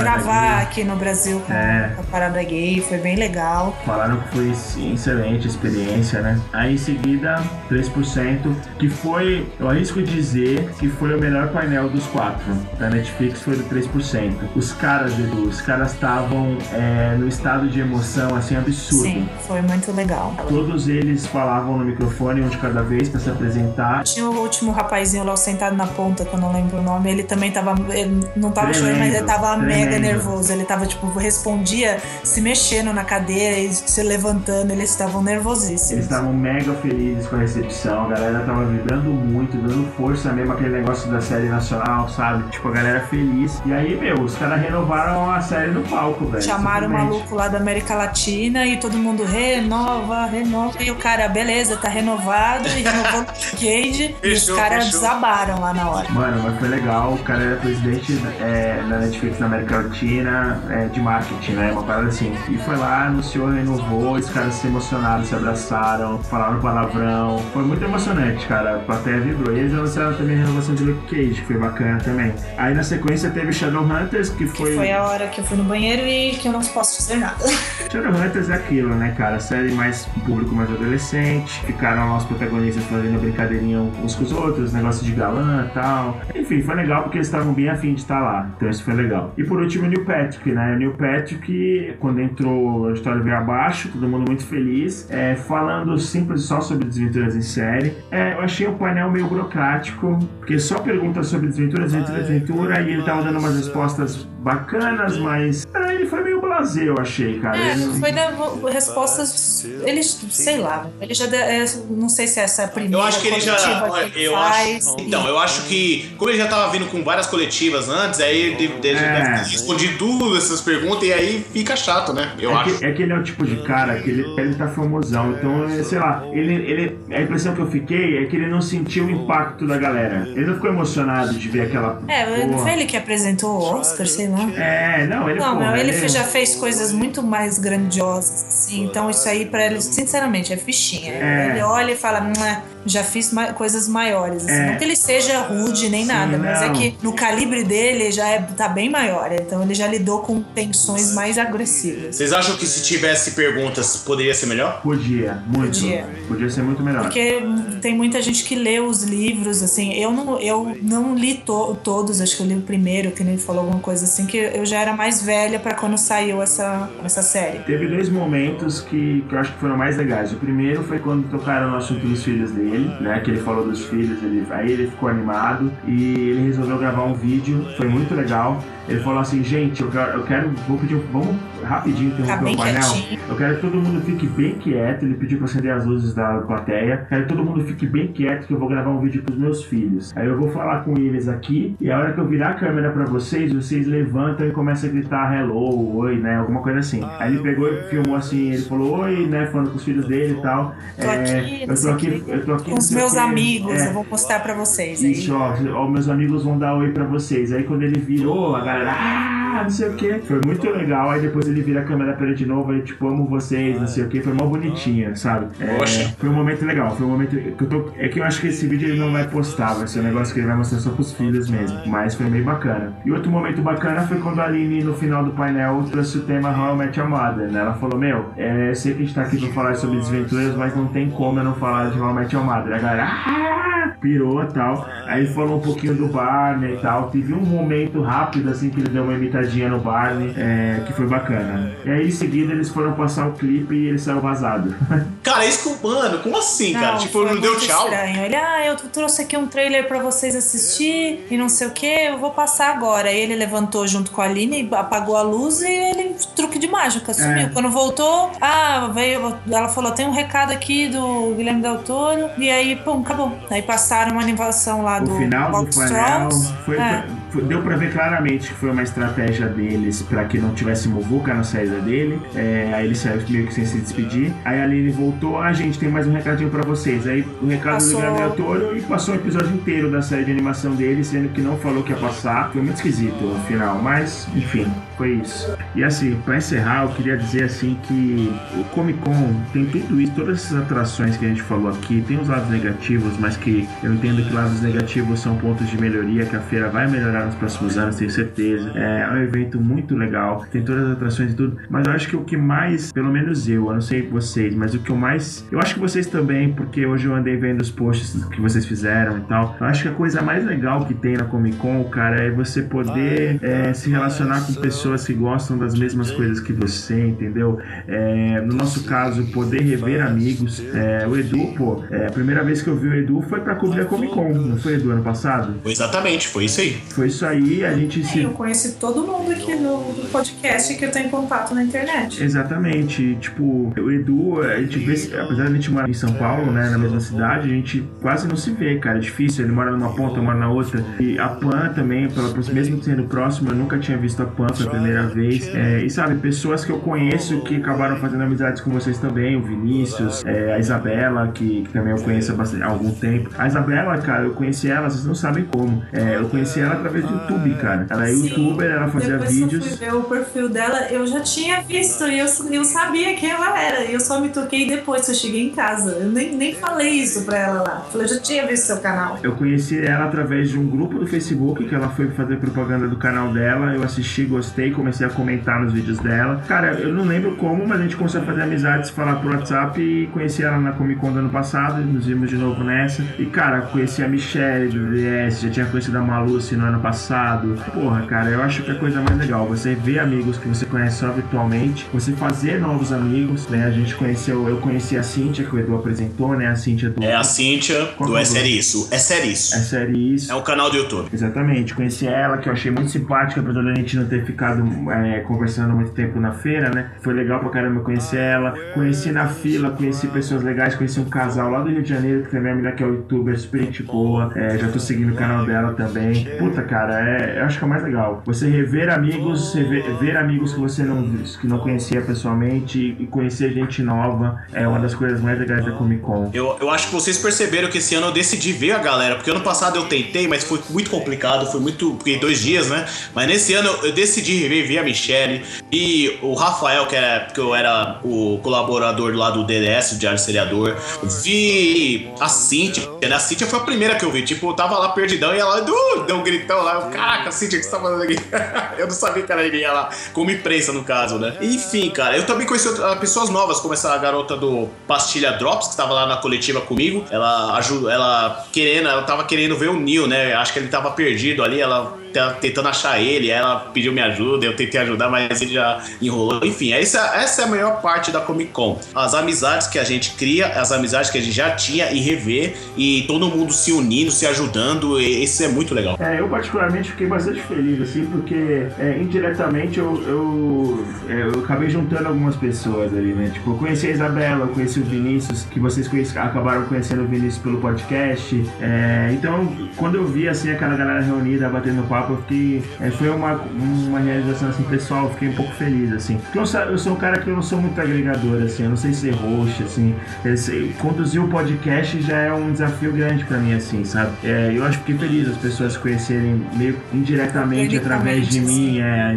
gravar gay. aqui no Brasil com É. a parada gay, foi bem legal. Falaram que foi excelente a experiência, né? Aí em seguida, 3%, que foi, eu arrisco dizer que foi o melhor painel dos quatro. Da Netflix foi do 3%. Os caras, Edu, os caras estavam é, no estado de emoção assim absurdo. Sim, foi muito legal. Todos eles falavam no microfone, um de cada vez, para se apresentar. Tinha o último rapazinho lá sentado na ponta, que eu não lembro o nome. Ele também tava. Ele não tava Tremendo, chorando, mas ele tava mega tremendo. nervoso. Ele tava, tipo, respondia se mexendo na cadeira e se levantando. Eles estavam nervosíssimos. Eles estavam mega felizes com a recepção, a galera tava vibrando muito, dando força mesmo aquele negócio da série nacional, sabe? Tipo, a galera feliz. E aí, meu, os caras renovaram a série no palco, velho. Chamaram o maluco lá da América Latina e todo mundo renova, renova. E o cara, beleza, tá renovado e renovou o <laughs> Cage. e os caras desabaram lá na hora. Mano, mas foi legal. O cara era presidente é, da Netflix na América Latina é, de marketing, né? Uma parada assim. E foi lá, anunciou, renovou, os caras se emocionaram, se abraçaram, falaram palavrão. Foi muito emocionante, cara. A plateia vibrou. E eles anunciaram também a renovação de Luke Cage, que foi bacana também. Aí na sequência teve Shadowhunters, que Que foi. foi a hora que eu fui no banheiro e que eu não posso dizer nada. <laughs> Shadowhunters é aquilo, né, cara? Série mais público mais adolescente. Ficaram os protagonistas fazendo brincadeirinha uns com os outros, negócio de galã e tal. Enfim, foi legal porque eles estavam bem afim de estar lá. Então isso foi legal. E por último, o Neil Patrick, né? O Neil Patrick, quando entrou, a história veio abaixo, todo mundo muito feliz. É, falando simples só sobre desventuras em série. É, eu achei o painel meio burocrático, porque só pergunta sobre desventura, desventura, desventura, e ele tava dando umas respostas bacanas, mas ah, ele foi meio blasé, eu achei, cara. É, Ele- foi dando respostas. Ele, sei lá, ele já. é, não sei se essa é a primeira. Eu acho que ele já. que ele faz. acho. Então, eu acho que. Como ele já tava vindo com várias coletivas antes, aí ele deve, É. deve ter respondido todas essas perguntas e aí fica chato, né? Eu é, acho. que, é que ele é o tipo de cara que ele, ele tá famosão, então, é, sei lá, ele, ele, a impressão que eu fiquei é que ele não sentiu o impacto da galera. Ele não ficou emocionado de ver aquela. É, não foi ele que apresentou o Oscar, sei lá. É, não, ele Não, porra, meu, ele já fez coisas muito mais grandiosas, assim. Então isso aí pra ele, sinceramente, é fichinha. É. Ele olha e fala, "Mua, já fiz ma- coisas maiores. Assim. É. Não que ele seja rude nem nada, mas é que no calibre dele já é, tá bem maior. Então ele já lidou com tensões mais agressivas. Vocês acham que se tivesse perguntas poderia ser melhor? Podia, muito. Podia. Podia ser muito melhor. Porque tem muita gente que lê os livros, assim. Eu não, eu não li to- todos, acho que eu li o primeiro, que nem falou alguma coisa assim, que eu já era mais velha pra quando saiu essa, essa série. Teve dois momentos que, que eu acho que foram mais legais. O primeiro foi quando tocaram no assunto dos filhos dele, né? Que ele falou dos filhos, ele, aí ele ficou animado e ele resolveu gravar um vídeo, foi muito legal. Ele falou assim, gente, eu quero, eu quero vou pedir, vamos rapidinho interromper bem o painel. quietinho. Eu quero que todo mundo fique bem quieto. Ele pediu pra acender as luzes da plateia. Quero que todo mundo fique bem quieto que eu vou gravar um vídeo pros meus filhos. Aí eu vou falar com eles aqui e a hora que eu virar a câmera pra vocês, vocês levantam e começam a gritar hello, oi, né? Alguma coisa assim. Aí ele pegou e filmou assim, ele falou oi, né? Falando com os filhos dele e tal. Tô aqui, eu tô aqui, eu tô aqui. Com os meus amigos, É. eu vou mostrar pra vocês. Aí. Isso, ó, ó, meus amigos vão dar oi pra vocês. Aí quando ele virou, a galera, ah, não sei o que. Foi muito legal. Aí depois ele vira a câmera pra ele de novo, aí tipo, amo vocês, não sei o que. Foi mó bonitinha, sabe? É. Foi um momento legal. Foi um momento que eu tô. É que eu acho que esse vídeo ele não vai postar, vai ser um negócio que ele vai mostrar só pros filhos mesmo. Mas foi meio bacana. E outro momento bacana foi quando a Aline, no final do painel, trouxe o tema How I Met Your Mother, né? Ela falou, meu, é, eu sei que a gente tá aqui pra falar sobre desventuras, mas não tem como eu não falar de How I Met Your Mother. A galera, ah, pirou e tal. Aí falou um pouquinho do Barney e tal. Teve um momento rápido, assim, que ele deu uma imitadinha no Barney, é, que foi bacana. E aí, em seguida, eles foram passar o clipe e ele saiu vazado. <laughs> Cara, isso que. Mano, como assim, cara? Tipo, não deu tchau. Estranho. Ele, ah, eu trouxe aqui um trailer pra vocês assistir e não sei o que, eu vou passar agora. Aí ele levantou junto com a Aline, apagou a luz e ele, truque de mágica, sumiu. É. Quando voltou, ah, veio, ela falou: tem um recado aqui do Guilherme Del Toro. E aí, pum, acabou. Aí passaram uma animação lá O do final do painel foi, É. foi- deu pra ver claramente que foi uma estratégia deles pra que não tivesse muvuca na saída dele. É, aí ele saiu meio que sem se despedir. Aí a Aline voltou, ah gente, tem mais um recadinho pra vocês. Aí o recado Passou. do Toro e passou o episódio inteiro da série de animação dele, sendo que não falou que ia passar. Foi muito esquisito no final, mas enfim, foi isso. E assim, pra encerrar, eu queria dizer assim que o Comic Con tem tudo isso, todas essas atrações que a gente falou aqui, tem os lados negativos, mas que eu entendo que lados negativos são pontos de melhoria, que a feira vai melhorar nos próximos anos, tenho certeza. É um evento muito legal, tem todas as atrações e tudo, mas eu acho que o que mais, pelo menos eu, eu não sei vocês, mas o que eu mais. Eu acho que vocês também, porque hoje eu andei vendo os posts que vocês fizeram e tal. Eu acho que a coisa mais legal que tem na Comic Con, cara, é você poder é, se relacionar com pessoas que gostam das mesmas coisas que você, entendeu? É, no nosso caso, poder rever amigos. É, o Edu, pô, é, a primeira vez que eu vi o Edu foi pra cobrir a Comic Con, não foi, Edu, ano passado? Exatamente, foi isso aí. Foi isso aí, a gente se. Eu conheci todo mundo aqui no, podcast que eu tenho contato na internet. Exatamente, tipo, o Edu, a gente vê, apesar de a gente morar em São Paulo, né, na mesma cidade, a gente quase não se vê, cara, é difícil, ele mora numa ponta, eu moro na outra, e a Pan também, pela- mesmo sendo próximo, eu nunca tinha visto a Pan pela primeira vez, é, e sabe, pessoas que eu conheço que acabaram fazendo amizades com vocês também, o Vinícius, é, a Isabela, que, que também eu conheço há, bastante, há algum tempo, a Isabela, cara, eu conheci ela, vocês não sabem como, é, eu conheci ela através do YouTube, cara, ela é Sim. youtuber, ela fazia Depois que eu vídeos... fui ver o perfil dela, eu já tinha visto e eu, eu sabia quem ela era. E eu só me toquei depois que eu cheguei em casa. Eu nem, nem falei isso pra ela lá. Falei, eu já tinha visto seu canal. Eu conheci ela através de um grupo do Facebook que ela foi fazer propaganda do canal dela. Eu assisti, gostei, comecei a comentar nos vídeos dela. Cara, eu não lembro como, mas a gente começou a fazer amizades, falar por WhatsApp e conheci ela na Comic Con do ano passado. Nos vimos de novo nessa. E cara, conheci a Michelle do VS, já tinha conhecido a Maluce no ano passado. Porra, cara, eu acho que a coisa mais legal, você ver amigos que você conhece só virtualmente, você fazer novos amigos, né? A gente conheceu, eu conheci a Cíntia, que o Edu apresentou, né? A Cíntia do. É a Cíntia Qual do é É o Sério Isso. É Sério Isso. É sério isso. É um canal do YouTube. Exatamente, conheci ela, que eu achei muito simpática, apesar da gente não ter ficado é, conversando muito tempo na feira, né? Foi legal pra caramba conhecer ela. Conheci na fila, conheci pessoas legais, conheci um casal lá do Rio de Janeiro, que também é uma menina que é youtuber, super gente boa. É, já tô seguindo o canal dela também. Puta, cara, é, eu acho que é o mais legal. Você rever amigos, rever, ver amigos que você não, que não conhecia pessoalmente e conhecer gente nova é uma das coisas mais legais da Comic Con. Eu, eu acho que vocês perceberam que esse ano eu decidi ver a galera, porque ano passado eu tentei, mas foi muito complicado, foi muito. Porque dois dias, né? Mas nesse ano eu decidi ver a Michelle e o Rafael, que, é, que eu era o colaborador lá do DDS, o Diário Seriador. Vi a Cintia, né? A Cintia foi a primeira que eu vi. Tipo, eu tava lá perdidão e ela uh, deu um gritão lá. Eu, Caraca, Cintia, o que você tá fazendo aqui? <laughs> eu não sabia que ela iria lá, como imprensa no caso, né? Enfim, cara, eu também conheci pessoas novas, como essa garota do Pastilha Drops, que tava lá na coletiva comigo. Ela ajudou, ela querendo, ela tava querendo ver o Neil, né? Acho que ele tava perdido ali, ela tentando achar ele, ela pediu minha ajuda, eu tentei ajudar, mas ele já enrolou. Enfim, essa, essa é a maior parte da Comic Con. As amizades que a gente cria, as amizades que a gente já tinha e rever, e todo mundo se unindo, se ajudando, isso é muito legal. É, eu particularmente fiquei bastante feliz, assim, porque é, indiretamente eu, eu, é, eu acabei juntando algumas pessoas ali, né? Tipo, eu conheci a Isabela, eu conheci o Vinícius, que vocês acabaram conhecendo o Vinícius pelo podcast. É, então, quando eu vi, assim, aquela galera reunida, batendo papo, eu fiquei... é, foi uma, uma realização, assim, pessoal, eu fiquei um pouco feliz, assim. Porque eu, eu sou um cara que eu não sou muito agregador, assim, eu não sei ser host, assim. Esse- conduzir o podcast já é um desafio grande pra mim, assim, sabe? É, eu acho que fiquei feliz as pessoas conhecerem meio indiretamente através de mim, é,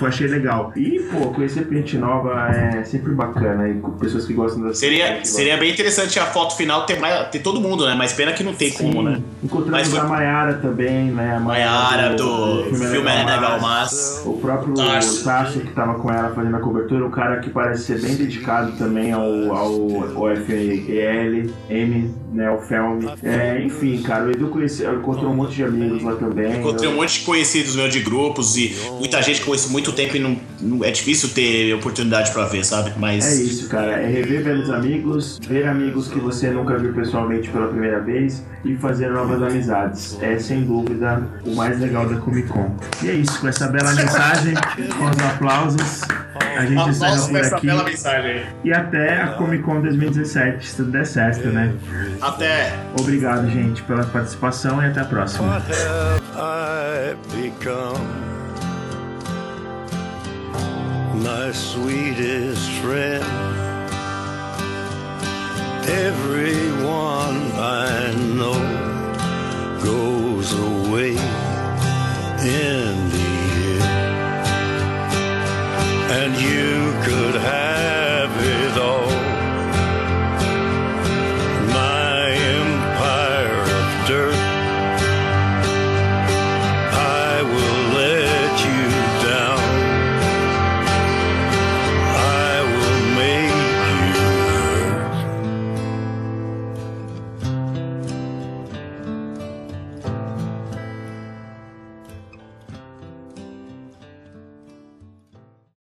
eu achei legal. E, pô, conhecer gente nova é sempre bacana, e com pessoas que gostam das Seria, seria bem interessante a foto final ter, mais, ter todo mundo, né? Mas pena que não tem como, né? Encontramos Mas foi- a Maiara também, né? A Maiara do Filme é Legal Mas. O próprio. Tarso que tava com ela fazendo a cobertura, um cara que parece ser bem dedicado também ao, ao, ao FEL, M, né, o Felme. É, enfim, cara, o Edu conheceu, encontrou um monte de amigos lá também. Encontrei um monte de conhecidos meus de grupos e muita gente que conheço muito tempo e não, não- é difícil ter oportunidade pra ver, sabe? Mas. É isso, cara. É rever velhos amigos, ver amigos que você nunca viu pessoalmente pela primeira vez e fazer novas amizades. É sem dúvida o mais legal da Comic Con. E é isso, com essa bela mensagem, com os aplausos, a gente encerra por aqui. Bela mensagem. E até a Comic Con 2017, se tudo der certo, né? Até! Obrigado, gente, pela participação e até a próxima. my sweetest friend. Everyone I know goes away. in the. And you could have it all.